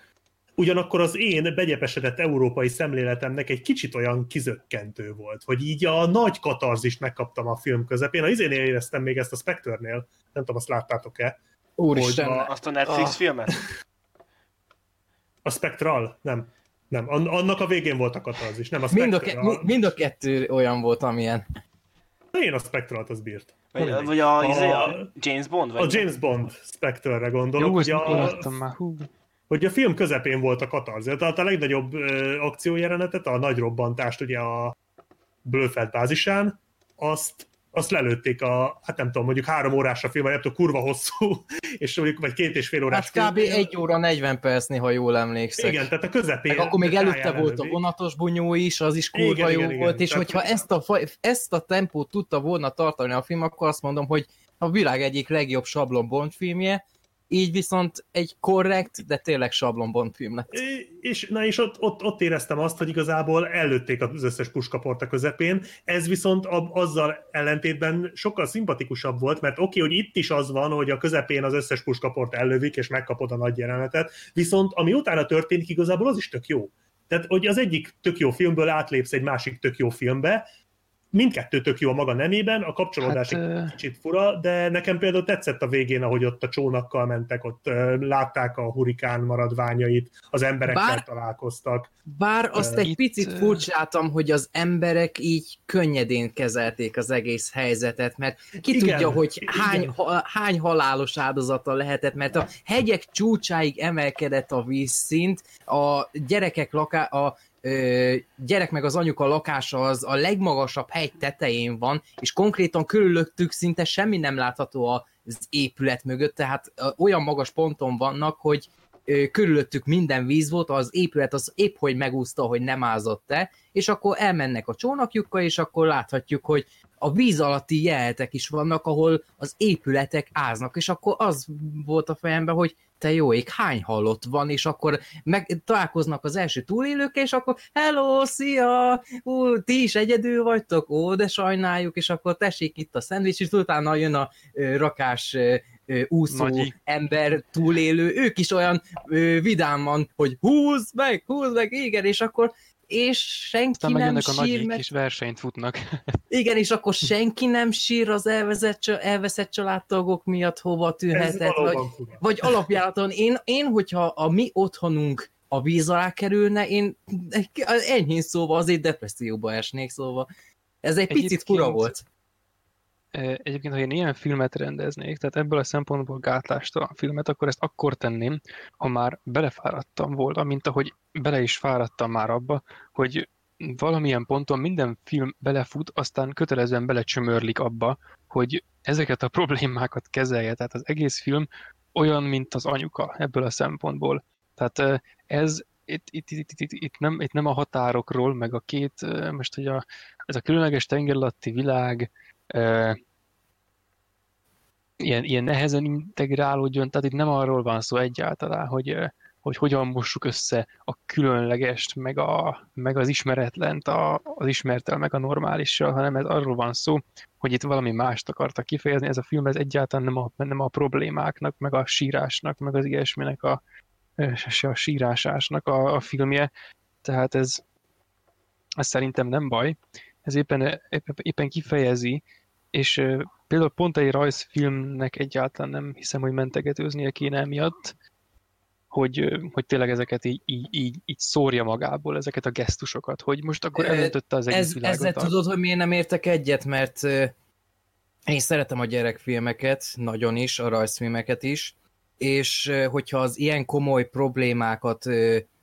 ugyanakkor az én begyepesedett európai szemléletemnek egy kicsit olyan kizökkentő volt, hogy így a nagy katarzist megkaptam a film közepén. A izénél éreztem még ezt a Spectre-nél, nem tudom, azt láttátok-e? Úristen, a- azt a Netflix Ah. filmet? A Spectral? Nem. Nem, An- annak a végén volt a katarzis, nem a mind a, Spectre. ke- mi- mind a kettő olyan volt, amilyen. Én a Spectre-at az bírt. Vagy, vagy a, a, a, James Bond? Vagy a James Bond Spectre-re gondolok. Jó, hogy a, a, már, hú. hogy a film közepén volt a katarzi. Tehát a legnagyobb ö, akciójelenetet, a nagy robbantást ugye a Blöfeld bázisán, azt azt lelőtték a, hát nem tudom, mondjuk három órás a film, vagy nem tudom, kurva hosszú, és mondjuk, vagy két és fél órás Hát kb. egy óra 40 percnél, ha jól emlékszek. Igen, tehát a közepén. Meg akkor még előtte volt a vonatos bunyó is, az is kurva igen, jó igen, volt, igen. és tehát... hogyha ezt a, ezt a tempót tudta volna tartani a film, akkor azt mondom, hogy a világ egyik legjobb sablon Bond filmje, így viszont egy korrekt, de tényleg sablon film lett. És, na és ott, ott, ott éreztem azt, hogy igazából ellőtték az összes puskaport a közepén, ez viszont a, azzal ellentétben sokkal szimpatikusabb volt, mert oké, okay, hogy itt is az van, hogy a közepén az összes puskaport ellövik, és megkapod a nagy jelenetet, viszont ami utána történik, igazából az is tök jó. Tehát, hogy az egyik tök jó filmből átlépsz egy másik tök jó filmbe, mindkettő tök jó a maga nemében, a kapcsolódás hát, egy kicsit fura, de nekem például tetszett a végén, ahogy ott a csónakkal mentek, ott látták a hurikán maradványait, az emberekkel bár, találkoztak. Bár azt uh, egy itt... picit furcsáltam, hogy az emberek így könnyedén kezelték az egész helyzetet, mert ki igen, tudja, hogy hány, ha, hány halálos áldozata lehetett, mert a hegyek csúcsáig emelkedett a vízszint, a gyerekek laká, a gyerek meg az anyuka lakása az a legmagasabb hegy tetején van, és konkrétan körülöttük szinte semmi nem látható az épület mögött, tehát olyan magas ponton vannak, hogy körülöttük minden víz volt, az épület az épp hogy megúszta, hogy nem ázott-e, és akkor elmennek a csónakjukkal, és akkor láthatjuk, hogy a víz alatti jeltek is vannak, ahol az épületek áznak, és akkor az volt a fejemben, hogy te jó ég, hány halott van, és akkor meg, találkoznak az első túlélőkkel, és akkor hello, szia, ú, ti is egyedül vagytok, ó, de sajnáljuk, és akkor tessék itt a szendvics, és utána jön a ö, rakás ö, úszó Nagyi. ember túlélő, ők is olyan ö, vidáman, hogy húzd meg, húzd meg, igen, és akkor és senki Aztán nem sír, a nagy mert... kis versenyt futnak. Igen, és akkor senki nem sír az elvezett, elveszett családtagok miatt hova tűnhetett, vagy, vagy alapjáraton. Én, én, hogyha a mi otthonunk a víz alá kerülne, én enyhén szóval azért depresszióba esnék, szóval ez egy Egyébként... picit fura volt. Egyébként, ha én ilyen filmet rendeznék, tehát ebből a szempontból gátlástalan filmet, akkor ezt akkor tenném, ha már belefáradtam volna, mint ahogy bele is fáradtam már abba, hogy valamilyen ponton minden film belefut, aztán kötelezően belecsömörlik abba, hogy ezeket a problémákat kezelje. Tehát az egész film olyan, mint az anyuka ebből a szempontból. Tehát ez itt, itt, itt, itt, itt, nem, itt nem a határokról, meg a két, most hogy a, ez a különleges tengerlatti világ, ilyen, ilyen nehezen integrálódjon, tehát itt nem arról van szó egyáltalán, hogy, hogy hogyan mossuk össze a különlegest, meg, a, meg az ismeretlent, a, az ismertel, meg a normálissal, hanem ez arról van szó, hogy itt valami mást akartak kifejezni. Ez a film ez egyáltalán nem a, nem a problémáknak, meg a sírásnak, meg az ilyesminek a, se a sírásásnak a, a filmje. Tehát ez, ez szerintem nem baj. Ez éppen, éppen kifejezi, és például pont egy rajzfilmnek egyáltalán nem hiszem, hogy mentegetőznie kéne emiatt, hogy, hogy tényleg ezeket így, így, így, így szórja magából, ezeket a gesztusokat, hogy most akkor elöntötte az egész Ez, világot. Ezzel tudod, hogy miért nem értek egyet, mert én szeretem a gyerekfilmeket, nagyon is, a rajzfilmeket is, és hogyha az ilyen komoly problémákat,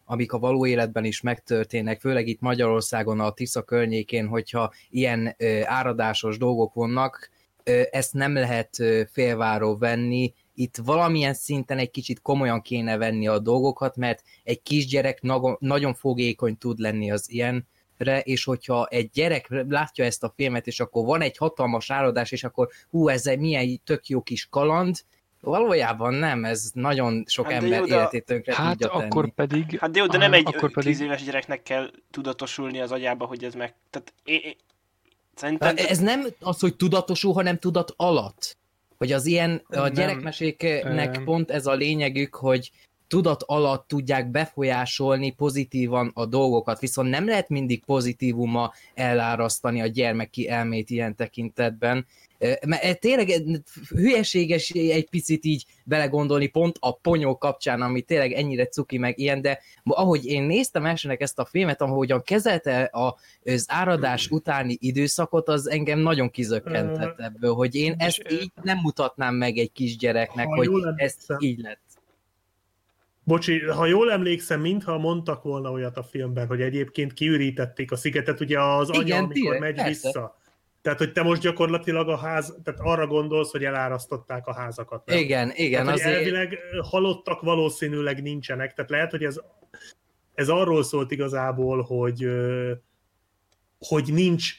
amik a való életben is megtörténnek, főleg itt Magyarországon a Tisza környékén, hogyha ilyen áradásos dolgok vannak, ezt nem lehet félváról venni, itt valamilyen szinten egy kicsit komolyan kéne venni a dolgokat, mert egy kisgyerek nagyon fogékony tud lenni az ilyenre, és hogyha egy gyerek látja ezt a filmet, és akkor van egy hatalmas áradás, és akkor hú, ez egy milyen tök jó kis kaland, Valójában nem, ez nagyon sok hát ember jó, de... életét tönkre hát tudja akkor tenni. pedig... Hát de jó, de nem egy akkor pedig... tíz éves gyereknek kell tudatosulni az agyába, hogy ez meg... Tehát Szerintem... Ez nem az, hogy tudatosul, hanem tudat alatt. Hogy az ilyen, a nem, gyerekmeséknek um... pont ez a lényegük, hogy tudat alatt tudják befolyásolni pozitívan a dolgokat, viszont nem lehet mindig pozitívuma elárasztani a gyermeki elmét ilyen tekintetben. Mert tényleg hülyeséges egy picit így belegondolni pont a ponyó kapcsán, ami tényleg ennyire cuki meg ilyen, de ahogy én néztem elsőnek ezt a filmet, ahogyan kezelte az áradás utáni időszakot, az engem nagyon kizökkentett ebből, hogy én ezt így nem mutatnám meg egy kisgyereknek, hogy ez így lett. Bocsi, ha jól emlékszem, mintha mondtak volna olyat a filmben, hogy egyébként kiürítették a szigetet, ugye az anya, Igen, amikor tire, megy persze. vissza. Tehát, hogy te most gyakorlatilag a ház, tehát arra gondolsz, hogy elárasztották a házakat. Nem? Igen, igen. Tehát, azért... elvileg halottak valószínűleg nincsenek, tehát lehet, hogy ez, ez arról szólt igazából, hogy, hogy nincs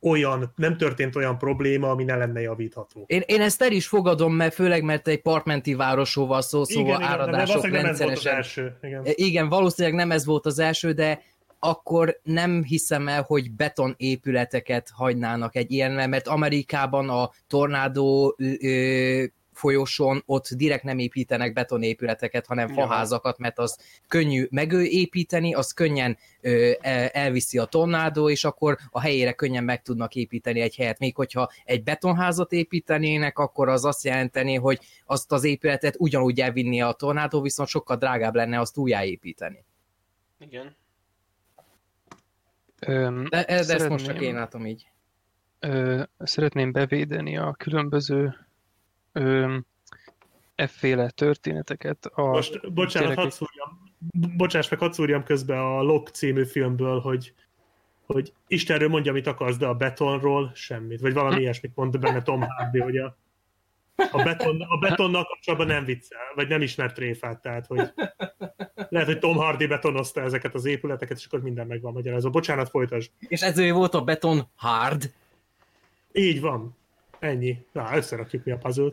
olyan, nem történt olyan probléma, ami ne lenne javítható. Én, én ezt el is fogadom, mert főleg, mert egy partmenti városóval szó, szóval igen, áradások igen, rendszeresen. Nem ez volt az első. Igen. igen, valószínűleg nem ez volt az első, de akkor nem hiszem el, hogy beton épületeket hagynának egy ilyen, mert Amerikában a tornádó ö, folyosón ott direkt nem építenek betonépületeket, hanem faházakat, mert az könnyű megépíteni, az könnyen ö, elviszi a tornádó, és akkor a helyére könnyen meg tudnak építeni egy helyet. Még hogyha egy betonházat építenének, akkor az azt jelenteni, hogy azt az épületet ugyanúgy elvinni a tornádó, viszont sokkal drágább lenne azt újjáépíteni. Igen. Öm, de, de ezt most csak én látom így. Ö, szeretném bevédeni a különböző efféle történeteket. A Most, bocsánat, gyerekek... hadd szúrjam, bocsáss meg, hadd szúrjam közben a Lock című filmből, hogy hogy Istenről mondja, amit akarsz, de a betonról semmit. Vagy valami hm. ilyesmit mond benne Tom Hardy, hogy a, a, beton, a betonnal kapcsolatban nem viccel, vagy nem ismert tréfát, tehát hogy lehet, hogy Tom Hardy betonozta ezeket az épületeket, és akkor minden meg van magyarázva. Bocsánat, folytasd. És ezért volt a beton hard? Így van. Ennyi. Na, összerakjuk mi a puzzle.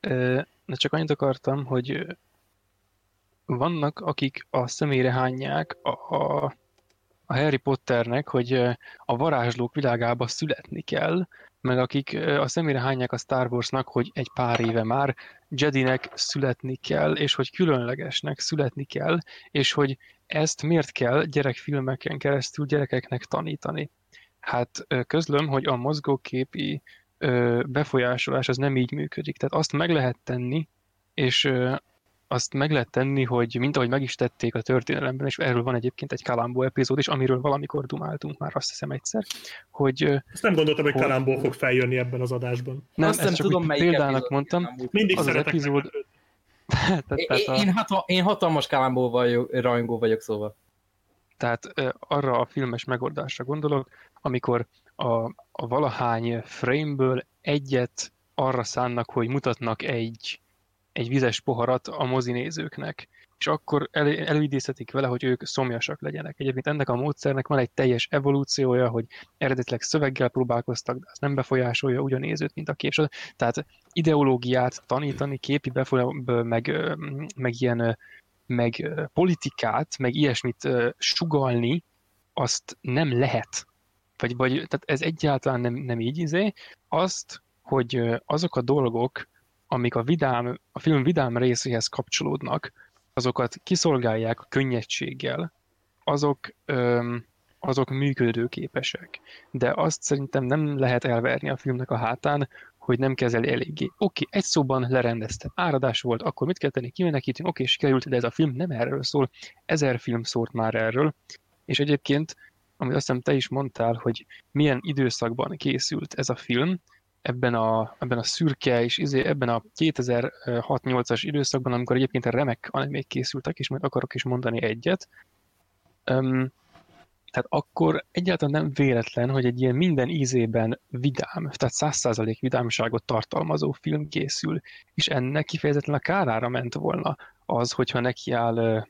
De csak annyit akartam, hogy vannak, akik a személyre hányják a, a, a Harry Potternek, hogy a varázslók világába születni kell, meg akik a személyre hányják a Star Warsnak, hogy egy pár éve már Jedinek születni kell, és hogy különlegesnek születni kell, és hogy ezt miért kell gyerekfilmeken keresztül gyerekeknek tanítani. Hát közlöm, hogy a mozgóképi befolyásolás az nem így működik. Tehát azt meg lehet tenni, és azt meg lehet tenni, hogy mint ahogy meg is tették a történelemben, és erről van egyébként egy Kalambó epizód is, amiről valamikor dumáltunk már azt hiszem egyszer, hogy... Ezt nem gondoltam, hogy, hogy Kalambó fog feljönni ebben az adásban. Nem, azt nem tudom, melyik példának mondtam. Mindig az, az epizód... tehát, tehát a... én, hatal- én hatalmas Kalambó vagyok, rajongó vagyok, szóval. Tehát arra a filmes megoldásra gondolok, amikor a, a valahány frameből egyet arra szánnak, hogy mutatnak egy, egy vizes poharat a mozinézőknek, és akkor el, előidézhetik vele, hogy ők szomjasak legyenek. Egyébként ennek a módszernek van egy teljes evolúciója, hogy eredetileg szöveggel próbálkoztak, de az nem befolyásolja úgy a nézőt, mint a kép. Tehát ideológiát tanítani, képi befolyásolni, meg, meg ilyen meg politikát, meg ilyesmit sugalni, azt nem lehet. Vagy, vagy tehát ez egyáltalán nem, nem így izé. Azt, hogy azok a dolgok, amik a, vidám, a film vidám részéhez kapcsolódnak, azokat kiszolgálják a könnyedséggel, azok, öm, azok működőképesek. De azt szerintem nem lehet elverni a filmnek a hátán, hogy nem kezeli eléggé. Oké, egy szóban lerendezte. Áradás volt, akkor mit kell tenni? Kimenekítünk, oké, sikerült, de ez a film nem erről szól. Ezer film szólt már erről. És egyébként, amit azt hiszem te is mondtál, hogy milyen időszakban készült ez a film, ebben a, ebben a szürke és izé, ebben a 2006-8-as időszakban, amikor egyébként a remek animék készültek, és majd akarok is mondani egyet, um, tehát akkor egyáltalán nem véletlen, hogy egy ilyen minden ízében vidám, tehát százszázalék vidámságot tartalmazó film készül, és ennek kifejezetten a kárára ment volna az, hogyha nekiáll,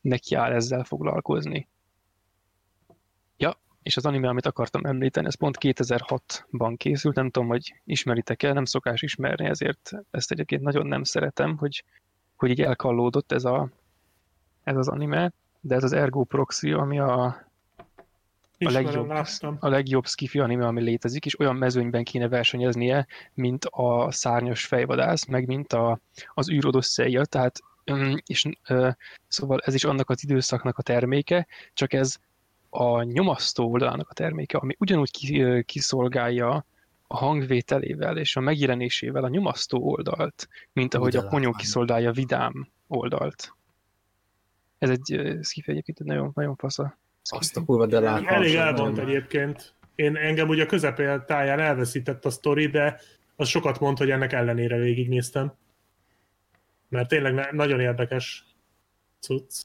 nekiáll ezzel foglalkozni. És az anime, amit akartam említeni, ez pont 2006-ban készült, nem tudom, hogy ismeritek-e, nem szokás ismerni, ezért ezt egyébként nagyon nem szeretem, hogy, hogy így elkallódott ez, a, ez az anime, de ez az Ergo Proxy, ami a a legjobb, a legjobb skifi anime, ami létezik, és olyan mezőnyben kéne versenyeznie, mint a szárnyas fejvadász, meg mint a, az űrodosszerja, tehát és szóval ez is annak az időszaknak a terméke, csak ez a nyomasztó oldalának a terméke, ami ugyanúgy kiszolgálja a hangvételével és a megjelenésével a nyomasztó oldalt, mint ahogy de a ponyó kiszolgálja vidám oldalt. Ez egy skifi egyébként egy nagyon, nagyon fasz a Azt a kurva, de látom. Elég elvont egyébként. Én engem ugye a közepén táján elveszített a sztori, de az sokat mond, hogy ennek ellenére végignéztem. Mert tényleg nagyon érdekes cucc.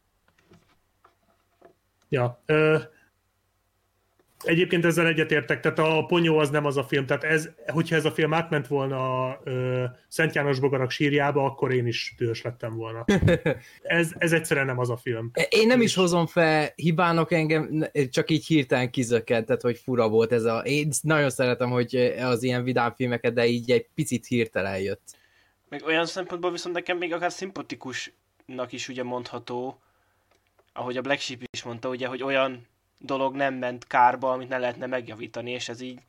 Ja. Ö, egyébként ezzel egyetértek, tehát a Ponyó az nem az a film, tehát ez, hogyha ez a film átment volna a ö, Szent János Bogarak sírjába, akkor én is dühös lettem volna. Ez, ez egyszerűen nem az a film. Én nem is hozom fel hibának engem, csak így hirtelen kizökkentett, hogy fura volt ez a... Én nagyon szeretem, hogy az ilyen vidám filmeket, de így egy picit hirtelen jött. Meg olyan szempontból viszont nekem még akár szimpatikusnak is ugye mondható, ahogy a Black Sheep is mondta, ugye, hogy olyan dolog nem ment kárba, amit ne lehetne megjavítani, és ez így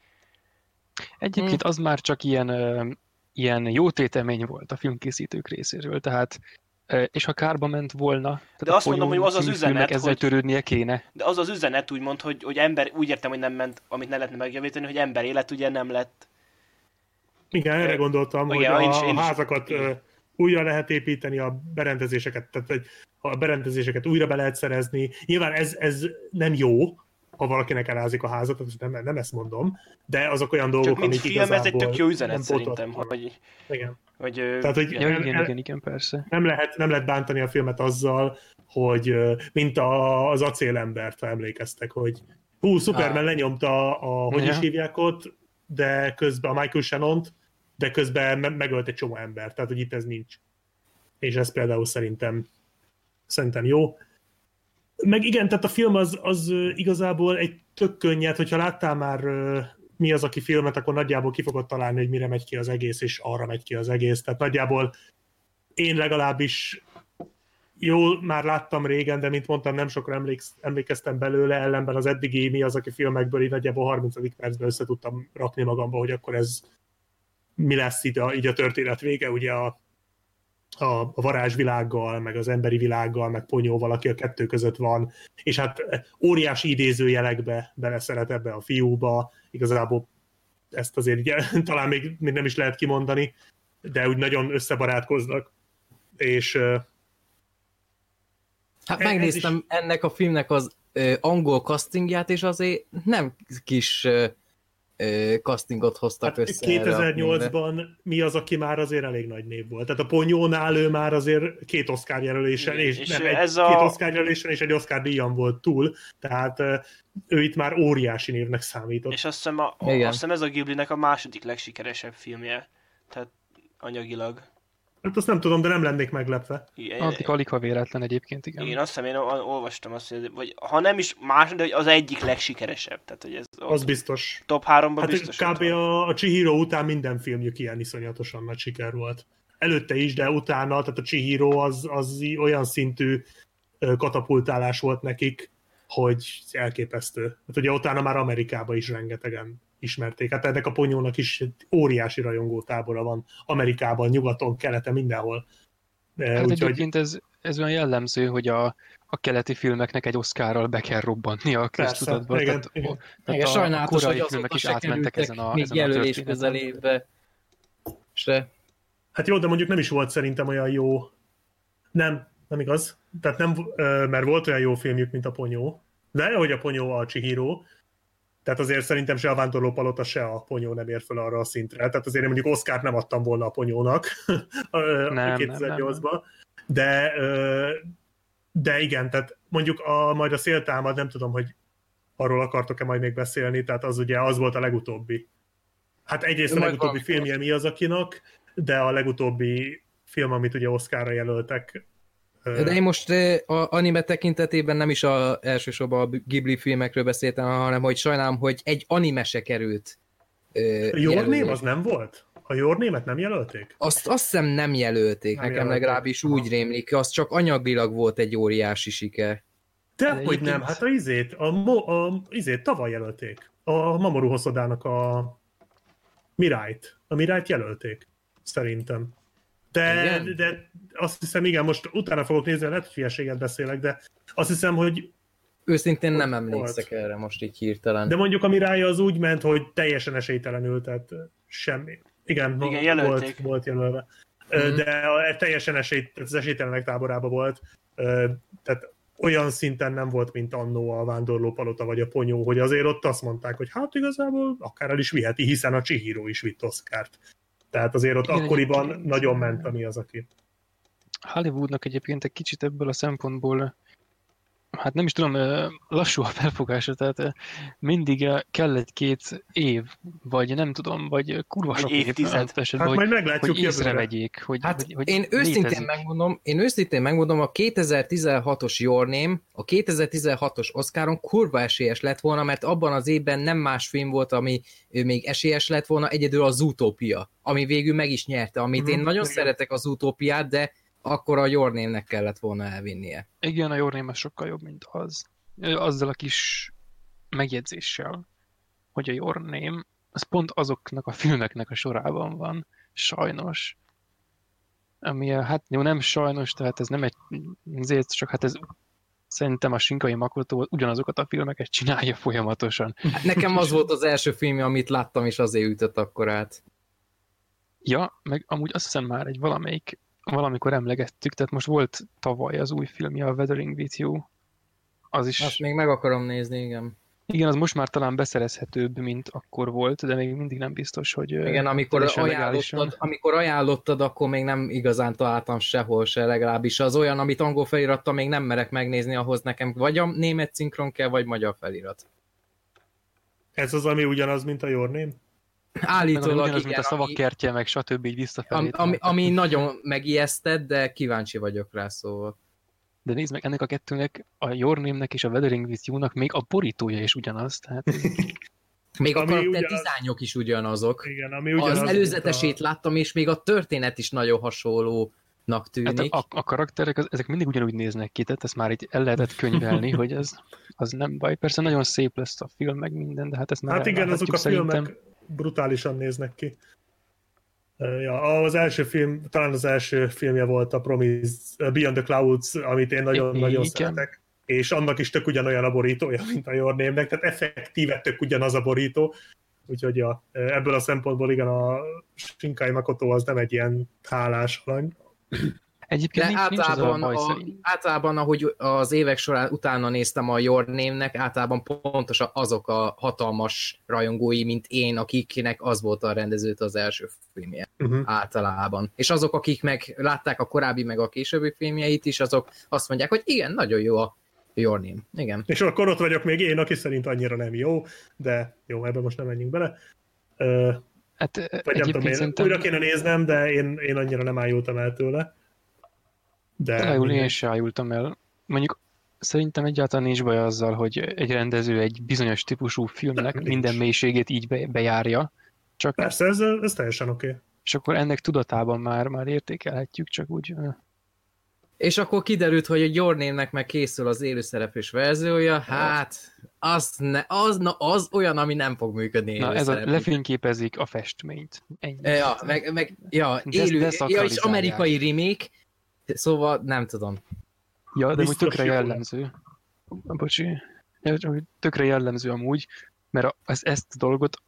Egyébként az már csak ilyen, ö, ilyen jó tétemény volt a filmkészítők részéről, tehát és ha kárba ment volna, tehát De a azt mondom, hogy az az üzenet, ezzel hogy- törődnie kéne. De az az üzenet úgymond, hogy, hogy ember, úgy értem, hogy nem ment, amit ne lehetne megjavítani, hogy ember élet ugye nem lett. Igen, erre gondoltam, Igen, hogy én a, is- én is- házakat igen. Újra lehet építeni, a berendezéseket, tehát hogy a berendezéseket újra be lehet szerezni. Nyilván ez, ez nem jó, ha valakinek elázik a házat, nem, nem ezt mondom, de azok olyan dolgok, Csak mint amik film, ez egy tök jó üzenet szerintem, hogy, Igen. hogy, Tehát, hogy- Ja, igen, el- igen, igen, persze. Nem lehet, nem lehet bántani a filmet azzal, hogy mint a, az acélembert, ha emlékeztek, hogy hú, Superman Á. lenyomta a, hogy Ja. is hívják ott, de közben a Michael Shannon-t, de közben me- megölt egy csomó embert, tehát hogy itt ez nincs. És ez például szerintem szerintem jó. Meg igen, tehát a film az, az igazából egy tök könnyed, hogyha láttál már mi az, aki filmet, akkor nagyjából ki fogod találni, hogy mire megy ki az egész, és arra megy ki az egész. Tehát nagyjából én legalábbis jó, már láttam régen, de mint mondtam, nem sokra emléksz, emlékeztem belőle, ellenben az eddigi mi az, aki filmekből így nagyjából 30. percben össze tudtam rakni magamba, hogy akkor ez mi lesz így a, így a történet vége, ugye a, a, a varázsvilággal, meg az emberi világgal, meg Ponyóval, aki a kettő között van, és hát óriási idézőjelekbe beleszeret ebbe a fiúba, igazából ezt azért ugye, talán még, még nem is lehet kimondani, de úgy nagyon összebarátkoznak, és Hát ez megnéztem ennek a filmnek az ö, angol castingját, és azért nem kis ö, castingot hoztak Hát össze. erre a filmre. 2008-ban mi az, aki már azért elég nagy név volt. Tehát a Ponyónál ő már azért két Oscar jelölésen, és, és nem, egy, ez két a- Oscar jelölésen és egy Oscar díjan volt túl, tehát ő itt már óriási névnek számított. és azt hiszem, a, azt hiszem ez a Ghibli-nek a második legsikeresebb filmje. Tehát anyagilag. Hát azt nem tudom, de nem lennék meglepve. Addig alig ha véletlen egyébként, igen. én azt hiszem, én ol- olvastam azt, hogy vagy ha nem is más, de hogy az egyik legsikeresebb. Tehát, hogy ez Az biztos. top 3-ban Hát biztos. kb. a, a Chihiro után minden filmjük ilyen iszonyatosan nagy siker volt. Előtte is, de utána, tehát a Chihiro az, az olyan szintű katapultálás volt nekik, hogy elképesztő. Hát ugye utána már Amerikában is rengetegen ismerték. Hát ennek a ponyónak is egy óriási rajongótábora van Amerikában, nyugaton, keleten, mindenhol. Hát Úgyhogy egyébként ez, ez olyan jellemző, hogy a, a keleti filmeknek egy Oszkárral be kell robbanni a Persze, köztudatba. igen, tehát, igen. tehát Igen, a, a sajnálatos, korai hogy filmek is átmentek ezen a, még ezen a jelölés közelébe. Se. Hát jó, de mondjuk nem is volt szerintem olyan jó. Nem, nem igaz. Tehát nem, mert volt olyan jó filmjük, mint a Ponyó. De hogy a Ponyó a Chihiro. Tehát azért szerintem se a Vándorló Palota, se a Ponyó nem ér fel arra a szintre. Tehát azért én mondjuk Oscar nem adtam volna a Ponyónak Nem, nem, 2008-ban. De, de igen, tehát mondjuk a, majd a széltámad, nem tudom, hogy arról akartok-e majd még beszélni, tehát az ugye az volt a legutóbbi. Hát egyrészt a legutóbbi filmje mi az akinak, de a legutóbbi film, amit ugye Oscarra jelöltek. De én most a anime tekintetében nem is a, elsősorban a Ghibli filmekről beszéltem, hanem hogy sajnálom, hogy egy anime se került. Your. Name az nem volt? A Your Name-et nem jelölték? Azt, azt hiszem nem jelölték, Nem nekem jelölték. legalábbis úgy rémlik, az csak anyagilag volt egy óriási siker. De De hogy egyébként- nem, hát a izét, a, mo, a izét tavaly jelölték. A Mamoru Hosodának a Mirájt. A Mirájt jelölték, szerintem. De, Igen? de azt hiszem, igen, most utána fogok nézni, lehet, hogy hülyeséget beszélek, de azt hiszem, hogy Őszintén nem Volt. emlékszek erre most így hirtelen. De mondjuk a Mirája az úgy ment, hogy teljesen esélytelenül, tehát semmi. Igen, Igen, jelölték. volt, volt jelölve. Ö, Mhm. De a, teljesen esély, az esélytelenek táborában volt. Tehát olyan szinten nem volt, mint annó a vándorló palota vagy a ponyó, hogy azért ott azt mondták, hogy hát igazából akár el is viheti, hiszen a Chihiro is vitt Oscárt. Tehát azért ott Igen, akkoriban egyébként. nagyon ment a mi az, aki. Hollywoodnak egyébként egy kicsit ebből a szempontból hát nem is tudom, lassú a felfogása, tehát mindig kell egy-két év, vagy nem tudom, vagy kurva sok év évtized. esetben, Hát hogy, majd meglátjuk hogy észrevegyék, hogy, Hát hogy, hogy én őszintén létezik. megmondom, én őszintén megmondom, a 2016-os Your Name, a 2016-os Oscaron kurva esélyes lett volna, mert abban az évben nem más film volt, ami ő még esélyes lett volna, egyedül az Utopia, ami végül meg is nyerte, amit Mhm, én nagyon igen. szeretek az Utópiát, de akkor a Your Name-nek kellett volna elvinnie. Igen, a az sokkal jobb, mint az. Azzal a kis megjegyzéssel, hogy a Your Name az pont azoknak a filmeknek a sorában van, sajnos. Ami, hát jó, nem sajnos, tehát ez nem egy, azért csak hát ez szerintem a Sinkai Makoto ugyanazokat a filmeket csinálja folyamatosan. Hát nekem az volt az első film, amit láttam, és azért ütött akkor át. Ja, meg amúgy azt hiszem már egy valamelyik, valamikor emlegettük, tehát most volt tavaly az új filmje, a Weathering with You. Az is, Azt még meg akarom nézni, igen. igen, az most már talán beszerezhetőbb, mint akkor volt, de még mindig nem biztos, hogy Igen, amikor ajánlottad, amikor ajánlottad, akkor még nem igazán találtam sehol se, legalábbis az olyan, amit angol felirattal még nem merek megnézni, ahhoz nekem vagy a német szinkron kell, vagy magyar felirat. Ez az, ami ugyanaz, mint a Your Name? Állítólag ugyanaz, igen, mint a szavak ami, kertje, meg stb. így visszafelé. ami, ami, ami nagyon megijesztett, de kíváncsi vagyok rá, szóval. De nézd meg, ennek a kettőnek, a Your Name-nek és a Weathering with You-nak még a borítója is ugyanaz. Tehát Még a Ami karakter ugyanaz. dizájnok is ugyanazok. Igen, ami ugyanaz, Az előzetesét mint láttam, és még a történet is nagyon hasonlónak hát tűnik. a, a karakterek, az, ezek mindig ugyanúgy néznek ki, tehát ezt már így el lehetett könyvelni, hogy ez az nem baj. Persze nagyon szép lesz a film, meg minden, de hát ezt a... már Hát igen, azok a filmek brutálisan néznek ki. Ja, az első film, talán az első filmje volt a Promise, Beyond the Clouds, amit én nagyon-nagyon szeretek. És annak is tök ugyanolyan a borítója, mint a Your Name-nek, tehát effektíve tök ugyanaz a borító. Úgyhogy ja, ebből a szempontból igen, a Shinkai Makoto az nem egy ilyen hálás alany. Egyébként De nincs, nincs ez a általában, baj a, általában, ahogy az évek során utána néztem a Your Name-nek, általában pontosan azok a hatalmas rajongói, mint én, akiknek az volt a rendezőt az első filmje Uh-huh. általában. És azok, akik meg látták a korábbi, meg a későbbi filmjeit is, azok azt mondják, hogy igen, nagyon jó a Your Name. Igen. És akkor ott vagyok még én, aki szerint annyira nem jó, de jó, ebben most nem menjünk bele. Ö, Hát Vagy nem tudom, én szerintem újra kéne néznem, de én, én annyira nem ájultam el tőle. De Elájul, én se ájultam el. Mondjuk szerintem egyáltalán nincs baj azzal, hogy egy rendező egy bizonyos típusú filmnek Nem, nincs. minden mélységét így be, bejárja, csak Persze, ez, ez teljesen oké. Okay. és akkor ennek tudatában már, már értékelhetjük, csak úgy És akkor kiderült, hogy a Your Name-nek meg készül az élőszereplős verziója, hát az, ne, az, na, az olyan, ami nem fog működni Na, ez a, lefényképezik a festményt. Ennyi. Ja, meg, meg ja, élő, ja, és amerikai remake, szóval nem tudom. Ja, de úgy Biztos tökre jó jellemző. Bocsi. Tökre jellemző amúgy, mert a- az, ezt a dolgot,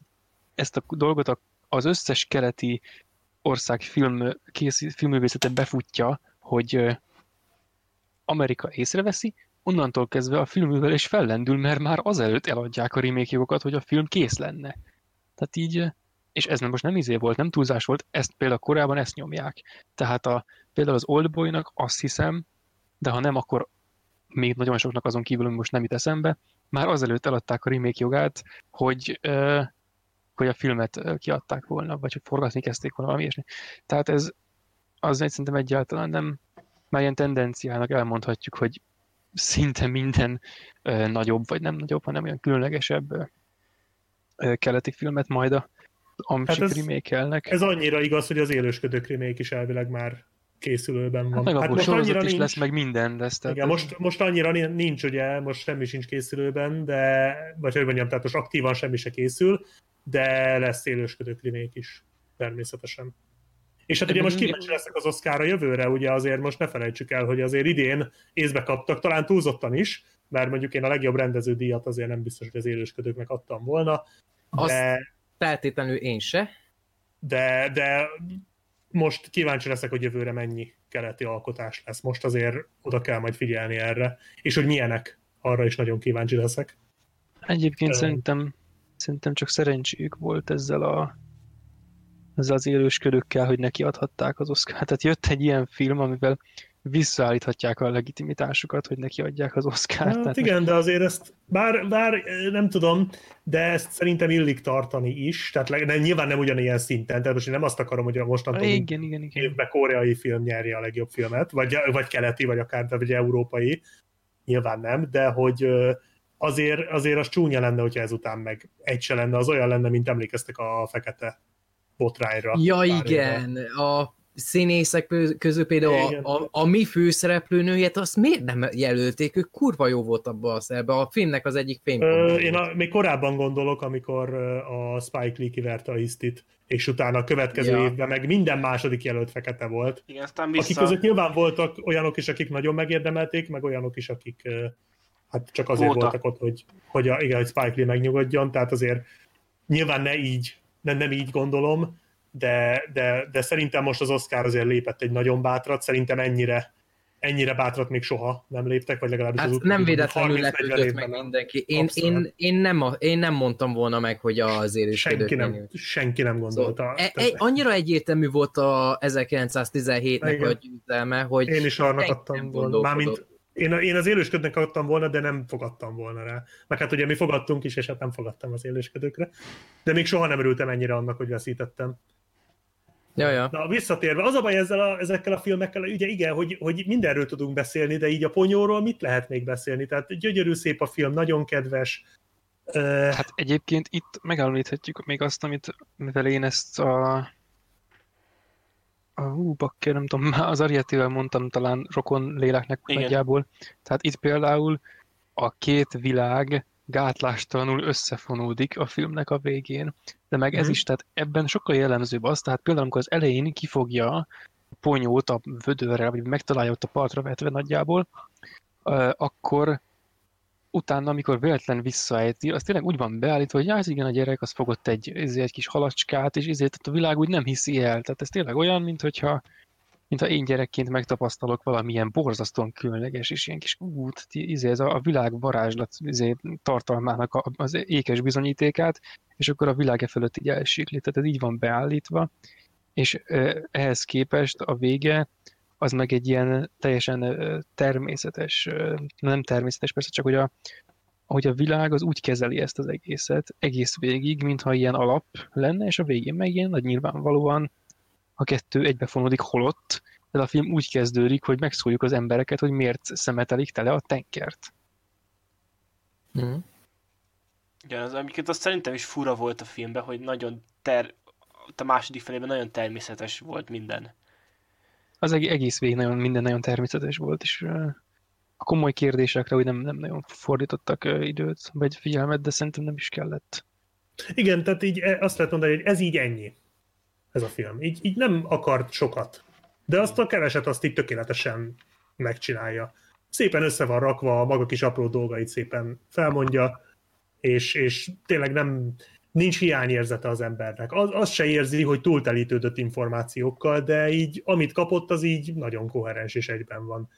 ezt a dolgot a, az összes keleti ország film, kész, filmművészete befutja, hogy Amerika észreveszi, onnantól kezdve a filmművelés fellendül, mert már azelőtt eladják a remake hogy a film kész lenne. Tehát így, és ez nem most nem izé volt, nem túlzás volt, ezt például korábban ezt nyomják. Tehát a, például az Oldboynak azt hiszem, de ha nem, akkor még nagyon soknak azon kívül, ami most nem jut eszembe, már azelőtt eladták a remake jogát, hogy, ö, hogy a filmet kiadták volna, vagy hogy forgatni kezdték volna valami ilyesmi. Tehát ez az egy szerintem egyáltalán nem, már ilyen tendenciának elmondhatjuk, hogy szinte minden ö, nagyobb, vagy nem nagyobb, hanem olyan különlegesebb ö, keleti filmet majd a Hát ez- remake-elnek. Ez annyira igaz, hogy az élősködők remake is elvileg már készülőben van. Hát meg hát most annyira is nincs. lesz, meg minden lesz. Tehát Igen, most, most annyira ni- nincs, ugye, most semmi sincs készülőben, de, vagy hogy mondjam, tehát most aktívan semmi se készül, de lesz élősködők remake is, természetesen. És hát ugye most kíváncsi leszek az Oscarra jövőre, ugye azért most ne felejtsük el, hogy azért idén észbe kaptak, talán túlzottan is, mert mondjuk én a legjobb rendező díjat azért nem biztos, hogy az élősködőknek adtam volna, Azt de, feltétlenül én se. de, de most kíváncsi leszek, hogy jövőre mennyi keleti alkotás lesz. Most azért oda kell majd figyelni erre, és hogy milyenek, arra is nagyon kíváncsi leszek. Egyébként Ö. szerintem, szerintem csak szerencséjük volt ezzel a ezzel az élősködőkkel, hogy neki adhatták az Oscar. Tehát jött egy ilyen film, amivel visszaállíthatják a legitimitásukat, hogy neki adják az Oscar. Hát igen, de azért ezt, bár, bár nem tudom, de ezt szerintem illik tartani is, tehát leg- de nyilván nem ugyanilyen szinten, tehát most én nem azt akarom, hogy a mostantól igen, igen, igen. évben koreai film nyerje a legjobb filmet, vagy, vagy keleti, vagy akár vagy európai, nyilván nem, de hogy azért, azért az csúnya lenne, hogyha ezután meg egy se lenne, az olyan lenne, mint emlékeztek a fekete botrányra. Ja, igen, a színészek közül például Igen. a, a, a mi főszereplőnőjét, azt miért nem jelölték? Ő kurva jó volt abban a szerbe. A filmnek az egyik fénypontja én a, még korábban gondolok, amikor a Spike Lee kiverte a hisztit, és utána a következő Ja. évben meg minden második jelölt fekete volt. Igen, aztán Akik vissza... között nyilván voltak olyanok is, akik nagyon megérdemelték, meg olyanok is, akik hát csak azért Kvóta. voltak ott, hogy, hogy, a, igen, hogy Spike Lee megnyugodjon, tehát azért nyilván ne így, nem, nem így gondolom, de, de, de szerintem most az Oscar azért lépett egy nagyon bátrat, szerintem ennyire ennyire bátrat még soha nem léptek, vagy legalábbis az Hát utóbbi nem véletlenül 30-40 lepődött meg mindenki. Én, Abszolút. én, én, nem, a- én nem mondtam volna meg, hogy az élősködők Senki nem, senki nem gondolta. Szóval, e, e, annyira egyértelmű volt a 1917-nek Igen. a győzelme, hogy én is senki adtam volna. Mármint én, én az élősködnek adtam volna, de nem fogadtam volna rá. Meg hát ugye mi fogadtunk is, és hát nem fogadtam az élősködőkre. De még soha nem örültem ennyire annak, hogy veszítettem. Ja, ja. Na, visszatérve, az a baj ezzel a, ezekkel a filmekkel, ugye igen, hogy, hogy mindenről tudunk beszélni, de így a ponyóról mit lehet még beszélni? Tehát gyönyörű szép a film, nagyon kedves. Hát egyébként itt megemlíthetjük még azt, amit, mivel én ezt a a hú, bakker, nem tudom, már az Arietivel mondtam talán rokon léleknek Igen. nagyjából. Tehát itt például a két világ gátlástalanul összefonódik a filmnek a végén. De meg ez Mhm. is, tehát ebben sokkal jellemzőbb az, tehát például amikor az elején kifogja a ponyót a vödörrel, vagy megtalálja ott a partra vetve nagyjából, akkor utána, amikor véletlen visszaejti, az tényleg úgy van beállítva, hogy ez igen, a gyerek, az fogott egy, egy kis halacskát, és ezért a világ úgy nem hiszi el. Tehát ez tényleg olyan, mint hogyha mintha én gyerekként megtapasztalok valamilyen borzasztóan különleges és ilyen kis út, izé, ez a, világ varázslat izé, tartalmának az ékes bizonyítékát, és akkor a világ e fölött így elsikli. Tehát ez így van beállítva, és ehhez képest a vége az meg egy ilyen teljesen természetes, nem természetes persze, csak hogy a, hogy a világ az úgy kezeli ezt az egészet egész végig, mintha ilyen alap lenne, és a végén meg ilyen nagy nyilvánvalóan a kettő egybefonódik holott, de a film úgy kezdődik, hogy megszóljuk az embereket, hogy miért szemetelik tele a tenkert. Mhm. Igen, az, amiket azt szerintem is fura volt a filmben, hogy nagyon ter... a második felében nagyon természetes volt minden. Az eg- egész végig nagyon, minden nagyon természetes volt, és a komoly kérdésekre úgy nem, nem nagyon fordítottak időt, vagy figyelmet, de szerintem nem is kellett. Igen, tehát így e- azt lehet mondani, hogy ez így ennyi, ez a film. Így, így nem akart sokat. De azt a keveset azt így tökéletesen megcsinálja. Szépen össze van rakva, a maga kis apró dolgait szépen felmondja, és, és tényleg nem, nincs hiányérzete az embernek. Az, az se érzi, hogy túltelítődött információkkal, de így amit kapott, az így nagyon koherens és egyben van.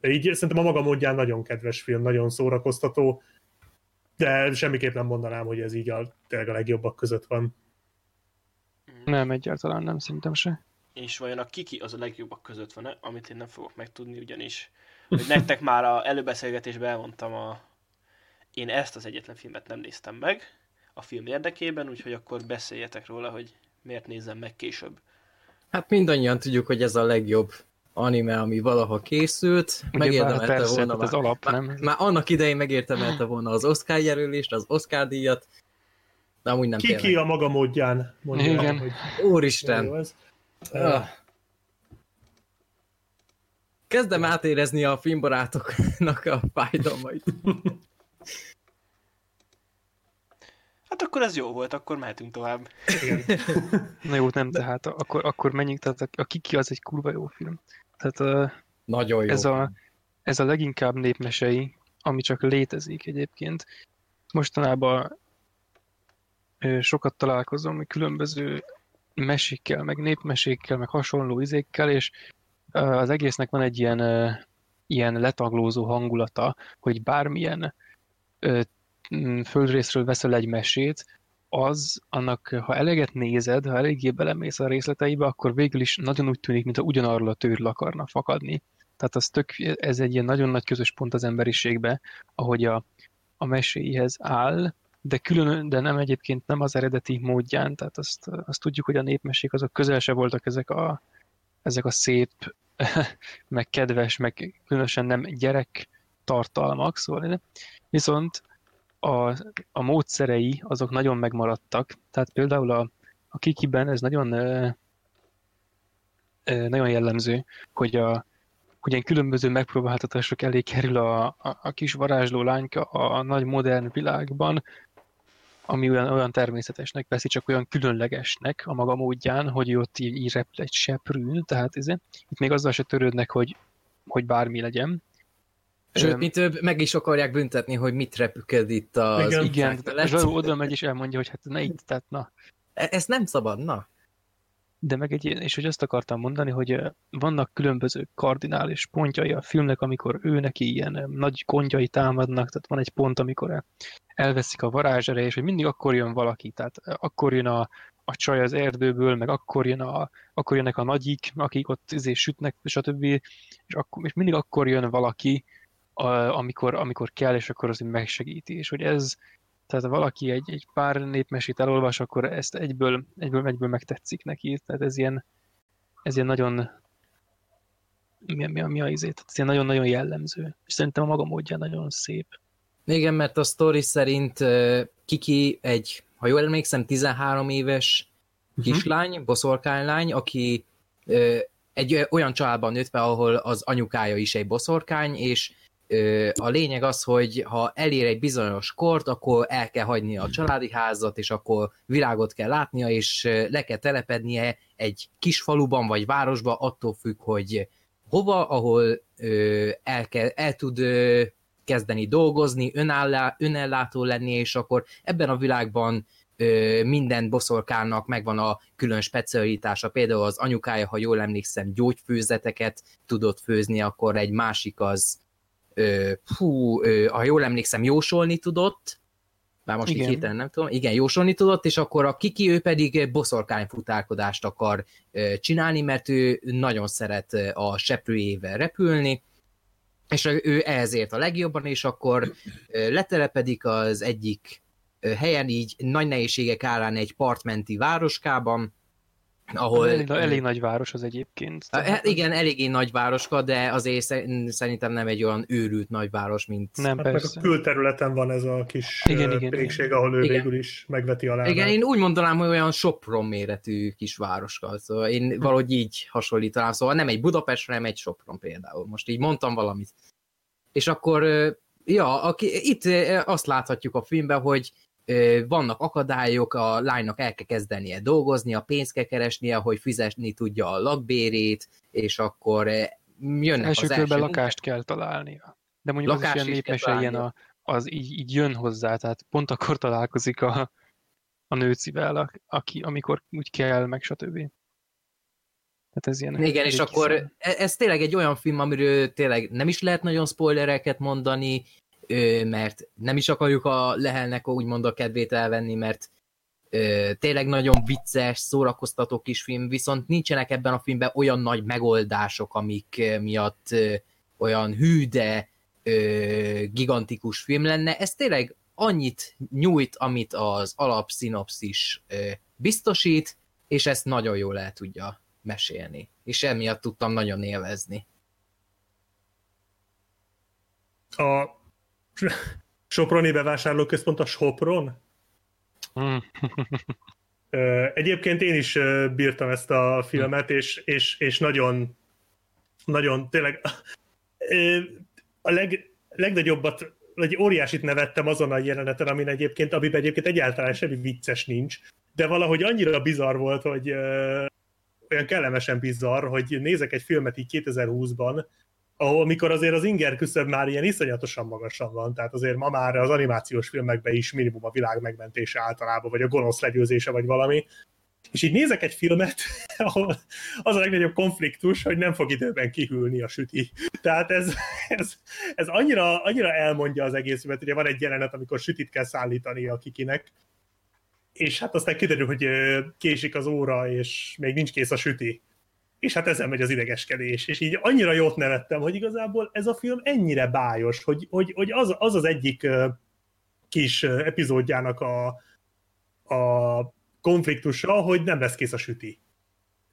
Így szerintem a maga módján nagyon kedves film, nagyon szórakoztató, de semmiképp nem mondanám, hogy ez így a, tényleg a legjobbak között van. Nem, egyáltalán nem, szerintem se. És vajon a Kiki az a legjobbak között van-e, amit én nem fogok megtudni, ugyanis hogy nektek már a előbeszélgetésben elmondtam a... Én ezt az egyetlen filmet nem néztem meg a film érdekében, úgyhogy akkor beszéljetek róla, hogy miért nézzem meg később. Hát mindannyian tudjuk, hogy ez a legjobb anime, ami valaha készült. Ugye Megérdemelte volna tehát az már, alap, már, nem? már annak idején megérdemelte volna az Oscar jelölést, az Oscar díjat, de amúgy nem Ki, ki tényleg. a maga módján mondja, Igen. hogy Úristen! jó ez. Kezdem átérezni a filmbarátoknak a fájdalmait. Hát akkor ez jó volt, akkor mehetünk tovább. Igen. Na jó, nem, tehát akkor, akkor menjünk, tehát a- a Kiki az egy kurva jó film. Tehát uh, Nagyon jó. ez a, ez a leginkább népmesei, ami csak létezik egyébként. Mostanában sokat találkozom különböző mesékkel, meg népmesékkel, meg hasonló izékkel, és az egésznek van egy ilyen, ilyen letaglózó hangulata, hogy bármilyen földrészről veszel egy mesét, az, annak, ha eleget nézed, ha eléggé belemész a részleteibe, akkor végül is nagyon úgy tűnik, mintha ugyanarról a tőrről akarna fakadni. Tehát az tök, ez egy ilyen nagyon nagy közös pont az emberiségbe, ahogy a, a meséihez áll, de külön, de nem egyébként nem az eredeti módján, tehát azt, azt tudjuk, hogy a népmesék azok közel se voltak ezek a, ezek a szép, meg kedves, meg különösen nem gyerek tartalmak, szóval de- viszont a, a módszerei azok nagyon megmaradtak, tehát például a, a Kikiben ez nagyon nagyon jellemző, hogy a, hogy ilyen különböző megpróbáltatások elé kerül a, a, a kis varázsló lányka a nagy modern világban, ami olyan, olyan természetesnek veszi, csak olyan különlegesnek a maga módján, hogy ott így, így repül egy seprűn, tehát ez, itt még azzal se törődnek, hogy, hogy bármi legyen. Sőt, mi több, meg is akarják büntetni, hogy mit repüköd itt az Igen. igen, oda megy és elmondja, hogy hát ne itt, tehát na. E- Ez nem szabad, na. De meg egy, és hogy azt akartam mondani, hogy vannak különböző kardinális pontjai a filmnek, amikor ő neki ilyen nagy gondjai támadnak, tehát van egy pont, amikor elveszik a varázsereje, és hogy mindig akkor jön valaki, tehát akkor jön a, a csaj az erdőből, meg akkor, jön a, akkor jönnek a nagyik, akik ott izé sütnek, stb. És, akkor, és mindig akkor jön valaki, a, amikor, amikor kell, és akkor az megsegíti. És hogy ez, tehát ha valaki egy, egy pár népmesét elolvas, akkor ezt egyből, egyből, egyből megtetszik neki. Tehát ez ilyen, ez ilyen nagyon mi, mi, mi a izé? Tehát ez ilyen nagyon-nagyon jellemző. És szerintem a maga módján nagyon szép. Igen, mert a sztori szerint Kiki egy, ha jól emlékszem, 13 éves kislány, boszorkánylány, aki egy olyan családban nőtt fel, ahol az anyukája is egy boszorkány, és a lényeg az, hogy ha elér egy bizonyos kort, akkor el kell hagyni a családi házat, és akkor világot kell látnia, és le kell telepednie egy kis faluban vagy városba, attól függ, hogy hova, ahol el, kell, el tud kezdeni dolgozni, önállá, önellátó lenni, és akkor ebben a világban minden boszorkának megvan a külön specialitása. Például az anyukája, ha jól emlékszem, gyógyfőzeteket tudott főzni, akkor egy másik az, hú, ha jól emlékszem, jósolni tudott, bár most Igen. így hirtelen nem tudom, igen, jósolni tudott, és akkor a Kiki ő pedig boszorkányfutálkodást akar csinálni, mert ő nagyon szeret a seprőjével repülni, és ő ezért a legjobban, és akkor letelepedik az egyik helyen, így nagy nehézségek árán egy partmenti városkában, ahol... elég, elég nagy város az egyébként. Hát igen, eléggé nagyvároska, de azért szer- szerintem nem egy olyan őrült nagyváros, mint... Nem, Hát meg a persze. külterületen van ez a kis Igen, igen, pékség, igen. ahol ő Igen. végül is megveti a lábát. Igen, én úgy mondanám, hogy olyan Sopron méretű kis városka. Szóval én valahogy így hasonlítanám. Szóval nem egy Budapest, hanem egy Sopron például. Most így mondtam valamit. És akkor, ja, aki, itt azt láthatjuk a filmben, hogy vannak akadályok, a lánynak el kell kezdenie dolgozni, a pénzt kell keresnie, hogy fizetni tudja a lakbérét, és akkor jönnek Első az körben első lakást kell találnia. De mondjuk Lakást az is ilyen népmese, ilyen a, az így, így jön hozzá, tehát pont akkor találkozik a, a nőcivel, aki, amikor úgy kell, meg stb. Tehát ez ilyen... Igen, és akkor e- ez tényleg egy olyan film, amiről tényleg nem is lehet nagyon spoilereket mondani, mert nem is akarjuk a lehelnek úgymond a kedvét elvenni, mert tényleg nagyon vicces, szórakoztató kis film, viszont nincsenek ebben a filmben olyan nagy megoldások, amik miatt olyan hű, de gigantikus film lenne. Ez tényleg annyit nyújt, amit az alapszinopszis biztosít, és ezt nagyon jól el tudja mesélni. És emiatt tudtam nagyon élvezni. A Soproni bevásárlóközpont a Sopron? Mm. Ö, Egyébként én is bírtam ezt a filmet, és, és, és nagyon, nagyon tényleg a leg, legnagyobbat egy óriásit nevettem azon a jeleneten, amin egyébként, amiben egyébként egyáltalán semmi vicces nincs, de valahogy annyira bizarr volt, hogy olyan kellemesen bizarr, hogy nézek egy filmet így 2020-ban, ahol mikor azért az inger küszöb már ilyen iszonyatosan magasan van, tehát azért ma már az animációs filmekben is minimum a világ megmentése általában, vagy a gonosz legyőzése, vagy valami, és így nézek egy filmet, ahol az a legnagyobb konfliktus, hogy nem fog időben kihűlni a süti. Tehát ez, ez, ez annyira, annyira elmondja az egész mert ugye van egy jelenet, amikor sütit kell szállítani a kikinek, és hát aztán kiderül, hogy késik az óra, és még nincs kész a süti. És hát ezzel megy az idegeskedés. És így annyira jót nevettem, hogy igazából ez a film ennyire bájos, hogy, hogy, hogy az, az az egyik kis epizódjának a, a konfliktusa, hogy nem lesz kész a süti.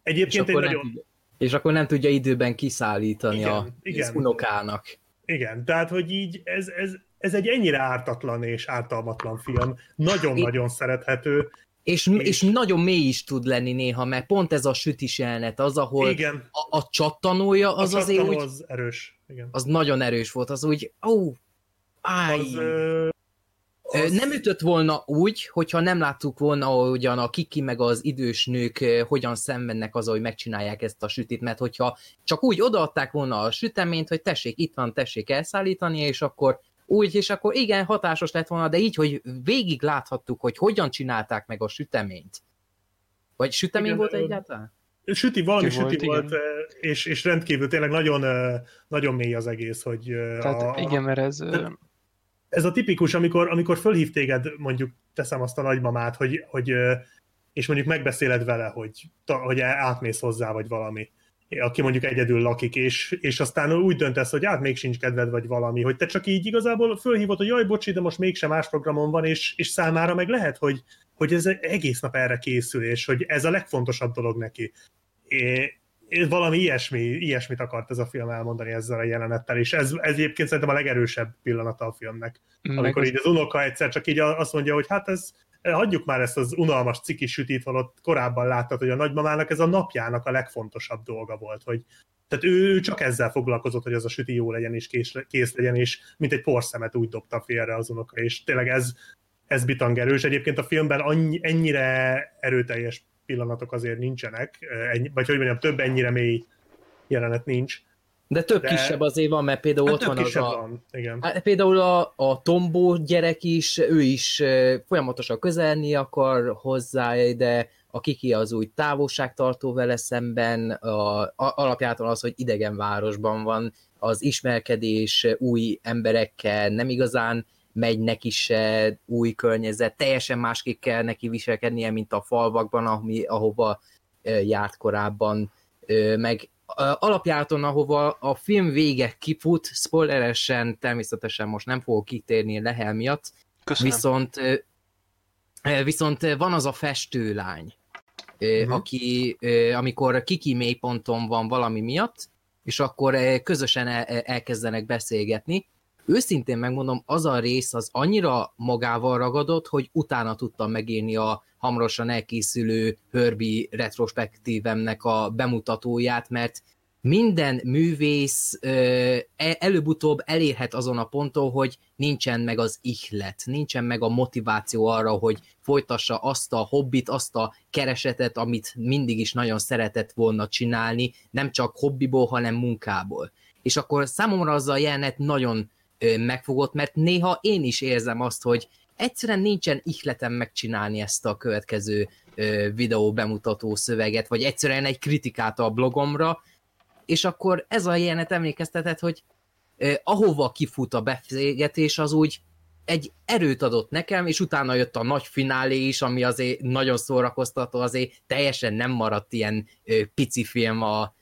Egyébként és, egy nagyon... tudja, és akkor nem tudja időben kiszállítani Igen, a, igen. az unokának. Igen, tehát, hogy így ez, ez, ez egy ennyire ártatlan és ártalmatlan film. Nagyon-nagyon szerethető. És, És- és nagyon mély is tud lenni néha, mert pont ez a sütis jelenet, az, ahol Igen, a, a csattanója, az a azért úgy, az erős. Igen. az nagyon erős volt, az úgy, ó, áj, Az, ö, Ö, Nem ütött volna úgy, hogyha nem láttuk volna, ahogyan a kiki meg az idős nők hogyan szenvednek az, hogy megcsinálják ezt a sütit, mert hogyha csak úgy odaadták volna a süteményt, hogy tessék, itt van, tessék elszállítani, és akkor úgy, és akkor igen, hatásos lett volna, de így, hogy végig láthattuk, hogy hogyan csinálták meg a süteményt. Vagy sütemény Igen, volt egyáltalán? Süti, valami Ki süti volt, volt, és, és rendkívül tényleg nagyon, nagyon mély az egész, hogy Tehát a, igen, mert ez... ez a tipikus, amikor, amikor fölhív téged, mondjuk teszem azt a nagymamát, hogy, hogy és mondjuk megbeszéled vele, hogy, hogy átmész hozzá, vagy valami, aki mondjuk egyedül lakik, és, és aztán úgy döntesz, hogy át még sincs kedved, vagy valami, hogy te csak így igazából fölhívod, hogy jaj, bocsi, de most mégsem más programon van, és, és számára meg lehet, hogy, hogy ez egész nap erre készül, és hogy ez a legfontosabb dolog neki. É, valami ilyesmi, ilyesmit akart ez a film elmondani ezzel a jelenettel, és ez, ez egyébként szerintem a legerősebb pillanata a filmnek. Amikor így az unoka egyszer csak így azt mondja, hogy hát ez, hagyjuk már ezt az unalmas ciki sütit, holott korábban láttad, hogy a nagymamának ez a napjának a legfontosabb dolga volt, hogy tehát ő csak ezzel foglalkozott, hogy az a süti jó legyen és kész, kész legyen, és mint egy porszemet úgy dobta félre az unoka, és tényleg ez, ez bitangerős. Egyébként a filmben annyi, ennyire erőteljes pillanatok azért nincsenek, ennyi, vagy hogy mondjam, több ennyire mély jelenet nincs. De több de- kisebb azért van, mert például Hát ott van az a... van, igen. Hát például a, a Tombó gyerek is, ő is folyamatosan közelni akar hozzá, de a Kiki az úgy távolságtartó vele szemben, a, a, alapjától az, hogy idegen városban van, az ismerkedés új emberekkel nem igazán megy neki se új környezet, teljesen másképp kell neki viselkednie, mint a falvakban, ami, ahova járt korábban, meg alapjáton, ahova a film vége kifut, spoileresen természetesen most nem fogok kitérni Lehel miatt, Köszönöm. viszont viszont van az a festőlány, Mhm. aki amikor kiki mélyponton van valami miatt, és akkor közösen el- elkezdenek beszélgetni, őszintén megmondom, az a rész az annyira magával ragadott, hogy utána tudtam megírni a hamarosan elkészülő Herbie retrospektívemnek a bemutatóját, mert minden művész e- előbb-utóbb elérhet azon a ponton, hogy nincsen meg az ihlet, nincsen meg a motiváció arra, hogy folytassa azt a hobbit, azt a keresetet, amit mindig is nagyon szeretett volna csinálni, nem csak hobbiból, hanem munkából. És akkor számomra az a jelenet nagyon megfogott, mert néha én is érzem azt, hogy egyszerűen nincsen ihletem megcsinálni ezt a következő videó bemutató szöveget, vagy egyszerűen egy kritikát a blogomra, és akkor ez a jelenet emlékeztetett, hogy ahova kifut a beszélgetés, az úgy egy erőt adott nekem, és utána jött a nagy finálé is, ami azért nagyon szórakoztató, azért teljesen nem maradt ilyen pici film a,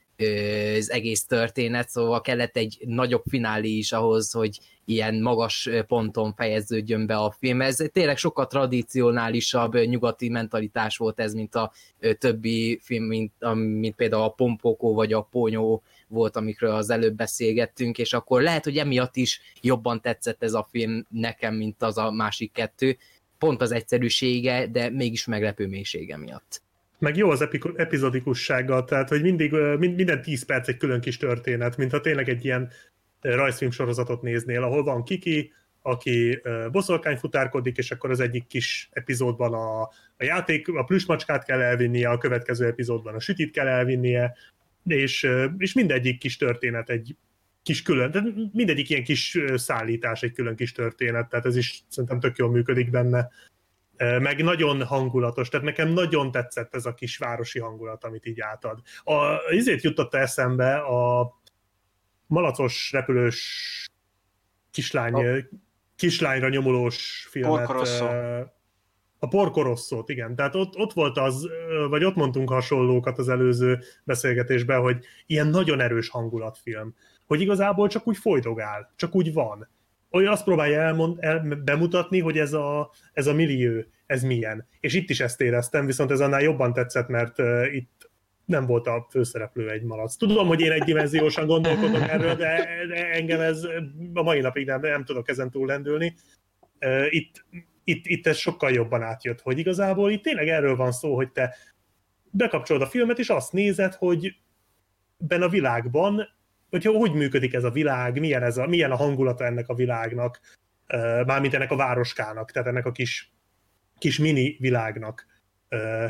az egész történet, szóval kellett egy nagyobb finálé is ahhoz, hogy ilyen magas ponton fejeződjön be a film. Ez tényleg sokkal tradicionálisabb nyugati mentalitás volt ez, mint a többi film, mint, mint például a Pompoko vagy a Ponyó volt, amikről az előbb beszélgettünk, és akkor lehet, hogy emiatt is jobban tetszett ez a film nekem, mint az a másik kettő. Pont az egyszerűsége, de mégis meglepő mélysége miatt. Meg jó az epi- epizodikussága, tehát hogy mindig, minden 10 perc egy külön kis történet, mint ha tényleg egy ilyen rajzfilm sorozatot néznél, ahol van Kiki, aki boszorkány futárkodik, és akkor az egyik kis epizódban a, a játék, a plüsmacskát kell elvinnie, a következő epizódban a sütit kell elvinnie, és, és mindegyik kis történet egy kis külön, tehát mindegyik ilyen kis szállítás egy külön kis történet, tehát ez is szerintem tök jól működik benne. Meg nagyon hangulatos, tehát nekem nagyon tetszett ez a kis városi hangulat, amit így átad. A, izét jutotta eszembe a malacos repülős kislány, a... kislányra nyomulós filmet. Porco A Porco Rosso-t, igen. Tehát ott, ott volt az, vagy ott mondtunk hasonlókat az előző beszélgetésben, hogy ilyen nagyon erős hangulatfilm. Hogy igazából csak úgy folydogál, csak úgy van. Olyan azt próbálja elmond, el, bemutatni, hogy ez a, ez a millió, ez milyen. És itt is ezt éreztem, viszont ez annál jobban tetszett, mert uh, itt nem volt a főszereplő egy malac. Tudom, hogy én egydimenziósan gondolkodok erről, de, de engem ez a mai napig nem, nem tudok ezen túl lendülni. Itt, itt, itt ez sokkal jobban átjött, hogy igazából itt tényleg erről van szó, hogy te bekapcsolod a filmet, és azt nézed, hogy ben a világban, hogy hogy működik ez a világ, milyen, ez a, milyen a hangulata ennek a világnak, mármint ennek a városkának, tehát ennek a kis, kis mini világnak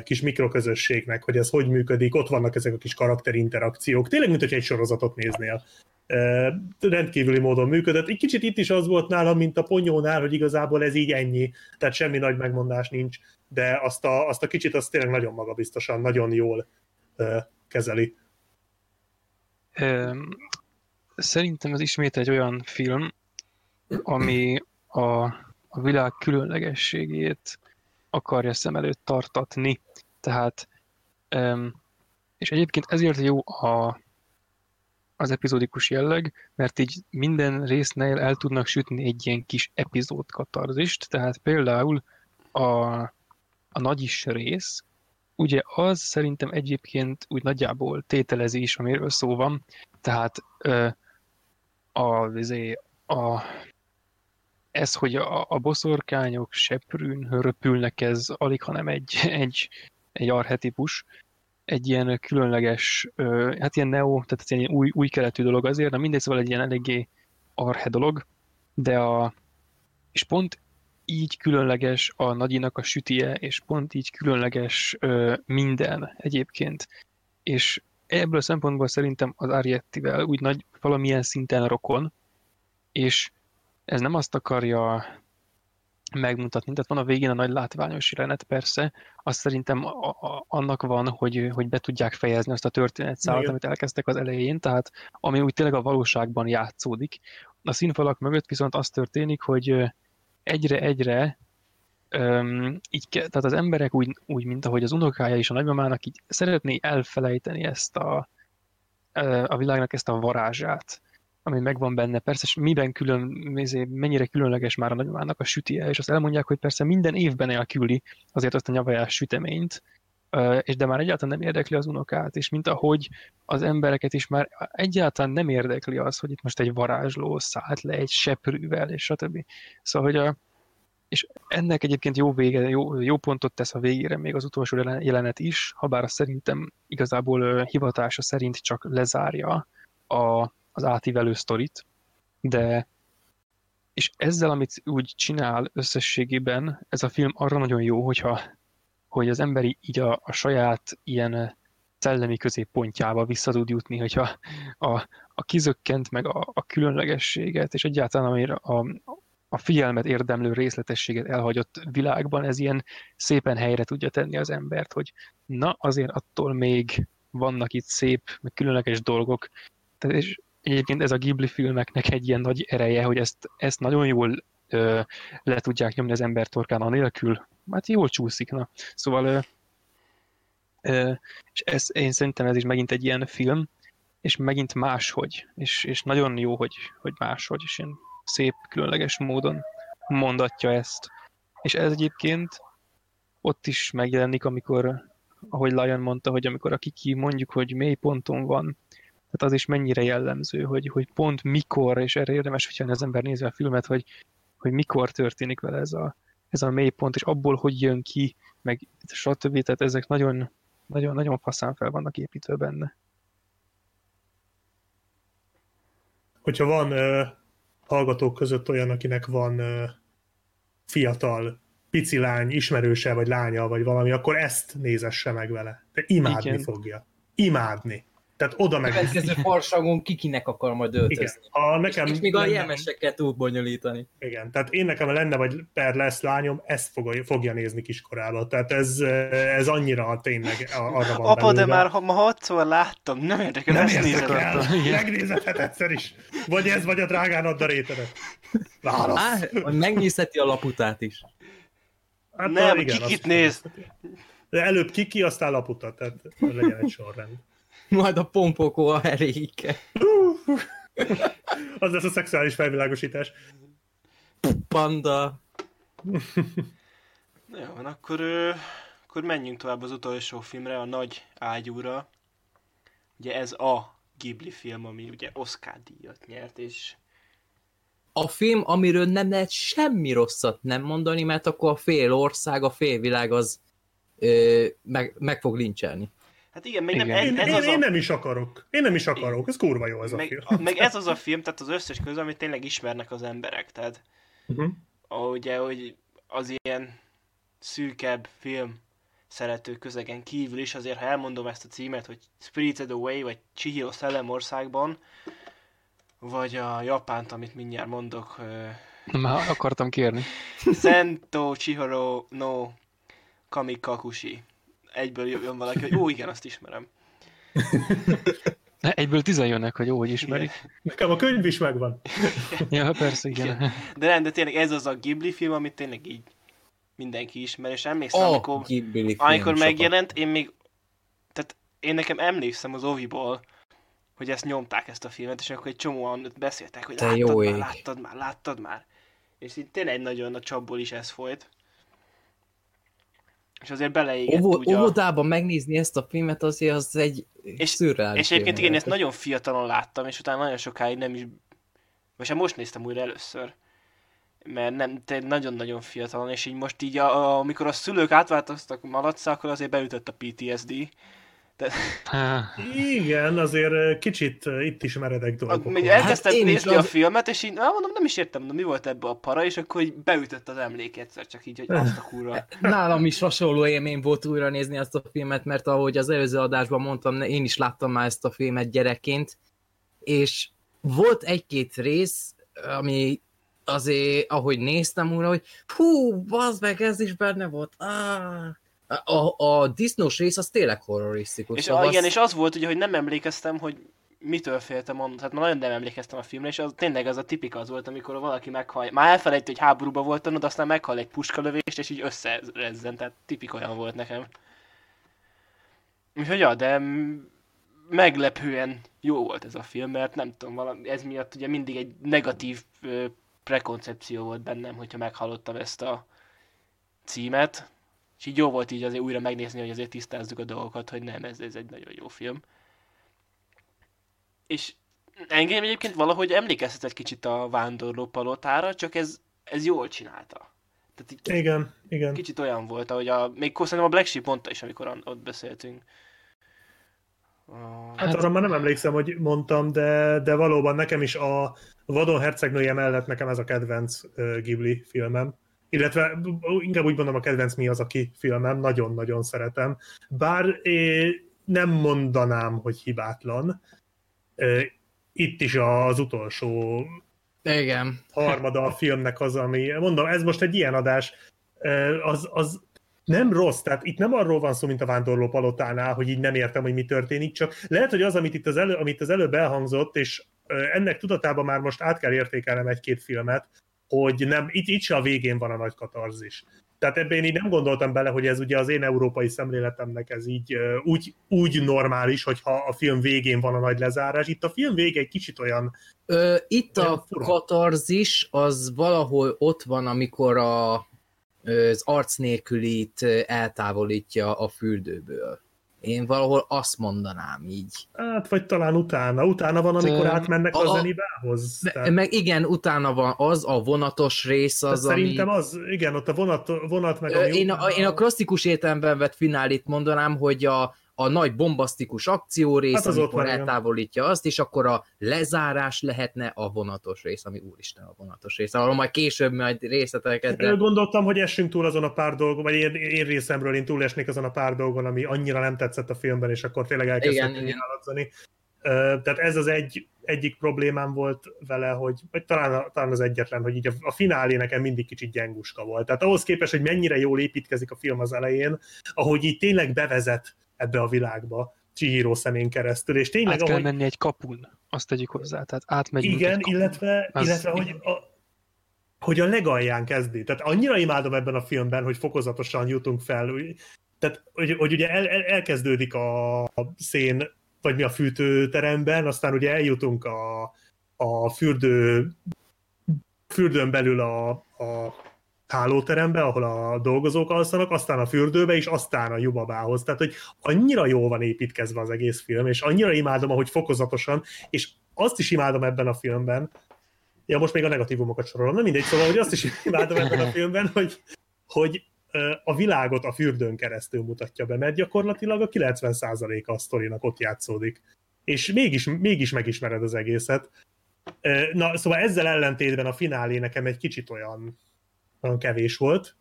kis mikroközösségnek, hogy ez hogy működik, ott vannak ezek a kis karakterinterakciók, tényleg, mint hogy egy sorozatot néznél. Rendkívüli módon működött. Egy kicsit itt is az volt nálam, mint a ponyónál, hogy igazából ez így ennyi, tehát semmi nagy megmondás nincs, de azt a, azt a kicsit azt tényleg nagyon magabiztosan, nagyon jól kezeli. Szerintem ez ismét egy olyan film, ami a, a világ különlegességét akarja szem előtt tartatni. Tehát, és egyébként ezért jó a, az epizódikus jelleg, mert így minden résznél el tudnak sütni egy ilyen kis epizód katarzist, tehát például a, a nagyis rész, ugye az szerintem egyébként úgy nagyjából tételezés, amiről szó van, tehát ö, a, a, ez, hogy a, a boszorkányok seprűn röpülnek, ez alig, hanem egy, egy, egy arhetipus, egy ilyen különleges, hát ilyen neo, tehát ez egy új, új keletű dolog azért, de mindegy, szóval egy ilyen eléggé arhe dolog, de a, és pont így különleges a nagyinak a sütie, és pont így különleges ö, minden egyébként. És ebből a szempontból szerintem az Ariettivel úgy nagy valamilyen szinten rokon, és ez nem azt akarja megmutatni, tehát van a végén a nagy látványos jelenet persze, azt szerintem a, a, annak van, hogy, hogy be tudják fejezni azt a történetszálat, amit elkezdtek az elején, tehát ami úgy tényleg a valóságban játszódik. A színfalak mögött viszont az történik, hogy egyre-egyre Um, így, tehát az emberek úgy, úgy, mint ahogy az unokája és a nagymamának így szeretné elfelejteni ezt a, a világnak ezt a varázsát ami megvan benne. Persze, és miben külön, mennyire különleges már a nagyomának a sütie, és azt elmondják, hogy persze minden évben elküldi azért azt a nyavajás süteményt, és de már egyáltalán nem érdekli az unokát, és mint ahogy az embereket is már egyáltalán nem érdekli az, hogy itt most egy varázsló szállt le egy seprűvel, és stb. Szóval, hogy a, és ennek egyébként jó vége, jó, jó pontot tesz a végére még az utolsó jelenet is, ha bár szerintem igazából hivatása szerint csak lezárja a, az átívelő sztorit, de és ezzel, amit úgy csinál összességében, ez a film arra nagyon jó, hogyha hogy az emberi így a, a saját ilyen szellemi középpontjába vissza tud jutni, hogyha a, a kizökkent meg a, a különlegességet, és egyáltalán amire a, a figyelmet érdemlő részletességet elhagyott világban, ez ilyen szépen helyre tudja tenni az embert, hogy na, azért attól még vannak itt szép, meg különleges dolgok, tehát és egyébként ez a Ghibli filmeknek egy ilyen nagy ereje, hogy ezt, ezt nagyon jól ö, le tudják nyomni az ember torkán anélkül, hát jól csúszik, na. Szóval és ez, én szerintem ez is megint egy ilyen film, és megint máshogy, és, és nagyon jó, hogy, hogy máshogy, és ilyen szép, különleges módon mondatja ezt. És ez egyébként ott is megjelenik, amikor, ahogy Lion mondta, hogy amikor a Kiki mondjuk, hogy mély ponton van, tehát az is mennyire jellemző, hogy, hogy pont mikor, és erre érdemes, hogyha az ember nézi a filmet, hogy, hogy mikor történik vele ez a, ez a mélypont, és abból hogy jön ki, meg stb. Tehát ezek nagyon, nagyon, nagyon faszán fel vannak építve benne. Hogyha van uh, hallgatók között olyan, akinek van ö, fiatal, pici lány, ismerőse, vagy lánya, vagy valami, akkor ezt nézesse meg vele. De imádni Igen. fogja. Imádni. Tehát oda meg... Következő farsagon kikinek akar majd Igen. öltözni. Ha nekem És még a lenne- jelmeseket tud bonyolítani. Igen, tehát én nekem lenne, vagy per lesz lányom, ezt fogja, fogja nézni kiskorába. Tehát ez, ez annyira tényleg a- arra van Apa, de belőle. már ha ma hatszor láttam, nem érdekel, nem ezt nézed el. Igen. Megnézheted egyszer is. Vagy ez, vagy a drágán add a rétedet. Válasz. Á, megnézheti a laputát is. Hát, Nem, igen, kikit néz. De előbb kiki, aztán laputa, tehát legyen egy sorrend. Majd a pompokó a heréke. Az lesz a szexuális felvilágosítás. Panda. Na Jó, van, akkor, akkor menjünk tovább az utolsó filmre, a Nagy Ágyúra. Ugye ez a Ghibli film, ami ugye Oscar díjat nyert, és A film, amiről nem lehet semmi rosszat nem mondani, mert akkor a fél ország, a fél világ az ö, meg, meg fog lincselni. Hát igen, még nem, Igen. ez, Én, ez én, az én a, nem is akarok. Én nem is akarok. Ez kurva jó ez a meg, film. a, meg ez az a film, tehát az összes közül, amit tényleg ismernek az emberek, tehát Uh-huh. a- ugye, hogy az ilyen szűkebb film szerető közegen kívül is, azért ha elmondom ezt a címet, hogy Spirited Away, vagy Chihiro Szellemországban, vagy a Japánt, amit mindjárt mondok, Már akartam kérni. Sento Chihiro no Kamikakushi. Egyből jön valaki, hogy ó, igen, azt ismerem. Ne, Egyből tizen jönnek, hogy jó, hogy ismerik. Nekem a könyv is megvan. Ja, persze, igen. Igen. De nem, de tényleg ez az a Ghibli film, amit tényleg így mindenki ismer, és emlékszem, A amikor, Ghibli film amikor sokat. megjelent, én még, tehát én nekem emlékszem az Oviból, hogy ezt nyomták ezt a filmet, és akkor egy csomóan beszéltek, hogy Te láttad jó már, ég. láttad már, láttad már. És így tényleg nagyon a csapból is ez folyt. És azért beleégett Óvo, úgy a... óvodában megnézni ezt a filmet azért az egy És- szürreális És egyébként igen, én ezt nagyon fiatalon láttam, és utána nagyon sokáig nem is... Vagy hát most néztem újra először. Mert nem, te nagyon-nagyon fiatalon, és így most így, a, a, amikor a szülők átváltoztak malacra, akkor azért beütött a PTSD. Há, Igen, azért kicsit itt is meredek dolgok. Még elkezdtem is nézni a az- filmet, és így, na, mondom, nem is értem, na, mi volt ebbe a para, és akkor így beütött az emlék egyszer, csak így, hogy azt a kurva. Nálam is hasonló élmény volt újra nézni ezt a filmet, mert ahogy az előző adásban mondtam, én is láttam már ezt a filmet gyerekként, és volt egy-két rész, ami azért, ahogy néztem újra, hogy hú, bazd meg, ez is benne volt. Ah. A, a disznós rész az tényleg horrorisztikus. És, szóval a, igen, az- és az volt, ugye, hogy nem emlékeztem, hogy mitől féltem. Tehát már nagyon nem emlékeztem a filmre, és az tényleg az a tipika az volt, amikor valaki meghal. Már elfelejti, hogy háborúban volt de aztán meghal egy puskalövést, és így összerezzen. Tehát tipik olyan volt nekem. Úgyhogy ja, de meglepően jó volt ez a film, mert nem tudom, valami, ez miatt ugye mindig egy negatív ö, prekoncepció volt bennem, hogyha meghallottam ezt a címet. És így jó volt így azért újra megnézni, hogy azért tisztázzuk a dolgokat, hogy nem, ez, ez egy nagyon jó film. És engem egyébként valahogy emlékeztet egy kicsit a Vándorló palotára, csak ez, ez jól csinálta. Tehát így Igen, igen. kicsit olyan volt, ahogy a, még szerintem a Black Sheep mondta is, amikor ott beszéltünk. A- Hát arra már nem emlékszem, hogy mondtam, de, de valóban nekem is a Vadon hercegnője mellett nekem ez a kedvenc uh, Ghibli filmem. Illetve inkább úgy mondom, a kedvenc mi az, aki filmem, nagyon-nagyon szeretem. Bár nem mondanám, hogy hibátlan. Itt is az utolsó Igen. harmada a filmnek az, ami, mondom, ez most egy ilyen adás, az, az nem rossz, tehát itt nem arról van szó, mint a Vándorló Palotánál, hogy így nem értem, hogy mi történik, csak lehet, hogy az, amit itt az, elő, amit az előbb elhangzott, és ennek tudatában már most át kell értékelnem egy-két filmet, hogy nem, itt, itt se a végén van a nagy katarzis. Tehát ebben én így nem gondoltam bele, hogy ez ugye az én európai szemléletemnek ez így úgy, úgy normális, hogyha a film végén van a nagy lezárás. Itt a film vége egy kicsit olyan, Ö, itt Olyan a fura. katarzis az valahol ott van, amikor a, az arc nélkülit eltávolítja a fürdőből. Én valahol azt mondanám így. Hát, vagy talán utána. Utána van, amikor átmennek a, a- zenibához. Tehát, Meg igen, utána van az, a vonatos rész az, tehát szerintem ami... az, igen, ott a vonat, vonat meg ami Én a, utána- én a klasszikus értelemben vett finálit mondanám, hogy a, a nagy bombasztikus akciórész, Hát hát az amikor van, eltávolítja azt, és akkor a lezárás lehetne a vonatos rész, ami úristen a vonatos rész. Arról majd később majd részleteket, De... Gondoltam, hogy essünk túl azon a pár dolgon, vagy én, én részemről én túlesnék azon a pár dolgon, ami annyira nem tetszett a filmben, és akkor tényleg elkezdtem nyáladzani. Tehát ez az egy, egyik problémám volt vele, hogy, vagy talán, talán az egyetlen, hogy így a, a finálé nekem mindig kicsit gyenguska volt. Tehát ahhoz képest, hogy mennyire jól építkezik a film az elején, ahogy így tényleg bevezet ebbe a világba, Chihiro szemén keresztül, és tényleg Át kell ahogy, menni egy kapun, azt tegyük hozzá, tehát átmegyünk igen, illetve, Az- illetve hogy, a, hogy a legalján kezdi. Tehát annyira imádom ebben a filmben, hogy fokozatosan jutunk fel. Tehát, hogy, hogy ugye el, el, elkezdődik a, a szén, vagy mi a fűtőteremben, aztán ugye eljutunk a, a fürdő, fürdőn belül a, a hálóterembe, ahol a dolgozók alszanak, aztán a fürdőbe, és aztán a jubabához. Tehát, hogy annyira jól van építkezve az egész film, és annyira imádom, ahogy fokozatosan, és azt is imádom ebben a filmben, ja, most még a negatívumokat sorolom, nem mindegy, szóval, hogy azt is imádom ebben a filmben, hogy, hogy a világot a fürdőn keresztül mutatja be, mert gyakorlatilag a 90%-a a sztorinak ott játszódik. És mégis, mégis megismered az egészet. Na, szóval ezzel ellentétben a finálé nekem egy kicsit olyan, olyan kevés volt.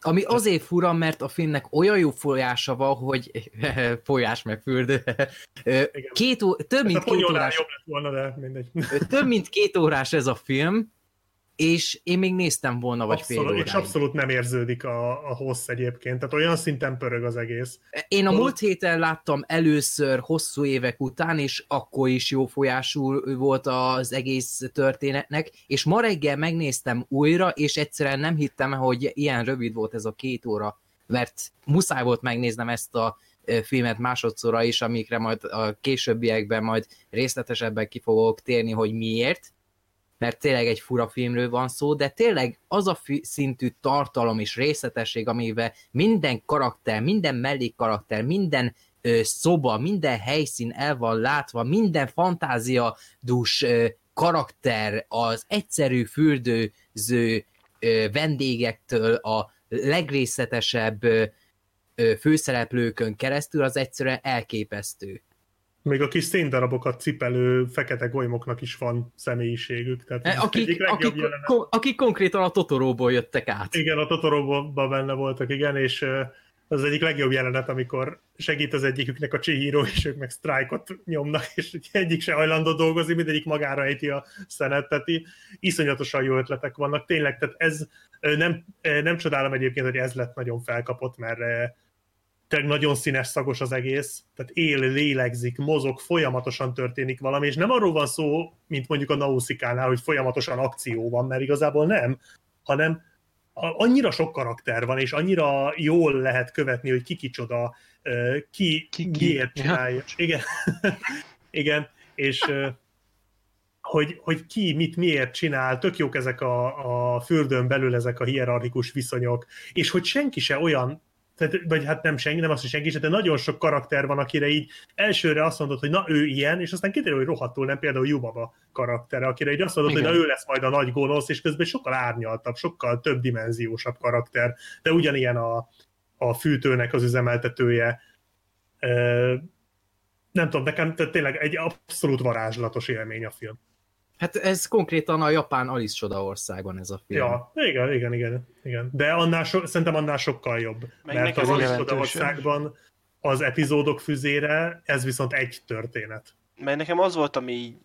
ami azért fura, mert a filmnek olyan jó folyása van, hogy folyás meg fürdő. Két ó... több, a mint két órás, jobb lett volna, de mindegy. több mint két órás ez a film, és én még néztem volna, vagy Abszolút, fél és óráig. abszolút nem érződik a, a hossz egyébként, tehát olyan szinten pörög az egész. Én a Hol- múlt héten láttam először hosszú évek után, és akkor is jó folyású volt az egész történetnek, és ma reggel megnéztem újra, és egyszerűen nem hittem, hogy ilyen rövid volt ez a két óra, mert muszáj volt megnéznem ezt a filmet másodszorra is, amikre majd a későbbiekben majd részletesebben ki fogok térni, hogy miért, mert tényleg egy fura filmről van szó, de tényleg az a szintű tartalom és részletesség, amivel minden karakter, minden mellékkarakter, minden ö, szoba, minden helyszín el van látva, minden fantáziadús ö, karakter, az egyszerű fürdőző ö, vendégektől a legrészletesebb ö, főszereplőkön keresztül, az egyszerűen elképesztő. Még a kis széndarabokat cipelő fekete golymoknak is van személyiségük. Tehát E, Akik, egyik legjobb akik, ko, akik konkrétan a Totoróból jöttek át. Igen, a Totoróban benne voltak, igen, és az egyik legjobb jelenet, amikor segít az egyiküknek a Chihiro, és ők meg sztrájkot nyomnak, és egyik se hajlandó dolgozni, mindegyik magára ejti a szenet, tehát iszonyatosan jó ötletek vannak. Tényleg, tehát ez nem, nem csodálom egyébként, hogy ez lett nagyon felkapott, mert tényleg nagyon színes szagos az egész, tehát él, lélegzik, mozog, folyamatosan történik valami, és nem arról van szó, mint mondjuk a Nausikánál, hogy folyamatosan akció van, mert igazából nem, hanem annyira sok karakter van, és annyira jól lehet követni, hogy ki kicsoda, ki, Ki- ki miért csinálja. Igen. Igen, és hogy, hogy ki mit miért csinál, tök jók ezek a, a fürdőn belül ezek a hierarchikus viszonyok, és hogy senki se olyan, tehát, vagy hát nem senki, nem az, hogy senki se, de nagyon sok karakter van, akire így elsőre azt mondod, hogy na ő ilyen, és aztán kiderül, hogy rohadtul nem, például Jubaba karaktere, akire így azt mondod, hogy Igen. na ő lesz majd a nagy gonosz, és közben sokkal árnyaltabb, sokkal több dimenziósabb karakter, de ugyanilyen a, a fűtőnek az üzemeltetője. Ö, nem tudom, nekem tényleg egy abszolút varázslatos élmény a film. Hát ez konkrétan a japán Alice Csoda országban ez a film. Ja, igen, igen, igen, igen. De annál so, szerintem annál sokkal jobb. Meg mert az Alice jelentősen. országban az epizódok füzére, ez viszont egy történet. Mert nekem az volt, ami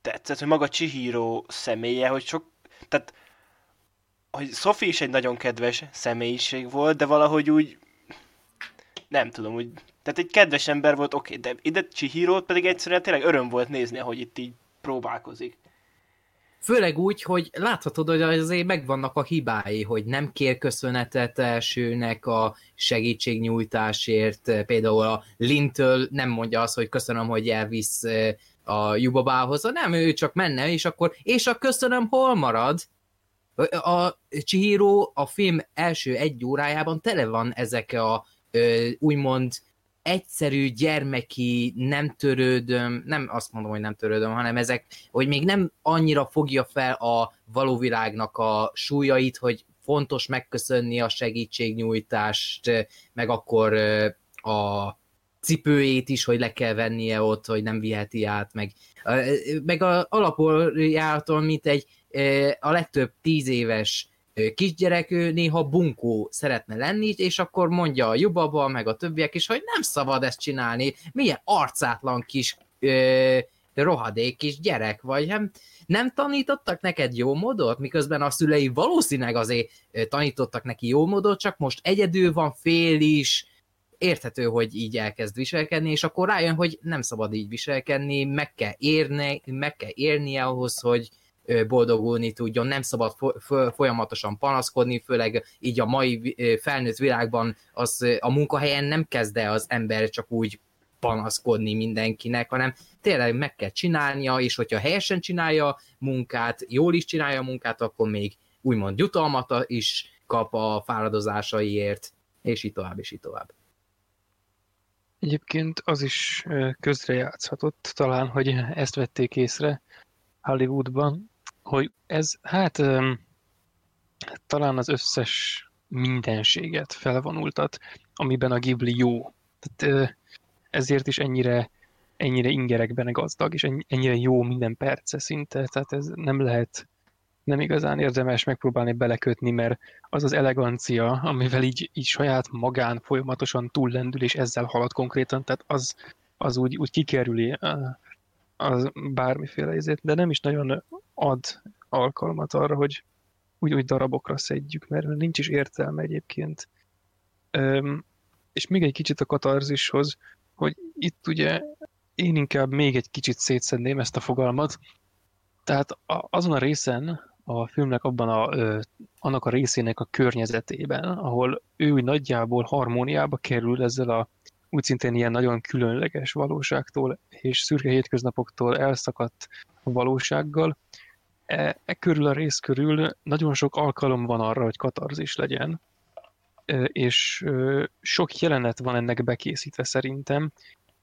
tetszett, hogy maga Chihiro személye, hogy sok... Tehát, hogy Sophie is egy nagyon kedves személyiség volt, de valahogy úgy... Nem tudom, úgy... Tehát egy kedves ember volt, oké, de ide chihiro pedig egyszerűen tényleg öröm volt nézni, ahogy itt így próbálkozik. Főleg úgy, hogy láthatod, hogy azért megvannak a hibái, hogy nem kér köszönetet elsőnek a segítségnyújtásért. Például a Lintől nem mondja azt, hogy köszönöm, hogy elvisz eh, a Jubabához, nem, ő csak menne, és akkor, és a köszönöm hol marad? A Chihiro a film első egy órájában tele van ezek a ö, úgymond egyszerű, gyermeki, nem törődöm, nem azt mondom, hogy nem törődöm, hanem ezek, hogy még nem annyira fogja fel a való világnak a súlyait, hogy fontos megköszönni a segítségnyújtást, meg akkor a cipőjét is, hogy le kell vennie ott, hogy nem viheti át, meg, meg a alapjától, mint egy a legtöbb tíz éves kisgyerek ő néha bunkó szeretne lenni, és akkor mondja a jubaba, meg a többiek is, hogy nem szabad ezt csinálni, milyen arcátlan kis ö, rohadék kis gyerek, vagy nem, nem tanítottak neked jó módot, miközben a szülei valószínűleg azért tanítottak neki jó módot, csak most egyedül van, fél is, érthető, hogy így elkezd viselkedni, és akkor rájön, hogy nem szabad így viselkedni, meg kell érni, meg kell érnie ahhoz, hogy boldogulni tudjon, nem szabad folyamatosan panaszkodni, főleg így a mai felnőtt világban az a munkahelyen nem kezd el az ember csak úgy panaszkodni mindenkinek, hanem tényleg meg kell csinálnia, és hogyha helyesen csinálja munkát, jól is csinálja a munkát, akkor még úgymond jutalmat is kap a fáradozásaiért, és így tovább, és így tovább. Egyébként az is közrejátszhatott talán, hogy ezt vették észre Hollywoodban, hogy ez hát talán az összes mindenséget felvonultat, amiben a Ghibli jó. Tehát, ezért is ennyire, ennyire ingerekben gazdag, és ennyire jó minden perce szinte, tehát ez nem lehet nem igazán érdemes megpróbálni belekötni, mert az az elegancia, amivel így, így saját magán folyamatosan túllendül, és ezzel halad konkrétan, tehát az, az úgy, úgy kikerüli az bármiféle izét, de nem is nagyon ad alkalmat arra, hogy úgy, úgy darabokra szedjük, mert nincs is értelme egyébként. Öm, és még egy kicsit a katarzishoz, hogy itt ugye én inkább még egy kicsit szétszedném ezt a fogalmat. Tehát a, azon a részen, a filmnek abban a, ö, annak a részének a környezetében, ahol ő nagyjából harmóniába kerül ezzel a úgy szintén ilyen nagyon különleges valóságtól és szürke hétköznapoktól elszakadt valósággal, e, e körül a rész körül nagyon sok alkalom van arra, hogy katarzis legyen, e, és e, sok jelenet van ennek bekészítve szerintem,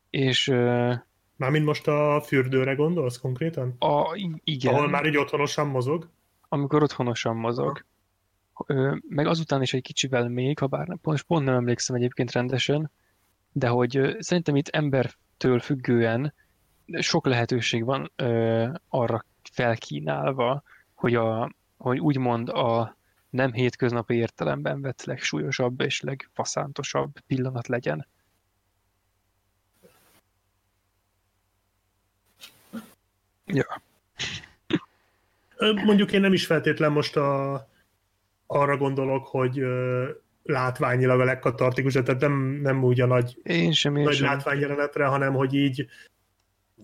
és e, Mármint most a fürdőre gondolsz konkrétan? A, igen. Ahol már így otthonosan mozog? Amikor otthonosan mozog. Ha. Meg azután is egy kicsivel még, ha bár pont, pont nem emlékszem egyébként rendesen, de hogy szerintem itt embertől függően sok lehetőség van ö, arra felkínálva, hogy, a, hogy úgymond a nem hétköznapi értelemben vett legsúlyosabb és legfaszántosabb pillanat legyen. Ja. Mondjuk én nem is feltétlen most a, arra gondolok, hogy látványilag a legkatartikus, tehát nem, nem úgy a nagy, én sem, én nagy sem. látványjelenetre, hanem hogy így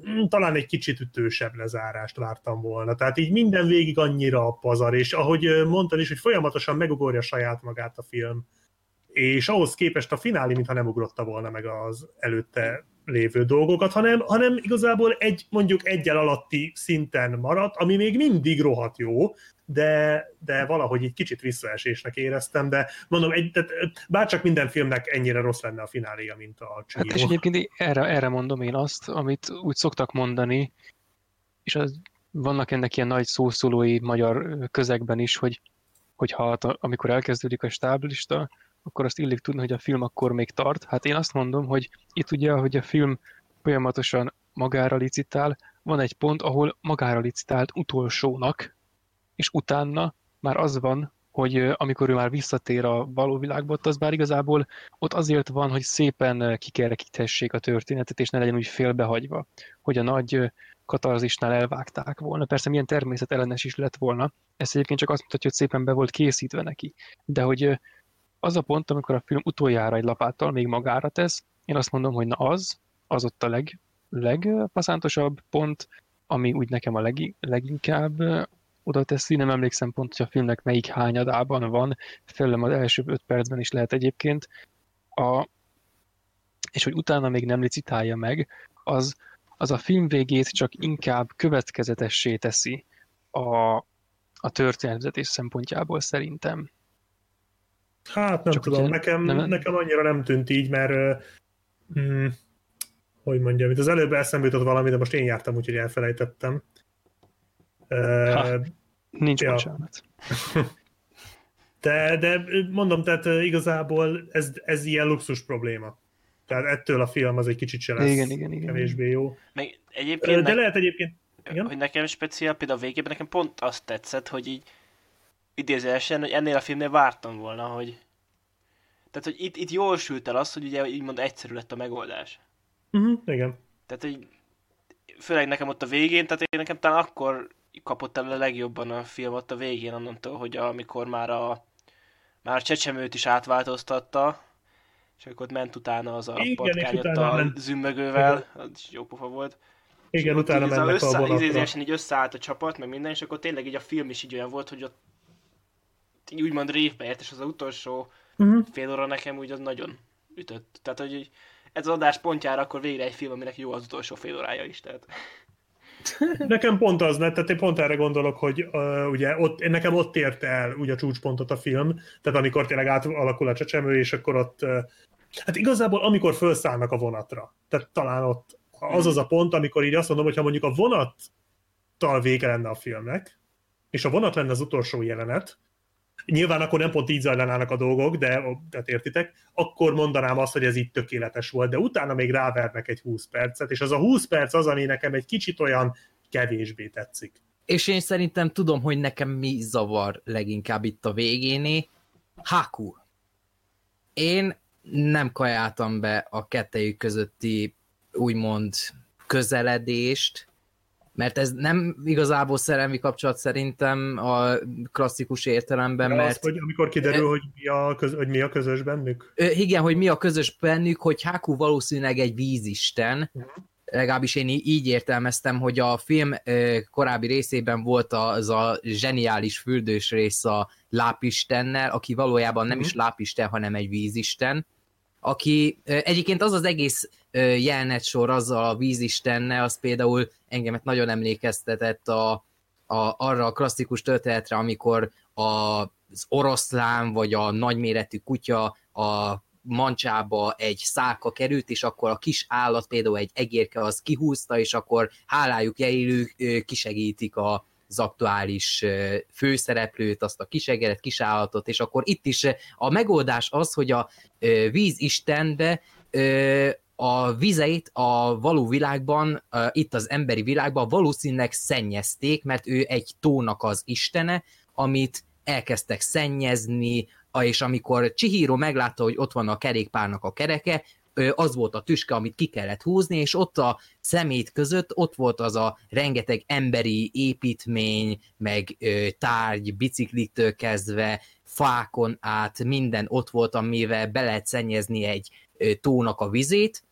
mm, talán egy kicsit ütősebb lezárást vártam volna. Tehát így minden végig annyira a pazar, és ahogy mondtad is, hogy folyamatosan megugorja saját magát a film, és ahhoz képest a finálé, mintha nem ugrotta volna meg az előtte lévő dolgokat, hanem, hanem igazából egy, mondjuk egyel alatti szinten maradt, ami még mindig rohadt jó, de, de valahogy így kicsit visszaesésnek éreztem, de mondom, egy, tehát, bárcsak minden filmnek ennyire rossz lenne a fináléja, mint a Csilló. Hát és egyébként erre, erre mondom én azt, amit úgy szoktak mondani, és az, vannak ennek ilyen nagy szószólói magyar közegben is, hogy, hogy ha, amikor elkezdődik a stáblista, akkor azt illik tudni, hogy a film akkor még tart. Hát én azt mondom, hogy itt ugye, hogy a film folyamatosan magára licitál, van egy pont, ahol magára licitált utolsónak, és utána már az van, hogy amikor ő már visszatér a való világba, ott az bár igazából ott azért van, hogy szépen kikerekíthessék a történetet, és ne legyen úgy félbehagyva, hogy a nagy katarzisnál elvágták volna. Persze milyen természetellenes is lett volna. Ez egyébként csak azt mutatja, hogy szépen be volt készítve neki. De hogy az a pont, amikor a film utoljára egy lapáttal még magára tesz, én azt mondom, hogy na az, az ott a leg, legpaszántosabb pont, ami úgy nekem a leg, leginkább oda teszi, nem emlékszem pont, hogy a filmnek melyik hányadában van, felem az első öt percben is lehet egyébként, a, és hogy utána még nem licitálja meg, az, az a film végét csak inkább következetessé teszi a, a történetvezetés szempontjából szerintem. Hát nem Csak tudom, ugye, nekem, nem... nekem annyira nem tűnt így, mert hmm, hogy mondjam, itt az előbb eszembe jutott valami, de most én jártam, úgyhogy elfelejtettem. Ha, nincs ja. bocsánat. De, de mondom, tehát igazából ez, ez ilyen luxus probléma. Tehát ettől a film az egy kicsit se lesz Igen, igen, igen. kevésbé jó. Meg egyébként De ne, lehet egyébként... Igen? hogy nekem speciál, például a végében nekem pont azt tetszett, hogy így idézőesen, hogy ennél a filmnél vártam volna, hogy tehát, hogy itt, itt jól sült el az, hogy ugye úgymond egyszerű lett a megoldás. Uh-huh, igen. Tehát, hogy főleg nekem ott a végén, tehát én nekem talán akkor kapott el a legjobban a film ott a végén, onnantól, hogy amikor már a, már a csecsemőt is átváltoztatta, és akkor ott ment utána az a és patkány ott a ment. zümmögővel, az jó pofa volt. Igen, Ott utána mennek a össze, vonatra. ízézésen így összeállt a csapat, meg minden, és akkor tényleg így a film is így olyan volt, hogy ott így úgymond révbe ért, és az, az utolsó Uh-huh. fél óra nekem úgy az nagyon ütött. Tehát, hogy így ez az adás pontjára akkor végre egy film, aminek jó az utolsó fél órája is. Tehát. Nekem pont az lett, tehát én pont erre gondolok, hogy uh, ugye ott, nekem ott érte el ugye a csúcspontot a film, tehát amikor tényleg átalakul a csecsemő, és akkor ott, uh, hát igazából amikor felszállnak a vonatra, tehát talán ott az az a pont, amikor így azt mondom, hogy ha mondjuk a vonattal vége lenne a filmnek, és a vonat lenne az utolsó jelenet, nyilván akkor nem pont így zajlanának a dolgok, de tehát értitek, akkor mondanám azt, hogy ez itt tökéletes volt, de utána még rávernek egy 20 percet, és az a 20 perc az, ami nekem egy kicsit olyan kevésbé tetszik. És én szerintem tudom, hogy nekem mi zavar leginkább itt a végéné. Haku. Én nem kajáltam be a kettejük közötti úgymond közeledést, mert ez nem igazából szerelmi kapcsolat szerintem a klasszikus értelemben, Mert... Az, hogy amikor kiderül, hogy mi, a köz, hogy mi a közös bennük? Igen, hogy mi a közös bennük, hogy Haku valószínűleg egy vízisten, Mhm. legalábbis én így értelmeztem, hogy a film korábbi részében volt az a zseniális fürdős rész a lápistennel, aki valójában nem Mhm. is lápisten, hanem egy vízisten, aki egyébként az az egész ö, jelenet sor azzal a vízistennel, az például engemet nagyon emlékeztetett a, a, arra a klasszikus történetre, amikor a, az oroszlán vagy a nagyméretű kutya a mancsába egy szálka került, és akkor a kis állat, például egy egérke, az kihúzta, és akkor hálájuk jelélő ö, kisegítik a, az aktuális főszereplőt, azt a kisegeret, kisállatot, és akkor itt is a megoldás az, hogy a vízistenbe a vizeit a való világban, itt az emberi világban valószínűleg szennyezték, mert ő egy tónak az istene, amit elkezdtek szennyezni, és amikor Chihiro meglátta, hogy ott van a kerékpárnak a kereke, az volt a tüske, amit ki kellett húzni, és ott a szemét között ott volt az a rengeteg emberi építmény, meg tárgy, bicikliktől kezdve, fákon át, minden ott volt, amivel be lehet szennyezni egy tónak a vizét,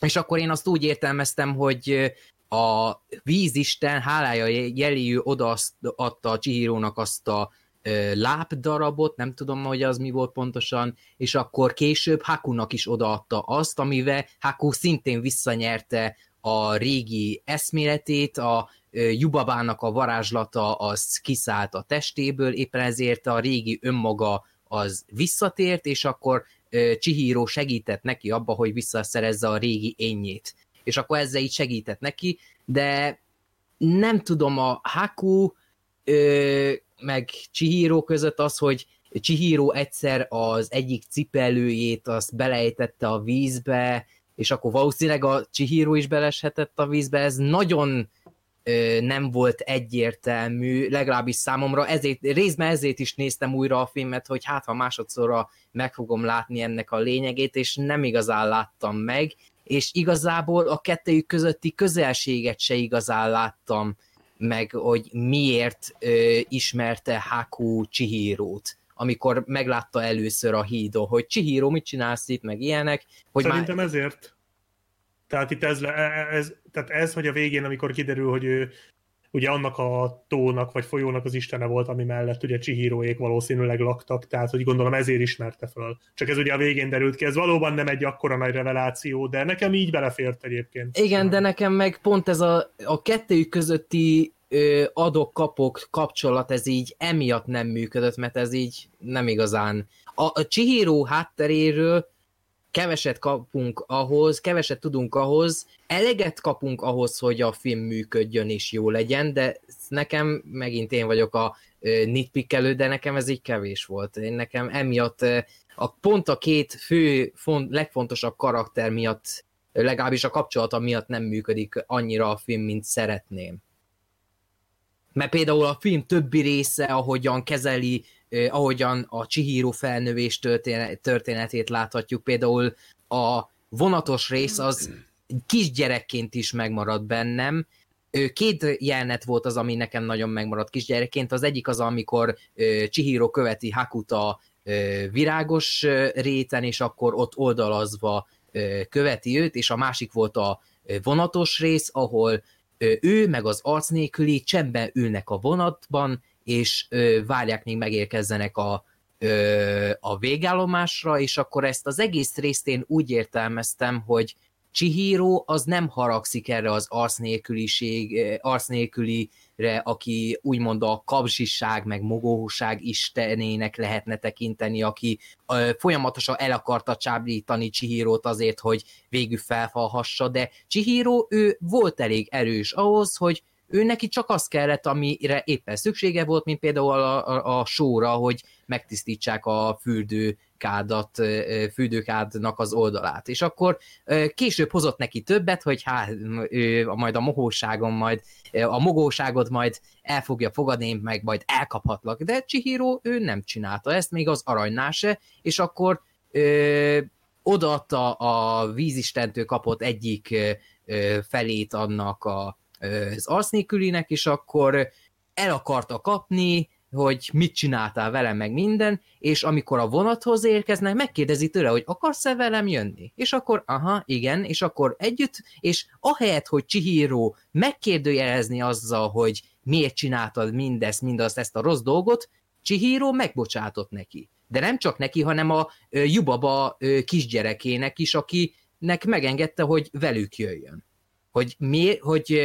és akkor én azt úgy értelmeztem, hogy a vízisten hálája jeléjű odaadta a Chihirónak azt a ö, lábdarabot, nem tudom, hogy az mi volt pontosan, és akkor később Hakunak is odaadta azt, amivel Haku szintén visszanyerte a régi eszméletét, a Jubabának a varázslata az kiszállt a testéből, éppen ezért a régi önmaga az visszatért, és akkor ö, Chihiro segített neki abba, hogy visszaszerezze a régi énjét. És akkor ezzel így segített neki, de nem tudom, a Haku ö, meg Chihiro között az, hogy Chihiro egyszer az egyik cipelőjét azt belejtette a vízbe, és akkor valószínűleg a Chihiro is beleshetett a vízbe, ez nagyon nem volt egyértelmű, legalábbis számomra, ezért, részben ezért is néztem újra a filmet, hogy hát ha másodszorra meg fogom látni ennek a lényegét, és nem igazán láttam meg, és igazából a kettőjük közötti közelséget se igazán láttam meg, hogy miért ö, ismerte Haku Chihirót amikor meglátta először a hídon, hogy Chihiro, mit csinálsz itt, meg ilyenek, hogy Szerintem már... ezért. Tehát itt ez, le- ez, tehát ez, hogy a végén, amikor kiderül, hogy ő ugye annak a tónak, vagy folyónak az istene volt, ami mellett ugye Chihiroék valószínűleg laktak, tehát hogy gondolom ezért ismerte föl. Csak ez ugye a végén derült ki, ez valóban nem egy akkora nagy reveláció, de nekem így belefért egyébként. Igen, de nekem meg pont ez a, a kettőjük közötti adok-kapok kapcsolat, ez így emiatt nem működött, mert ez így nem igazán. A, a Chihiro hátteréről keveset kapunk ahhoz, keveset tudunk ahhoz, eleget kapunk ahhoz, hogy a film működjön és jó legyen, de nekem, megint én vagyok a ö, nitpickelő, de nekem ez így kevés volt. Én nekem emiatt a pont a két fő, font, legfontosabb karakter miatt, legalábbis a kapcsolata miatt nem működik annyira a film, mint szeretném. Mert például a film többi része, ahogyan kezeli, eh, ahogyan a Chihiro felnövés történetét láthatjuk, például a vonatos rész az kisgyerekként is megmarad bennem, Két jelenet volt az, ami nekem nagyon megmaradt kisgyerekként. Az egyik az, amikor Chihiro követi Hakuta virágos réten, és akkor ott oldalazva követi őt, és a másik volt a vonatos rész, ahol ő meg az arc nélküli csendben ülnek a vonatban, és várják, még megérkezzenek a, a végállomásra, és akkor ezt az egész részt én úgy értelmeztem, hogy Chihiro az nem haragszik erre az arc nélküliség, arc aki úgymond a kapzsiság meg mogóság istenének lehetne tekinteni, aki folyamatosan el akarta csábítani Chihiro-t azért, hogy végül felfalhassa, de Chihiro ő volt elég erős ahhoz, hogy ő neki csak az kellett, amire éppen szüksége volt, mint például a, a, a sóra, hogy megtisztítsák a fürdőkádat, fürdőkádnak az oldalát. És akkor később hozott neki többet, hogy hát ő majd a mohóságon majd, a mogóságot majd el fogja fogadni, meg majd elkaphatlak. De Chihiro ő nem csinálta ezt, még az aranynál se, és akkor ö, odaadta a vízistentől kapott egyik ö, felét annak a az arcnékülinek, és akkor el akarta kapni, hogy mit csináltál velem, meg minden, és amikor a vonathoz érkeznek, megkérdezi tőle, hogy akarsz-e velem jönni? És akkor, aha, igen, és akkor együtt, és ahelyett, hogy Chihiro megkérdőjelezni azzal, hogy miért csináltad mindezt, mindazt, ezt a rossz dolgot, Chihiro megbocsátott neki. De nem csak neki, hanem a Jubaba kisgyerekének is, akinek megengedte, hogy velük jöjjön. Hogy, mi, hogy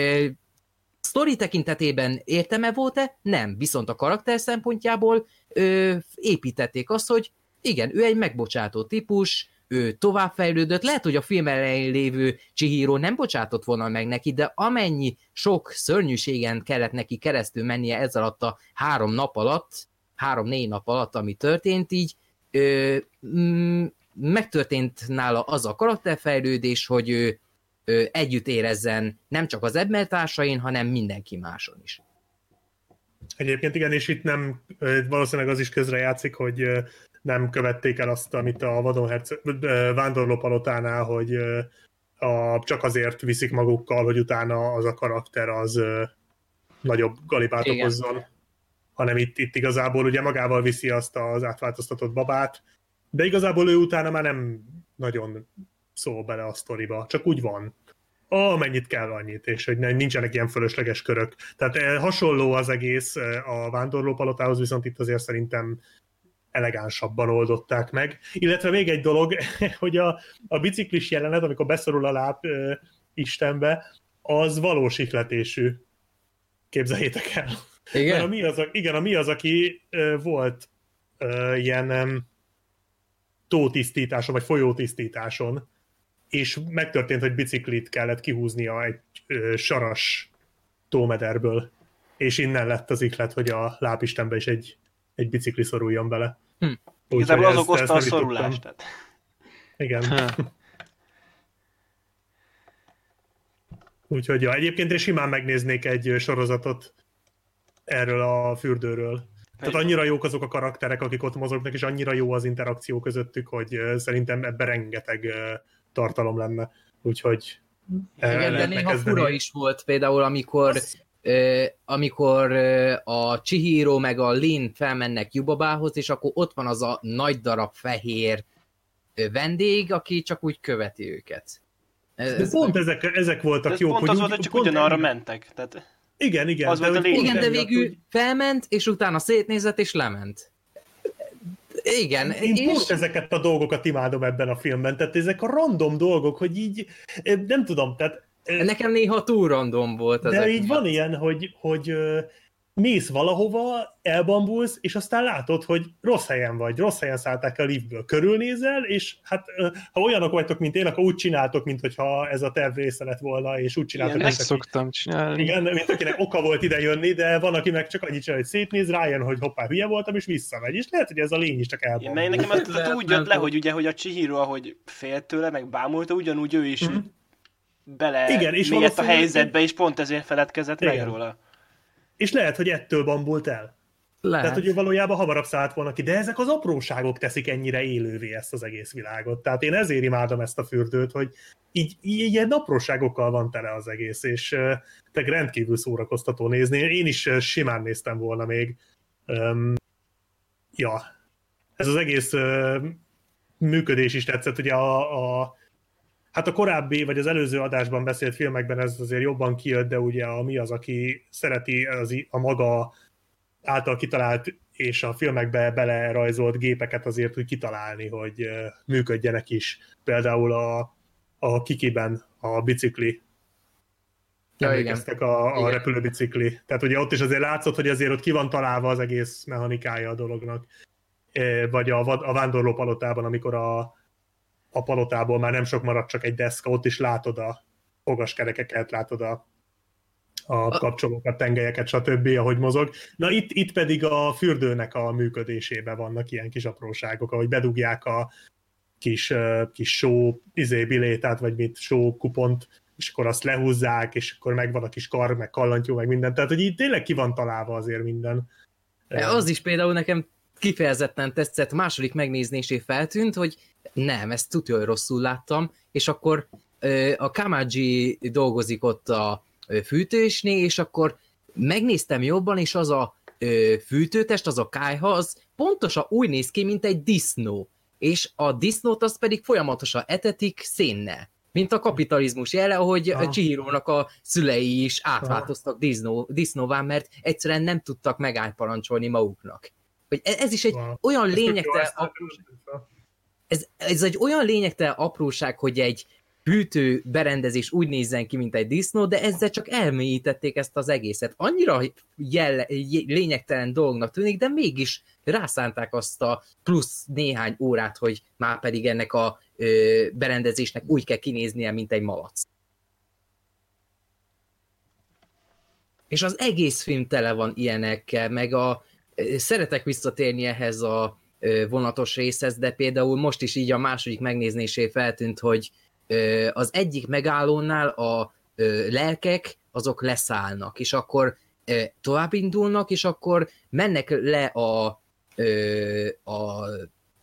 sztori tekintetében értelme volt-e? Nem. Viszont a karakter szempontjából ö, építették azt, hogy igen, ő egy megbocsátó típus, ő továbbfejlődött, lehet, hogy a film elején lévő Chihiro nem bocsátott volna meg neki, de amennyi sok szörnyűségen kellett neki keresztül mennie ez alatt a három nap alatt, három-négy nap alatt, ami történt, így ö, m- megtörtént nála az a karakterfejlődés, hogy ő együtt érezzen nem csak az ebmertársain, hanem mindenki máson is. Egyébként igen, és itt nem, valószínűleg az is közrejátszik, hogy nem követték el azt, amit a Vadonherc vándorlópalotánál, hogy a, csak azért viszik magukkal, hogy utána az a karakter az nagyobb galibát igen. okozzon, hanem itt, itt igazából ugye magával viszi azt az átváltoztatott babát, de igazából ő utána már nem nagyon szól bele a sztoriba, csak úgy van. Amennyit kell annyit, és hogy nincsenek ilyen fölösleges körök. Tehát eh, hasonló az egész eh, a vándorlópalotához, viszont itt azért szerintem elegánsabban oldották meg. Illetve még egy dolog, hogy a, a biciklis jelenet, amikor beszorul a láb ö, eh, Istenbe, az valós ihletésű. Képzeljétek el. Igen? a mi az, a, igen, a mi az, aki ö, volt ö, ilyen ö, tótisztításon, vagy folyótisztításon, és megtörtént, hogy biciklit kellett kihúznia egy ö, saras tómederből, és innen lett az iklet, hogy a lápistenbe is egy, egy bicikli szoruljon bele. Hm. Igazából az okozta a szorulást. Tehát. Igen. Úgyhogy ja, egyébként én simán megnéznék egy sorozatot erről a fürdőről. Tehát annyira jók azok a karakterek, akik ott mozognak, és annyira jó az interakció közöttük, hogy szerintem ebben rengeteg tartalom lenne. Úgyhogy igen, de néha kezdeni. fura is volt például, amikor az... Amikor a Chihiro meg a Lin felmennek Yubabához, és akkor ott van az a nagy darab fehér vendég, aki csak úgy követi őket. Ez, de pont ezek, ezek voltak ez jók. Pont hogy az volt, hogy csak ugyanarra mentek. Tehát... Igen, igen. Az de, volt a igen, de végül hogy... felment, és utána szétnézett, és lement. Igen. Én és... pont ezeket a dolgokat imádom ebben a filmben, tehát ezek a random dolgok, hogy így, nem tudom, tehát... Nekem néha túl random volt. De így van ilyen, hogy, hogy mész valahova, elbambulsz, és aztán látod, hogy rossz helyen vagy, rossz helyen szállták a liftből. Körülnézel, és hát ha olyanok vagytok, mint én, akkor úgy csináltok, mint hogyha ez a terv része lett volna, és úgy csináltok, Igen, mint ezt aki, szoktam csinálni. igen, mint akinek oka volt ide jönni, de van, aki meg csak annyit csinál, hogy szétnéz, rájön, hogy hoppá, hülye voltam, és visszamegy. És lehet, hogy ez a lény is csak Igen, elbambul. meg nekem az, az úgy jött le, hogy ugye, hogy a Chihiro, ahogy félt tőle, meg bámulta, ugyanúgy ő is Mhm. bele Igen, és a helyzetbe, és pont ezért feledkezett meg Igen. róla. És lehet, hogy ettől bambult el. Lehet. Tehát, hogy ő valójában hamarabb szállt volna ki, de ezek az apróságok teszik ennyire élővé ezt az egész világot. Tehát én ezért imádom ezt a fürdőt, hogy így, ilyen apróságokkal van tele az egész, és tényleg rendkívül szórakoztató nézni. Én is simán néztem volna még. Um, ja, ez az egész uh, működés is tetszett. Ugye a, a Hát a korábbi, vagy az előző adásban beszélt filmekben ez azért jobban kijött, de ugye a mi az, aki szereti az, a maga által kitalált és a filmekbe belerajzolt gépeket azért úgy kitalálni, hogy működjenek is. Például a, a Kikiben a bicikli. Ja, igen. Emlékeztek a, a Igen. repülőbicikli. Tehát ugye ott is azért látszott, hogy azért ott ki van találva az egész mechanikája a dolognak. Vagy a, a vándorló palotában, amikor a, a palotából már nem sok maradt, csak egy deszka, ott is látod a fogaskerekeket, látod a, a kapcsolókat, tengelyeket, stb., ahogy mozog. Na itt, itt pedig a fürdőnek a működésében vannak ilyen kis apróságok, ahogy bedugják a kis, kis só izé, bilétát, vagy mit, só kupont, és akkor azt lehúzzák, és akkor megvan a kis kar, meg kallantyú, meg minden. Tehát, hogy itt tényleg ki van találva azért minden. Az is például nekem kifejezetten tetszett, második megnézésé feltűnt, hogy nem, ezt tudja, hogy rosszul láttam, és akkor a Kamaji dolgozik ott a fűtésnél, és akkor megnéztem jobban, és az a fűtőtest, az a kájha, az pontosan úgy néz ki, mint egy disznó. És a disznót azt pedig folyamatosan etetik szénnel. Mint a kapitalizmus jele, ahogy Ah. a Chihiro-nak a szülei is átváltoztak disznó, disznóvá, mert egyszerűen nem tudtak megállparancsolni maguknak. Hogy e- ez is egy Wow. olyan lényegtelen fel. Ez, ez egy olyan lényegtelen apróság, hogy egy hűtő berendezés úgy nézzen ki, mint egy disznó, de ezzel csak elmélyítették ezt az egészet. Annyira jelle, lényegtelen dolognak tűnik, de mégis rászánták azt a plusz néhány órát, hogy már pedig ennek a ö, berendezésnek úgy kell kinéznie, mint egy malac. És az egész film tele van ilyenekkel, meg a szeretek visszatérni ehhez a vonatos részhez, de például most is így a második megnézésé feltűnt, hogy az egyik megállónál a lelkek azok leszállnak, és akkor tovább indulnak, és akkor mennek le a, a,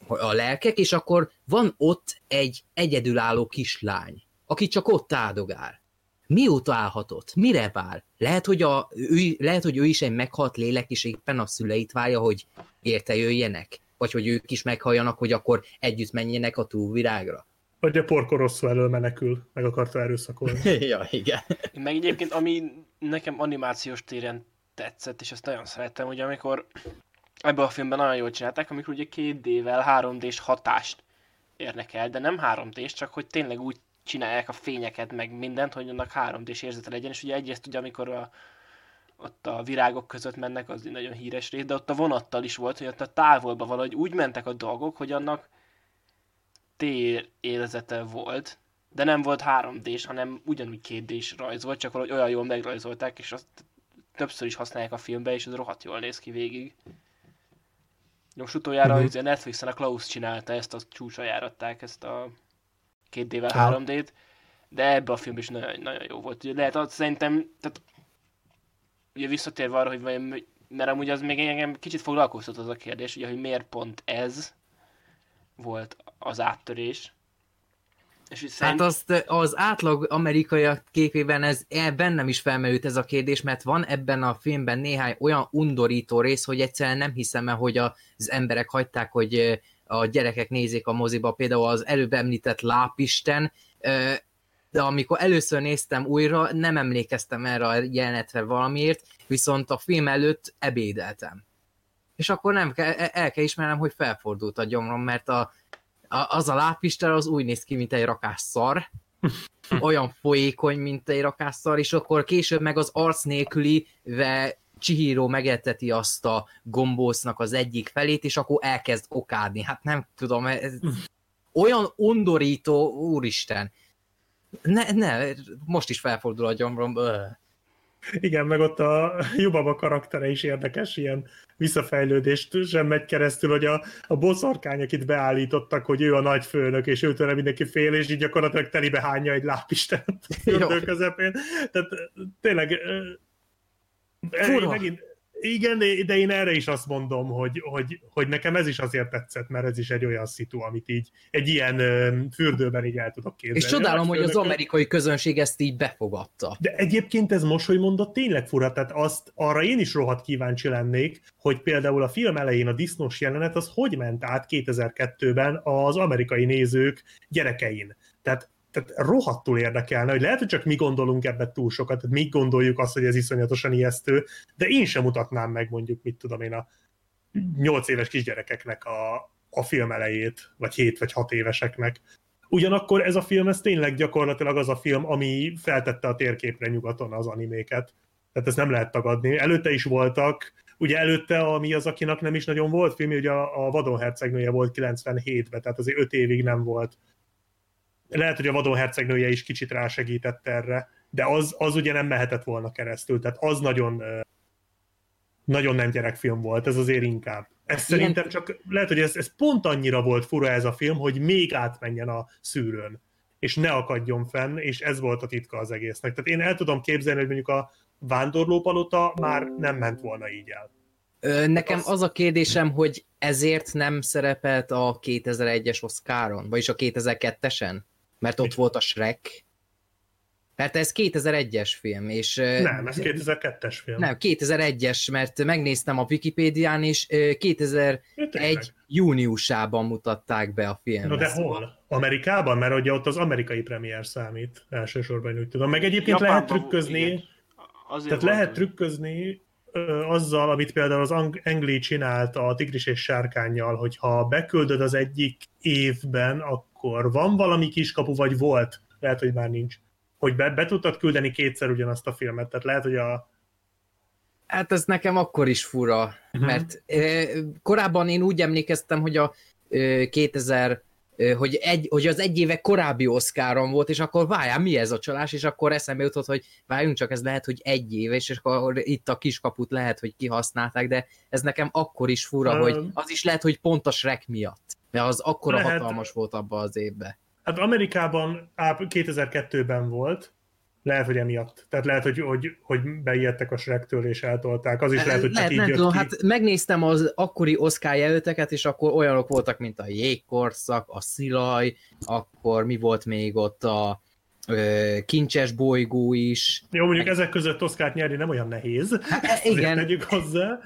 a lelkek, és akkor van ott egy egyedülálló kislány, aki csak ott áldogál. Mióta állhatott? Mire vár? Lehet hogy, a, ő, lehet, hogy ő is egy meghalt lélek, és éppen a szüleit várja, hogy érte jöjjenek? Vagy hogy ők is meghalljanak, hogy akkor együtt menjenek a túlvirágra? Vagy a porkor rosszul elől menekül, meg akarta erőszakolni. ja, igen. Meg egyébként, ami nekem animációs téren tetszett, és ezt nagyon szerettem, hogy amikor ebben a filmben nagyon jól csinálták, amikor ugye 2D-vel 3D-s hatást érnek el, de nem 3D-s, csak hogy tényleg úgy csinálják a fényeket, meg mindent, hogy annak 3D-s érzete legyen, és ugye egyrészt ugye amikor a, ott a virágok között mennek, az egy nagyon híres rész, de ott a vonattal is volt, hogy ott a távolba valahogy úgy mentek a dolgok, hogy annak tér érzete volt, de nem volt 3D-s, hanem ugyanúgy 2D-s rajz volt, csak valahogy olyan jól megrajzolták, és azt többször is használják a filmbe, és ez rohadt jól néz ki végig. Most utoljára Mhm. uh-huh. Netflixen a Klaus csinálta ezt, a csúcsra járatták ezt a 2D-vel Aha. 3D-t, de ebbe a film is nagyon, nagyon jó volt. Ugye lehet, az szerintem, tehát ugye visszatérve arra, hogy vajon, mert amúgy az még engem kicsit foglalkoztat az a kérdés, ugye, hogy miért pont ez volt az áttörés. És Hát szerint... azt az átlag amerikaiak képében ez e, bennem is felmerült ez a kérdés, mert van ebben a filmben néhány olyan undorító rész, hogy egyszerűen nem hiszem el, hogy az emberek hagyták, hogy a gyerekek nézik a moziba, például az előbb említett Lápisten, de amikor először néztem újra, nem emlékeztem erre a jelenetre valamiért, viszont a film előtt ebédeltem. És akkor nem kell, el kell ismernem, hogy felfordult a gyomrom, mert a, a, az a lápista az úgy néz ki, mint egy rakás szar, olyan folyékony, mint egy rakás szar, és akkor később meg az arc nélküli ve Chihiro megeteti azt a gombósznak az egyik felét, és akkor elkezd okádni. Hát nem tudom, ez olyan undorító, úristen. Ne, ne, most is felfordul a gyomrom. Öh. Igen, meg ott a Jubaba karaktere is érdekes, ilyen visszafejlődést sem megy keresztül, hogy a, a boszorkány, akit beállítottak, hogy ő a nagy főnök, és őtől mindenki fél, és így gyakorlatilag telibe hányja egy lápistent a közepén. Tehát tényleg Fura. megint, igen, de én erre is azt mondom, hogy, hogy, hogy nekem ez is azért tetszett, mert ez is egy olyan szitu, amit így egy ilyen fürdőben így el tudok képzelni. És csodálom, hogy az amerikai közönség ezt így befogadta. de egyébként ez most, hogy mondott, tényleg fura, tehát azt, arra én is rohadt kíváncsi lennék, hogy például a film elején a disznós jelenet az hogy ment át 2002-ben az amerikai nézők gyerekein. Tehát, tehát rohadtul érdekelne, hogy lehet, hogy csak mi gondolunk ebbe túl sokat, tehát mi gondoljuk azt, hogy ez iszonyatosan ijesztő, de én sem mutatnám meg mondjuk, mit tudom én, a 8 éves kisgyerekeknek a, a film elejét, vagy 7 vagy 6 éveseknek. Ugyanakkor ez a film, ez tényleg gyakorlatilag az a film, ami feltette a térképre nyugaton az animéket. Tehát ezt nem lehet tagadni. Előtte is voltak, ugye előtte a mi az, akinek nem is nagyon volt film, ugye a, a Vadon hercegnője volt 97-ben, tehát azért 5 évig nem volt. Lehet, hogy a Vadon hercegnője is kicsit rásegített erre, de az, az ugye nem mehetett volna keresztül, tehát az nagyon nagyon nem gyerekfilm volt, ez azért inkább. Ez Igen. szerintem csak, lehet, hogy ez, ez pont annyira volt fura ez a film, hogy még átmenjen a szűrőn, és ne akadjon fenn, és ez volt a titka az egésznek. Tehát én el tudom képzelni, hogy mondjuk a vándorlópalota már nem ment volna így el. Ö, Nekem Az- az a kérdésem, hogy ezért nem szerepelt a 2001-es Oscaron, vagyis a 2002-esen? Mert ott volt a Shrek. Mert ez 2001-es film, és... Nem, ez 2002-es film. Nem, 2001-es, mert megnéztem a Wikipédián, és ö, 2001 Ja, tényleg. júniusában mutatták be a filmet. Na de hol? Amerikában? Mert ugye ott az amerikai premier számít elsősorban, úgy tudom. Meg egyébként Japánban lehet trükközni, igen. Azért tehát lehet ez. trükközni ö, azzal, amit például az Ang- Engli csinált a Tigris és Sárkányjal, hogy ha beküldöd az egyik évben, akkor van valami kiskapu, vagy volt, lehet, hogy már nincs, hogy be, be tudtad küldeni kétszer ugyanazt a filmet, tehát lehet, hogy a Hát ez nekem akkor is fura, uh-huh. mert ö, korábban én úgy emlékeztem, hogy a ö, 2000 ö, hogy, egy, hogy az egy éve korábbi Oscaron volt, és akkor várjál, mi ez a csalás, és akkor eszembe jutott, hogy várjunk csak, ez lehet, hogy egy éve, és akkor itt a kiskaput lehet, hogy kihasználták, de ez nekem akkor is fura, Ö, hogy az is lehet, hogy pont a Shrek miatt, mert az akkora Lehet. hatalmas volt abban az évben. Hát Amerikában á, 2002-ben volt, lehet, hogy emiatt. Tehát lehet, hogy, hogy, hogy beijedtek a Shrektől és eltolták. Az is lehet, hogy csak lehet, így nem jött tudom, ki. hát megnéztem az akkori Oscar jelölteket, és akkor olyanok voltak, mint a Jégkorszak, a Szilaj, akkor mi volt még ott a ö, Kincses bolygó is. Jó, mondjuk ezek között Oszkárt nyerni nem olyan nehéz. Hát, igen, tegyük hozzá.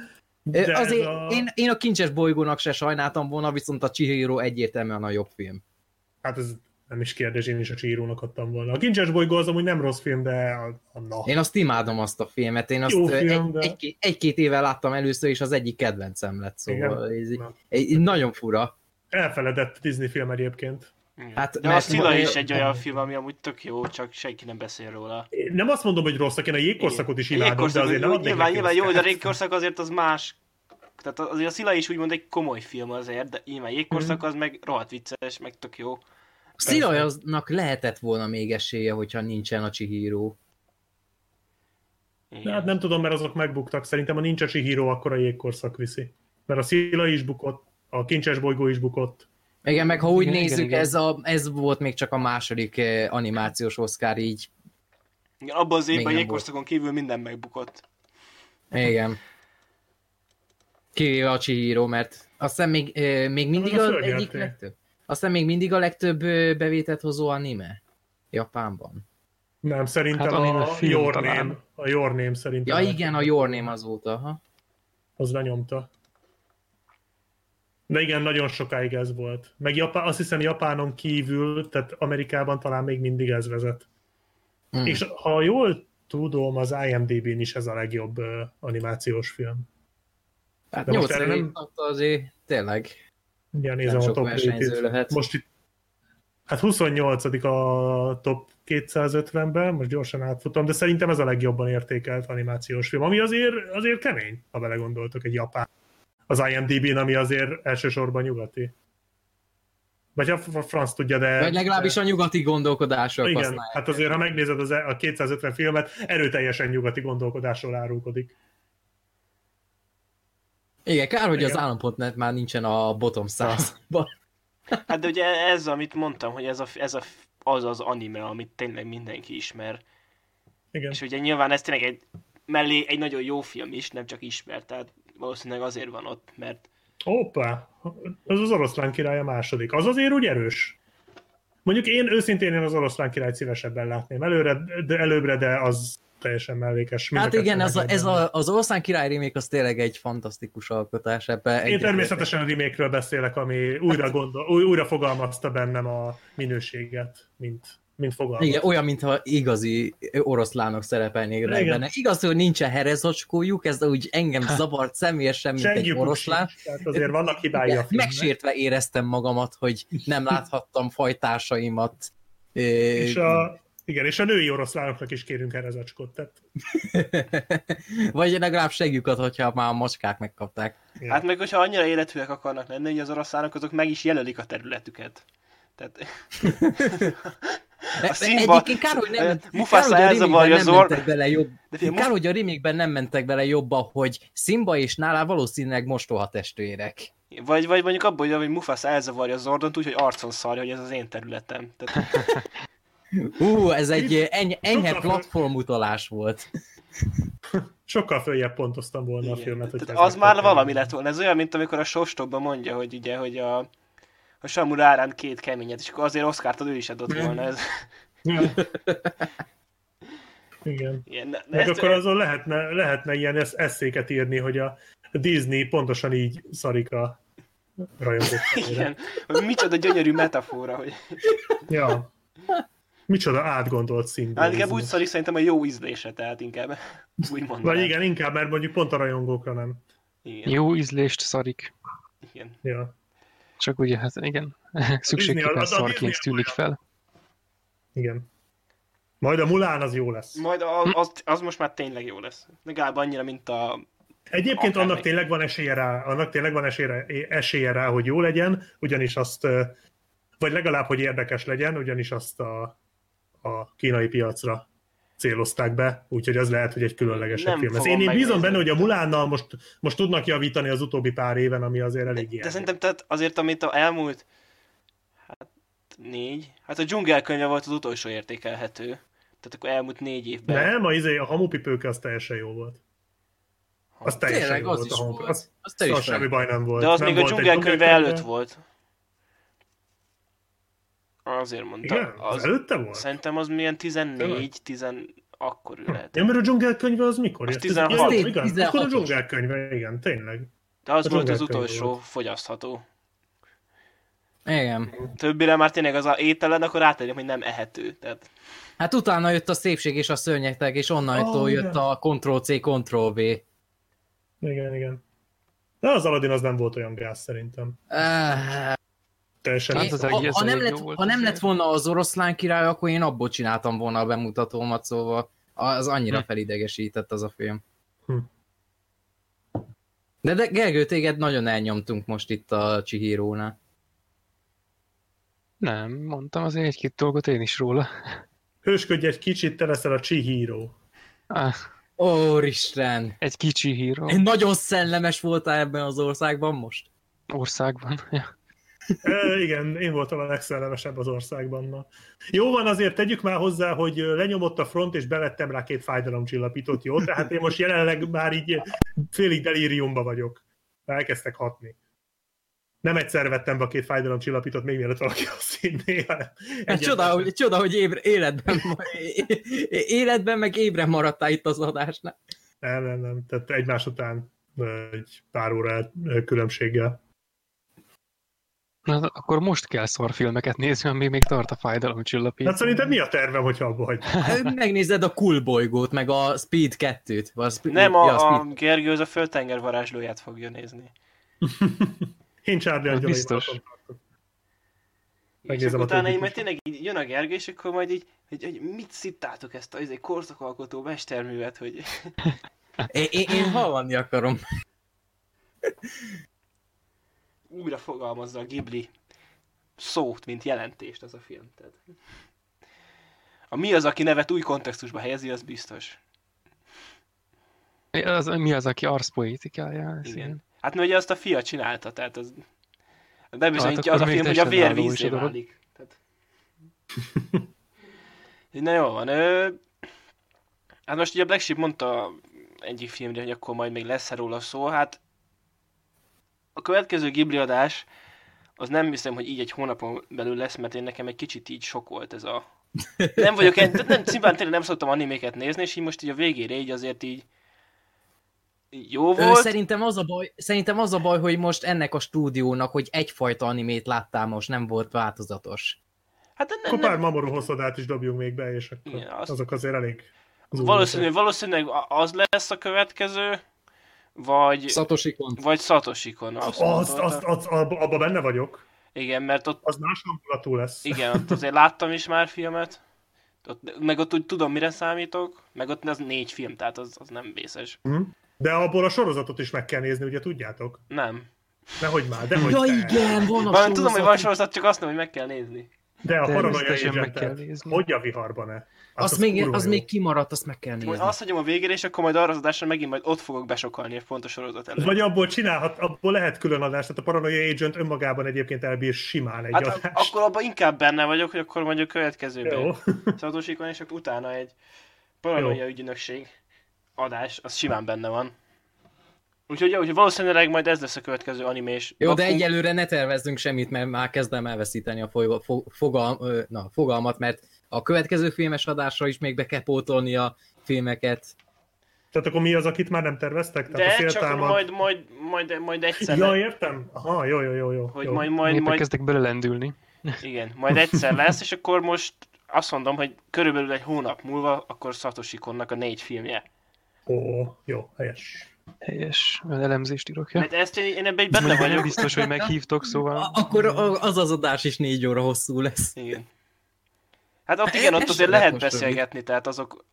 De azért a... én, én a Kincses bolygónak se sajnáltam volna, viszont a Chihiro egyértelműen a jobb film. Hát ez nem is kérdés, én is a Csírónak adtam volna. A Kincses bolygó az amúgy nem rossz film, de a, a na. Én azt imádom azt a filmet, én azt Jó film, egy, de- egy, egy-két éve láttam először, és az egyik kedvencem lett, szóval ez, Na. egy, nagyon fura. Elfeledett Disney film egyébként. Igen. Hát, De a Szila is egy olyan film, ami amúgy tök jó, csak senki nem beszél róla. Nem azt mondom, hogy rosszak, én a jégkorszakot is imádom, Jégkorszak, de azért nem adnék nyilván, nyilván jó, de a. Jégkorszak azért az más. Tehát azért a Szila is úgymond egy komoly film azért, de nyilván Jégkorszak Mhm. az meg rohadt vicces, meg tök jó. Szilajaznak lehetett volna még esélye, hogyha nincsen a Chihiro. Igen. De hát nem tudom, mert azok megbuktak. Szerintem a nincs a Chihiro, akkor a jégkorszak viszi. Mert a Szila is bukott, a Kincses bolygó is bukott. Igen, meg ha úgy Igen, igen, nézzük, igen. Ez, a, ez volt még csak a második eh, animációs Oscar, így. Igen, abban az évben Jégkorszakon kívül minden megbukott. Igen. Kivéve a Chihiro, mert azt hiszem még, eh, még mindig Az a földjáték. egyik legtöbb. Azt hiszem még mindig a legtöbb eh, bevételt hozó anime. Japánban. Nem, szerintem Hát anime a film Your. Name, a Your Name szerintem. Ja igen, a Your Name azóta. Aha. Az lenyomta. De igen, nagyon sokáig ez volt. Meg Japán, azt hiszem Japánon kívül, tehát Amerikában talán még mindig ez vezet. Mm. És ha jól tudom, az IMDb-n is ez a legjobb uh, animációs film. Hát de most 8 erre nem- azért tényleg nem nézem a top lehet. Most itt, hát 28 a top 250-ben, most gyorsan átfutom, de szerintem ez a legjobban értékelt animációs film, ami azért, azért kemény, ha belegondoltok, egy japán. Az IMDb-n, ami azért elsősorban nyugati. Vagy a franc tudja, de... Vagy legalábbis a nyugati gondolkodások Igen, használják. hát azért, ha megnézed az, e- a 250 filmet, erőteljesen nyugati gondolkodásról árulkodik. Igen, kár, hogy Igen. az állampotnet már nincsen a bottom 100-ban. Hát de ugye ez, amit mondtam, hogy ez, a, ez a, az az anime, amit tényleg mindenki ismer. Igen. És ugye nyilván ez tényleg egy, mellé egy nagyon jó film is, nem csak ismert, tehát valószínűleg azért van ott, mert Hoppá, az az oroszlán király a második. Az azért úgy erős. Mondjuk én őszintén én az oroszlán királyt szívesebben látném előre, de előbbre, de az teljesen mellékes. Hát igen, ez, a, ez a, az Oroszlán király remake az tényleg egy fantasztikus alkotás ebbe. Én természetesen a remake beszélek, ami újra, gondol, új, újra fogalmazta bennem a minőséget, mint, mint fogalmat. Igen, olyan, mintha igazi oroszlánok szerepelnének Igen. benne. Igaz, hogy nincsen herezocskójuk, ez úgy engem zavart személyesen, mint egy Segjük oroszlán. Tehát azért vannak hibái a Igen, megsértve éreztem magamat, hogy nem láthattam fajtársaimat. És a, igen, és a női oroszlánoknak is kérünk erre zacskot. Tehát, Vagy legalább segjukat, hogyha már a macskák megkapták. igen. hát meg hogyha annyira életűek akarnak lenni, hogy az oroszlánok azok meg is jelölik a területüket. Tehát De, Simba- Egyébként kár, hogy nem, Mufasa kár, hogy a nem Zord- mentek bele jobb. De figyelj, Kár, hogy a remake nem mentek bele jobba, hogy Simba és Nala valószínűleg mostoha testvérek. Vagy, vagy mondjuk abból, hogy Mufasa elzavarja Zordont úgy, hogy arcon szarja, hogy ez az én területem. Tehát, Hú, ez egy eny- enyhe platformutalás volt. Sokkal följebb pontoztam volna a igen. filmet. hogy Tehát az már valami lett volna. Ez olyan, mint amikor a Sostobban mondja, hogy ugye, hogy a, a Samu ráránt két keményet, és akkor azért Oszkárt ő is adott volna. Ez, Igen. ilyen, de Meg ezt- akkor azon lehetne, lehetne ilyen esz- eszéket írni, hogy a Disney pontosan így szarik a rajongók. Igen, hogy micsoda gyönyörű metafora, hogy Ja. Micsoda átgondolt szimbolizmus. hát inkább úgy szarik szerintem a jó ízlése, tehát inkább úgy mondanám. Vagy igen, inkább, mert mondjuk pont a rajongókra nem. Igen, Jó ízlést szarik. igen. Ja. Csak ugye, hát igen, szükségképpen szarként tűnik fel. Igen. Majd a Mulán az jó lesz. Majd az, az, az most már tényleg jó lesz. Legalább annyira, mint a... Egyébként annak tényleg van esélye rá, annak tényleg van esélye, esélye rá, hogy jó legyen, ugyanis azt, vagy legalább, hogy érdekes legyen, ugyanis azt a, a kínai piacra célozták be, úgyhogy ez lehet, hogy egy különlegesebb Nem film lesz. Én, én bízom benne, hogy a Mulánnal most, most tudnak javítani az utóbbi pár éven, ami azért elég De ilyen. szerintem tehát azért, amit a elmúlt... Hát négy... Hát a dzsungelkönyve volt az utolsó értékelhető. Tehát akkor elmúlt négy évben. Nem, a, izé, a hamupipőke az teljesen jó volt. Az teljesen Tényleg, jó az volt is a volt. Az, Az az is semmi baj nem volt. De az nem még a dzsungelkönyve. előtt volt. Azért mondtam. Igen? Az Az, előtte volt? szerintem az milyen 14, 10 akkor ő lehet. Ja, mert a dzsungelkönyve az mikor? Az Ez 16. Ja, Az igen, 16-os. akkor a dzsungelkönyve, igen, tényleg. De az a volt az utolsó volt. fogyasztható. Igen. Többire már tényleg az a ételen, akkor átadjuk, hogy nem ehető. Tehát Hát utána jött a szépség és a szörnyeteg, és onnantól oh, igen. jött a Ctrl-C, Ctrl-V. Igen, igen. De az Aladdin az nem volt olyan gáz szerintem. Teljesen. Hát az ha, ha, nem lett, ha nem lett volna az oroszlán király, akkor én abból csináltam volna a bemutatómat, szóval az annyira Hm. felidegesített az a film. Hm. De, de Gergő, téged nagyon elnyomtunk most itt a Csihirónál. Nem, mondtam azért egy-két dolgot én is róla. Hősködj egy kicsit, te leszel a Chihiro. Ah, Úristen! egy kicsi híró Én nagyon szellemes voltál ebben az országban most? országban. Ja. E, igen, én voltam a legszellemesebb az országban. Ma. Jó van, azért tegyük már hozzá, hogy lenyomott a front, és bevettem rá két fájdalomcsillapítót, jó? Tehát én most jelenleg már így félig delíriumba vagyok. Elkezdtek hatni. Nem egyszer vettem be a két fájdalomcsillapítót, még mielőtt valaki azt hinné. Hát csoda, hogy, csoda, hogy ébre, életben, életben meg ébre maradtál itt az adásnál. Nem, nem, nem. Tehát egymás után egy pár óra különbséggel. Na, akkor most kell szarfilmeket nézni, amíg még tart a fájdalomcsillapító. Hát szerintem mi a terve, hogyha abba hagy? Megnézed a Cool bolygót, meg a Speed 2-t. vagy A Speed, nem, ja, a, a Speed. Gergő az a földtenger varázslóját fogja nézni. Én Charlie Hát biztos. És Megnézem a utána így majd tényleg így jön a Gergő, és akkor majd így hogy, hogy mit szittátok ezt a egy korszakalkotó mesterművet, hogy Én, én, én hallani akarom. Újra fogalmazza a Ghibli szót, mint jelentést az a film. Tehát. A mi az, aki nevet új kontextusba helyezi, az biztos. Az, mi az aki arszpoétikája? Igen. ilyen? Hát mert ugye azt a fia csinálta, tehát az bebizonyítja Hát az a film, hogy a teljesen vér álló is a vízé dolog. válik. Tehát... Na jó van. Ö... Hát most ugye a Black Sheep mondta egyik filmre, hogy akkor majd még lesz róla szó. Hát a következő Ghibli adás az nem hiszem, hogy így egy hónapon belül lesz, mert én nekem egy kicsit így sok volt ez a... Nem vagyok, egy, nem, szimplán tényleg nem szoktam animéket nézni, és így most így a végére így azért így, jó Ö, volt. szerintem, az a baj, szerintem az a baj, hogy most ennek a stúdiónak, hogy egyfajta animét láttál most, nem volt változatos. Hát nem, Akkor nem, pár Mamoru hosszadát is dobjunk még be, és akkor Igen, azt- azok azért elég Valószínűleg, valószínűleg az lesz a következő, vagy, Satoshi Kon. vagy Satoshi-kon. Azt Azt, azt, azt, abba, abba benne vagyok. Igen, mert ott, Az más hangulatú lesz. igen, ott azért láttam is már filmet, ott, meg ott úgy tudom, mire számítok, meg ott az négy film, tehát az, az nem vészes. Hm? De abból a sorozatot is meg kell nézni, ugye tudjátok? Nem. Nehogy már, de hogy Ja te. igen, van a Van, tudom, hogy van sorozat, csak azt nem, hogy meg kell nézni. De a paranoia nézni. hogy a viharban-e? Az, az még, az jó. még kimaradt, azt meg kell nézni. azt hagyom a végére, és akkor majd arra az adásra megint majd ott fogok besokalni a fontos sorozat előtt. Vagy abból csinálhat, abból lehet külön adás, tehát a Paranoia Agent önmagában egyébként elbír simán egy Hát adást. akkor abban inkább benne vagyok, hogy akkor mondjuk következőben. Jó. Satoshi-kon, és akkor utána egy paranoia ügynökség adás, az simán benne van. Úgyhogy, úgyhogy valószínűleg majd ez lesz a következő animés. Jó, de egyelőre ne tervezzünk semmit, mert már kezdem elveszíteni a fogal, fo, fogal, ö, na, fogalmat, mert a következő filmes adásra is még be kell pótolni a filmeket. Tehát akkor mi az, akit már nem terveztek? Tehát a De csak féltámad... majd, majd, majd, majd egyszer, Ja, értem. Aha, jó, jó, jó, jó. hogy jó. majd, majd, majd, kezdek belelendülni. igen, majd egyszer lesz, és akkor most azt mondom, hogy körülbelül egy hónap múlva, akkor Satoshi Konnak a négy filmje. Ó, jó, helyes. Helyes elemzést írok. Ja. Mert ezt én, én ebben egy benne nem vagyok. biztos, hogy meghívtok, szóval... A- Akkor az az adás is négy óra hosszú lesz. Igen. Hát ott Hát igen, ott azért lehet beszélgetni, tehát azok...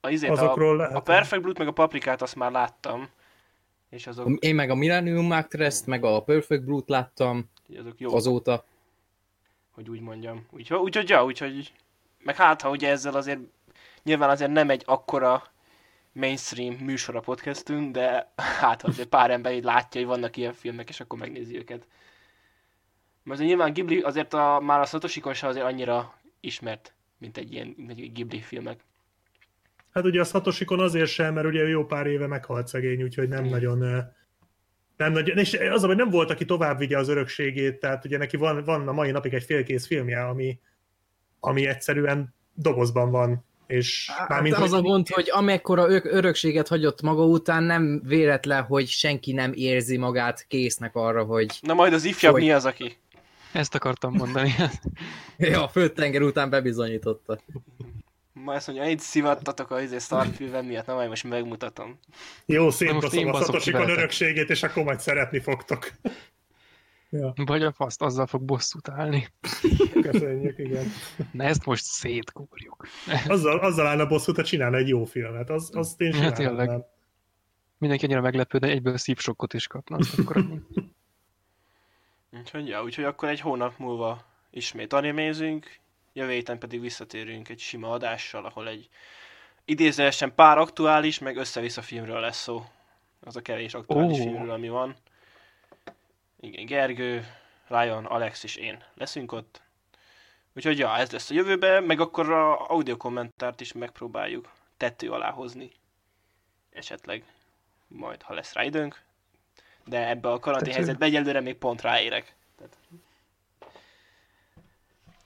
A, izét, Azokról a, lehet. a Perfect Blue-t meg a Paprikát azt már láttam. És azok, Én meg a Millennium Actress-t, meg a Perfect Blue-t láttam azok jó, azóta. hogy úgy mondjam. Úgyhogy, úgyhogy ja, úgyhogy... Meg hát, ha ugye ezzel azért... Nyilván azért nem egy akkora mainstream műsor a podcastünk, de hát azért pár ember így látja, hogy vannak ilyen filmek, és akkor megnézi őket. Mert nyilván Ghibli azért a, már a Satoshi Kon sem azért annyira ismert, mint egy ilyen mint egy Ghibli filmek. Hát ugye a Satoshi-kon azért sem, mert ugye ő jó pár éve meghalt szegény, úgyhogy nem Igen. nagyon... Nem nagyon, és az, hogy nem volt, aki tovább vigye az örökségét, tehát ugye neki van, van a mai napig egy félkész filmje, ami, ami egyszerűen dobozban van, és Hát mármint, az a hogy, gond, hogy amekkora ök- örökséget hagyott maga után, nem véletlen, hogy senki nem érzi magát késznek arra, hogy Na majd az ifjabb Hogy? mi az, aki? Ezt akartam mondani. ja, a földtenger után bebizonyította. Ma azt mondja, egy szivattatok a izé Starfield miatt, na majd most megmutatom. jó, szétbaszom a veletek. örökségét, és akkor majd szeretni fogtok. Ja, Vagy a faszt, azzal fog bosszút állni. köszönjük, igen. Na ezt most szétkúrjuk. Azzal, azzal állna bosszút, ha csinálna egy jó filmet. Az, azt én Hát tényleg. adnám. Mindenki annyira meglepődne, egyből szívsokkot is kapna. Az akkor. Úgyhogy, ja, úgyhogy akkor egy hónap múlva ismét animézünk, jövő héten pedig visszatérünk egy sima adással, ahol egy idézőesen pár aktuális, meg össze-vissza filmről lesz szó. Az a kevés aktuális Ó. filmről, ami van. Igen, Gergő, Ryan, Alex és én leszünk ott. Úgyhogy ja, ez lesz a jövőben, meg akkor a audio kommentárt is megpróbáljuk tető alá hozni. Esetleg. Majd, ha lesz rá időnk. De ebbe a karantén helyzetbe egyelőre még pont ráérek. Tehát...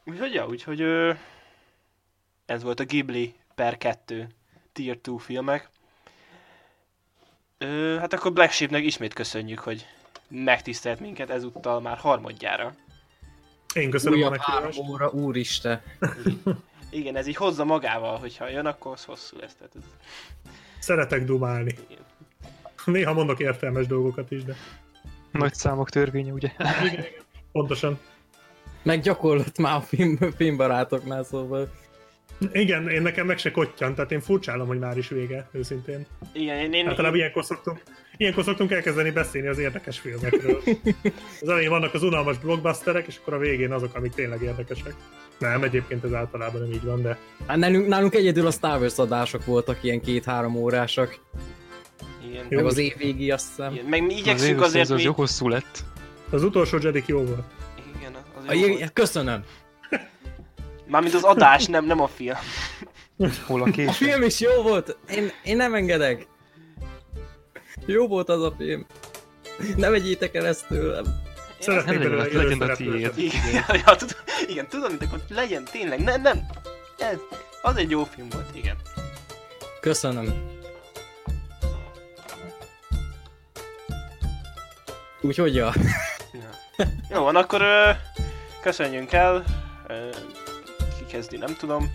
Úgyhogy ja, úgyhogy ö, ez volt a Ghibli per 2 Tier 2 filmek. Ö, hát akkor Black Sheepnek ismét köszönjük, hogy megtisztelt minket ezúttal már harmadjára. Én köszönöm a Újabb három meghívást. óra, úristen. Igen, ez így hozza magával, hogyha jön, akkor az hosszú lesz. Tehát ez, Szeretek dumálni. igen. Néha mondok értelmes dolgokat is, de Nagy számok törvénye, ugye? pontosan. Meg gyakorlott már a film, filmbarátoknál, szóval. Igen, én nekem meg se kottyan, tehát én furcsálom, hogy már is vége, őszintén. Igen, én, én, Általában ilyenkor szoktunk, ilyenkor szoktunk elkezdeni beszélni az érdekes filmekről. Az elején vannak az unalmas blockbusterek, és akkor a végén azok, amik tényleg érdekesek. Nem, egyébként ez általában nem így van, de Hát nálunk, nálunk egyedül a Star Wars adások voltak ilyen két-három órásak, igen. meg az év végi azt hiszem. igen. Meg mi Az igyekszünk azért azért, az mi... jó hosszú lett. az utolsó Jedi jó volt. Igen, az A, jó jé- volt. köszönöm. Mármint az adás, nem, nem a film. Hol a A kés? film is jó volt, én, én nem engedek. Jó volt az a film. Ne vegyétek el ezt tőlem. Szeretnék belőle legyen, legyen a tiéd. Igen, ja, tudom, igen, tudom, mint akkor legyen tényleg, nem, nem. Ez, az egy jó film volt, igen. Köszönöm. Úgyhogy ja. Ja. Jó van, akkor ö, köszönjünk el. Ö, ki kezdi, nem tudom.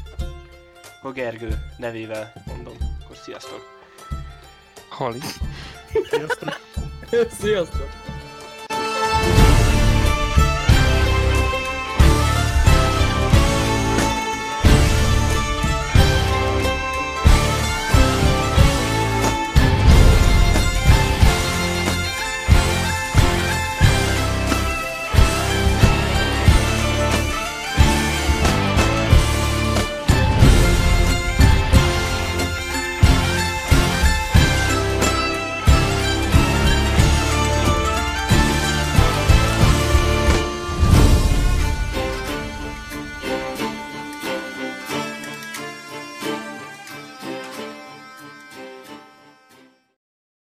Akkor Gergő nevével mondom. Akkor sziasztok. Hali. Sziasztok. Sziasztok.